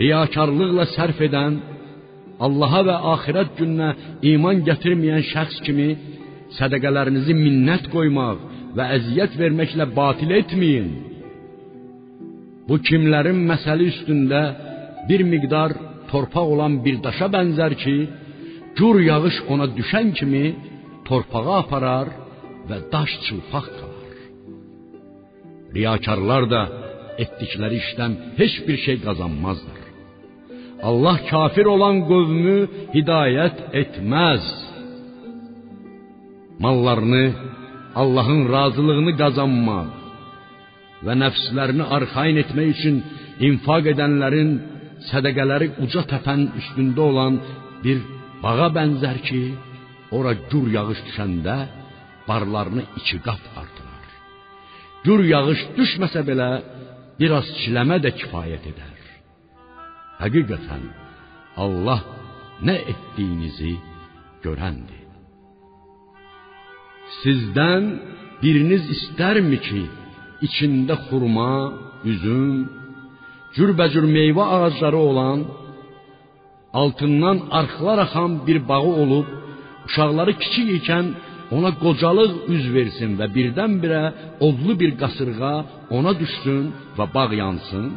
riyakarlıqla sərf edən, Allaha və axirət gününə iman gətirməyən şəxs kimi sədaqələrinizi minnət qoymaq və əziyyət verməklə batil etməyin. Bu kimlərin məsəli üstündə bir miqdar torpaq olan bir daşa bənzər ki, gur yağış ona düşən kimi torpağa aparar və daş çılpaq qalar. Riyakarlar da etdikləri işdən heç bir şey qazanmazlar. Allah kafir olan qövmü hidayət etməz. Mallarını Allahın razılığını qazanmaq və nəfslərini arxayın etmək üçün infaq edənlərin sədaqələri uca təpənin üstündə olan bir bağa bənzər ki, ora gür yağış düşəndə barlarını iki qat artırar. Gür yağış düşməsə belə biraz çiləmə də kifayət edər. Həqiqətən Allah nə etdiyinizi görəndir. Sizdən biriniz istərmi ki, içində xurma, üzüm, cürbəcür meyvə ağacları olan, altından arxlar axan bir bağı olub, uşaqları kiçik ikən ona qocalıq üz versin və birdən-birə odlu bir qasırğa ona düşsün və bağ yansın.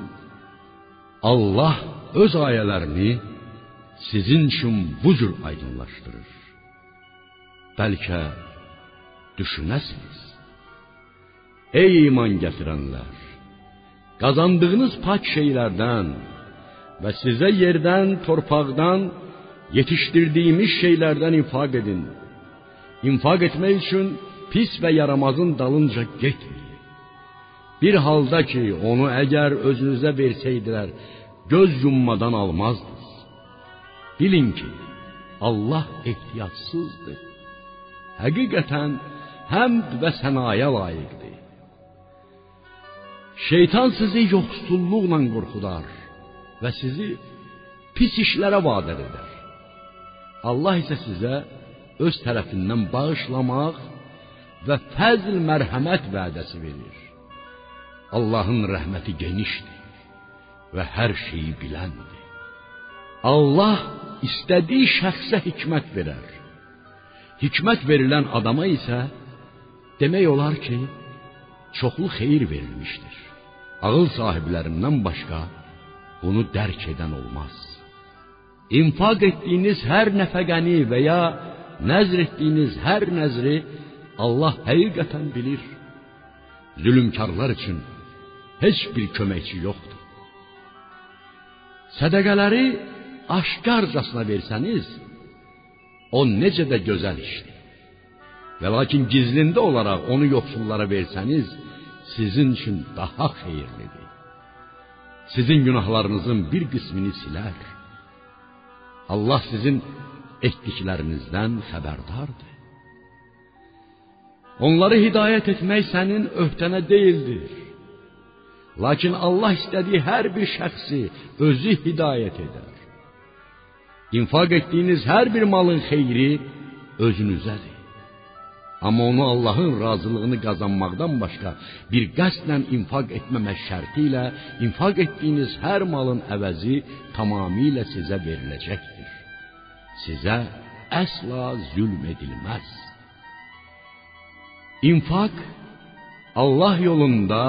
Allah öz ayələrini sizin üçün bu cür aydınlaşdırır. Bəlkə düşünəsiniz. Ey iman gətirənlər, qazandığınız pak şeylərdən və sizə yerdən, torpaqdan yetişdirdiyimiz şeylərdən infaq edin. İnfaq etmək üçün pis və yaramazın dalınca getməyin. Bir halda ki, onu əgər özünüzə versəydilər, göz yummadan almazdınız. Bilin ki, Allah ehtiyatsızdır. Həqiqətən həmd və sənaya layiqdir. Şeytan sizi yoxsulluqla qorxudar və sizi pis işlərə vadar edər. Allah isə sizə öz tərəfindən bağışlamaq və fəzl mərhəmət vədəsi verir. Allahın rəhməti genişdir və hər şeyi biləndir. Allah istədiyi şəxsə hikmət verər. Hikmət verilən adama isə demək olar ki, çoxlu xeyir verilmişdir. Ağıl sahiblərindən başqa bunu dərk edən olmaz. İnfaq etdiyiniz hər nəfəqəni və ya nəzr etdiyiniz hər nəzri Allah həqiqətən bilir. Zülmkarlar üçün heç bir köməkçi yoxdur. Sədaqələri aşkarcasına versəniz, o necə də gözəl işdir. Və lakin gizlində olaraq onu yoxsullara versəniz, sizin üçün daha xeyirlidir. Sizin günahlarınızın bir qismini silər. Allah sizin etdiklərinizdən xəbərdardır. Onları hidayət etmək sənin öhdənə deyildir. Lakin Allah istədiyi hər bir şəxsi özü hidayət edər. İnfaq etdiyiniz hər bir malın xeyri özünüzədir. Amma onu Allahın razılığını qazanmaqdan başqa bir qəsdlə infaq etməmək şərti ilə infaq etdiyiniz hər malın əvəzi tamamilə sizə veriləcəkdir. Sizə əsla zülm edilməz. İnfaq Allah yolunda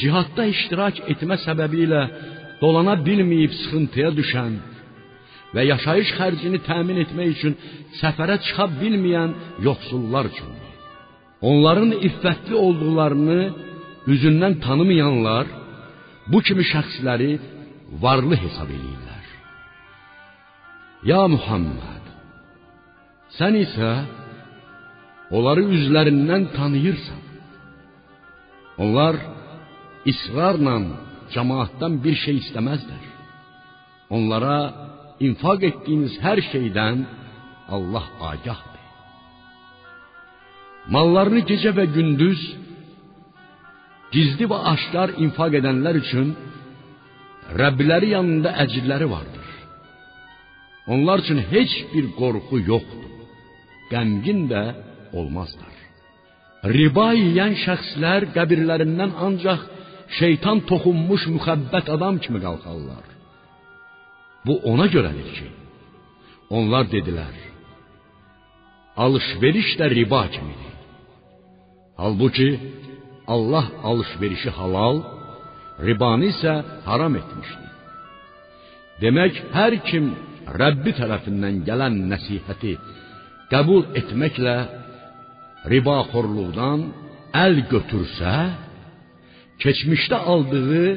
cihadda iştirak etmə səbəbilə dolana bilməyib sıxıntıya düşən və yaşayış xərcini təmin etmək üçün səfərə çıxa bilməyən yoxsullar üçündür. Onların iffətli olduqlarını üzündən tanımayanlar bu kimi şəxsləri varlı hesab edirlər. Ya Muhammed, sən isə onları üzlərindən tanıyırsan. Onlar israrla cemaatdan bir şey istəməzlər. Onlara infak ettiğiniz her şeyden Allah agahdır. Mallarını gece ve gündüz gizli ve aşkar infak edenler için Rəbləri yanında əcirləri vardır. Onlar üçün heç bir qorxu yoxdur. qəmgin də olmazlar. Riba yeyən şəxslər qəbirlərindən ancaq şeytan toxunmuş müxəbbət adam kimi qalxarlar. Bu ona görədir ki, onlar dedilər: Alış-veriş də riba kimidir. Halbuki Allah alış-verişi halal, ribanı isə haram etmişdir. Demək, hər kim Rəbbi tərəfindən gələn nəsihəti qəbul etməklə ribaxorluqdan əl götürsə, keçmişdə aldığı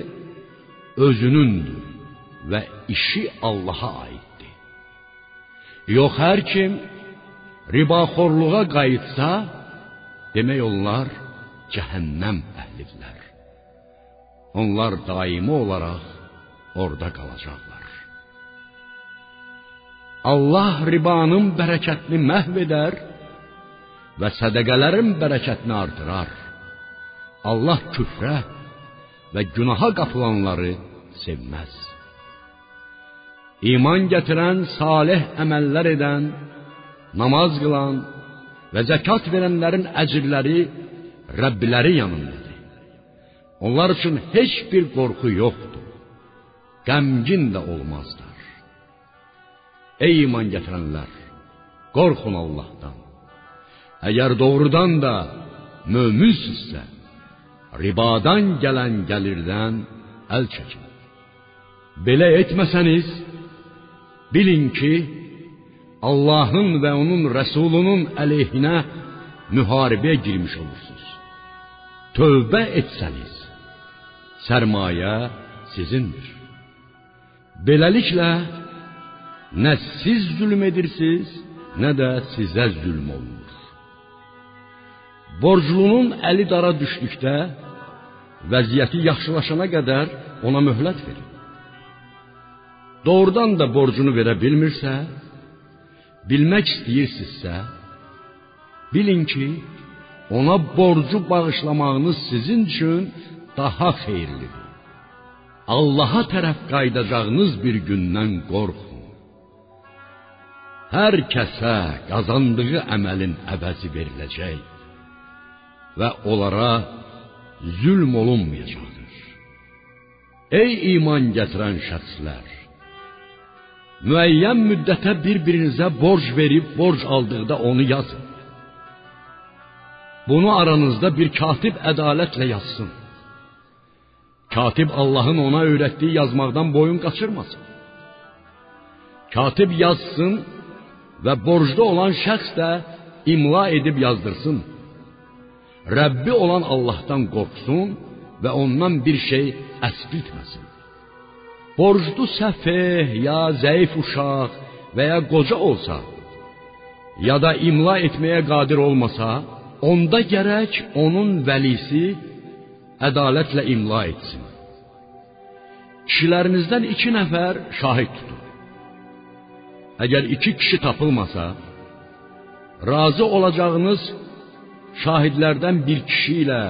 özünündür və işi Allaha aiddir. Yox hər kim ribaxorluğa qayıtsa, demək onlar cəhənnəm əhlidirlər. Onlar daimi olaraq orada qalacaqlar. Allah ribanın bərəkətini məhv edər və sədəqələrin bərəkətini artırar. Allah küfrə və günaha qapılanları sevməz. İman gətirən, salih əməllər edən, namaz qılan və zəkat verənlərin əcrləri Rəbbiləri yanındadır. Onlar üçün heç bir qorxu yoxdur. Qəmgin də olmazlar. Ey iman gətirənlər, qorxun Allahdan. Əgər doğrudan da möminsinizsə, ribadan gələn gəlirdən əl çəkin. Belə etməsəniz, bilin ki, Allahın və onun rəsulunun əleyhinə müharibəyə girmiş olursunuz. Tövbə etsəniz, sərmayə sizindir. Beləliklə nə siz zülm edirsiniz, nə də sizə zülm olunur. Borclunun əli dara düşdükdə vəziyyəti yaxşılaşana qədər ona möhlət verin. Doğrudan da borcunu verə bilmirsə, bilmək istəyirsinizsə, bilin ki, ona borcu bağışlamağınız sizin üçün daha xeyirlidir. Allaha tərəf qayıdacağınız bir gündən qorxun. Hər kəsə qazandığı əməlin əvəzi veriləcək və onlara zülm olunmayacaqdır. Ey iman gətirən şəxslər, müəyyən müddətə bir-birinizə borc verib borc aldıqda onu yazın. Bunu aranızda bir katib ədalətlə yazsın. Katib Allahın ona öyrətdiyi yazmaqdan boyun qaçırmasın. Katib yazsın və borcda olan şəxs də imla edib yazdırsın. Rəbbi olan Allahdan qorxsun və ondan bir şey əskiltməsin. Borclu səfeh ya zəif uşaq və ya qoca olsa, ya da imla etməyə qadir olmasa, onda gərək onun vəlisi ədalətlə imla etsin. Kişilərinizdən iki nəfər şahid tutun. Əgər iki kişi tapılmasa, razı olacağınız şahidlərdən bir kişi ilə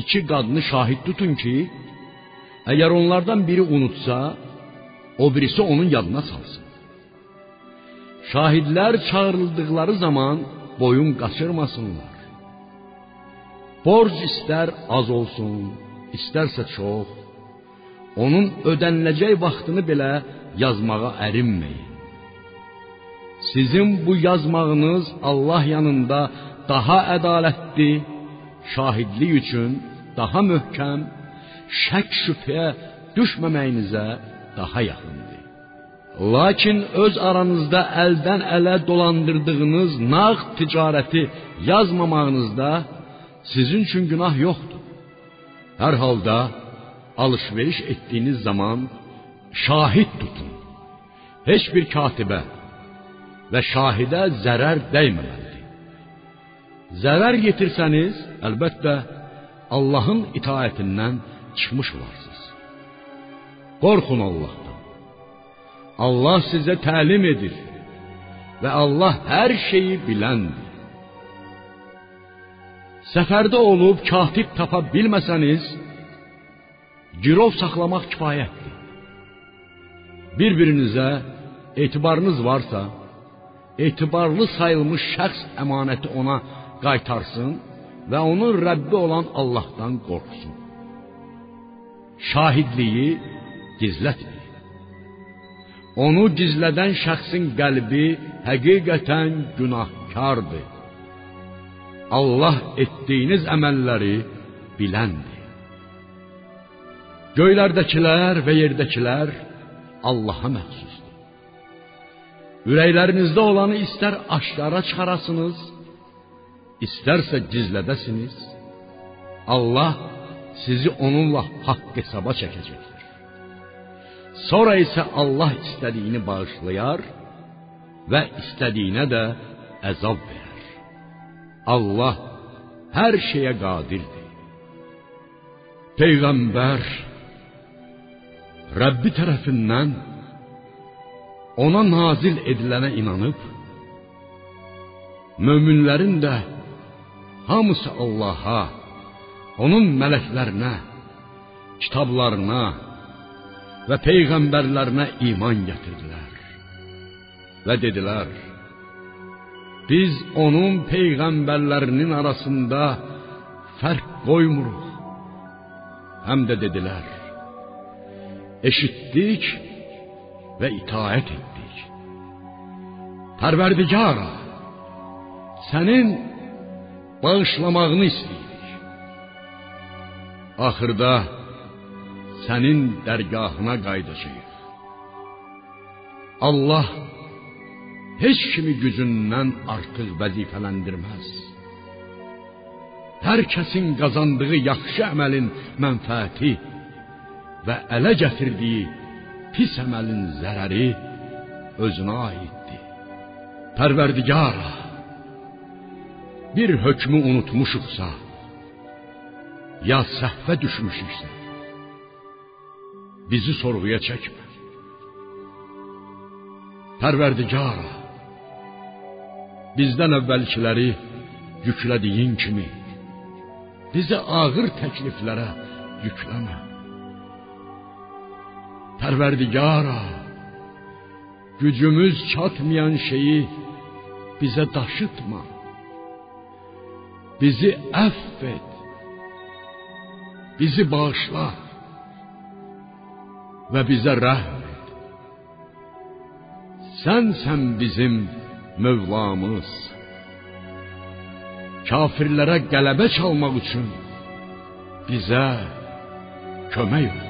iki qadını şahid tutun ki, əgər onlardan biri unutsa, o birisi onun yadına salsın. Şahidlər çağırıldıqları zaman boyun qaçırmasınlar. Borc istər az olsun, istərsə çox, onun ödəniləcək vaxtını belə yazmağa ərinməyin. Sizin bu yazmağınız Allah yanında daha ədalətli, şahidlik üçün daha möhkəm, şək şübhəyə düşməməyinizə daha yaxındır. Lakin öz aranızda əldən ələ dolandırdığınız nağd ticarəti yazmamağınızda sizin üçün günah yoxdur. Hər halda alış-veriş etdiyiniz zaman şahid tutun. Heç bir katibə və şahidə zərər dəyməməlidir. Zərər yetirsəniz, əlbəttə Allahın itaətindən çıxmış olarsınız. Qorxun Allahdan. Allah sizə təlim edir və Allah hər şeyi biləndir. Səfərdə olub katib tapa bilməsəniz, girov saxlamaq kifayətdir. Bir-birinizə etibarınız varsa, etibarlı sayılmış şəxs əmanəti ona qaytarsın və onun Rəbbi olan Allahdan qorxsun. Şahidliyi gizlətmir. Onu gizlədən şəxsin qəlbi həqiqətən günahkardır. Allah etdiyiniz əməlləri biləndir. Göylərdəkilər və yerdəkilər Allaha məxsusdur. Ürəklərinizdə olanı istər aşkara çıxarasınız, istərsə gizlədəsiniz. Allah sizi onunla haqq hesaba çəkəcəkdir. Sonra isə Allah istədiyini bağışlayar və istədiyinə də əzab verər. Allah hər şeyə qadirdir. Peyğəmbər Rəbbi tərəfindən ona nazil edilənə inanıb möminlərin də hamısı Allaha, onun mələklərinə, kitablarına və peyğəmbərlərinə iman gətirdilər. Və dedilər: Biz onun peyğəmbərlərinin arasında fərq qoymuruq. Həm də dedilər: Eşitdik və itaət etdik. Pərverdigara, sənin bağışlamağını istəyirik. Axırda sənin dərgahına qayıdacağıq. Allah heç kimi gücündən artıq vəzifələndirməz. Hər kəsin qazandığı yaxşı əməlin mənfəəti və ələ gətirdiyi pis əməlin zərəri özünə aiddir. Pərverdigara, bir hökmü unutmuşuqsa, ya səhvə düşmüşüksə, bizi sorğuya çəkmə. Pərverdigara, bizdən əvvəlkiləri yüklədiyin kimi bizi ağır təkliflərə yükləmə. Pərverdigara, gücümüz çatmayan şeyi bizə daşıtma. Bizi əff et. Bizi bağışla və bizə rəhm et. Sənsən bizim Mövlamız. Kafirlərə qələbə çalmaq üçün bizə kömək ol.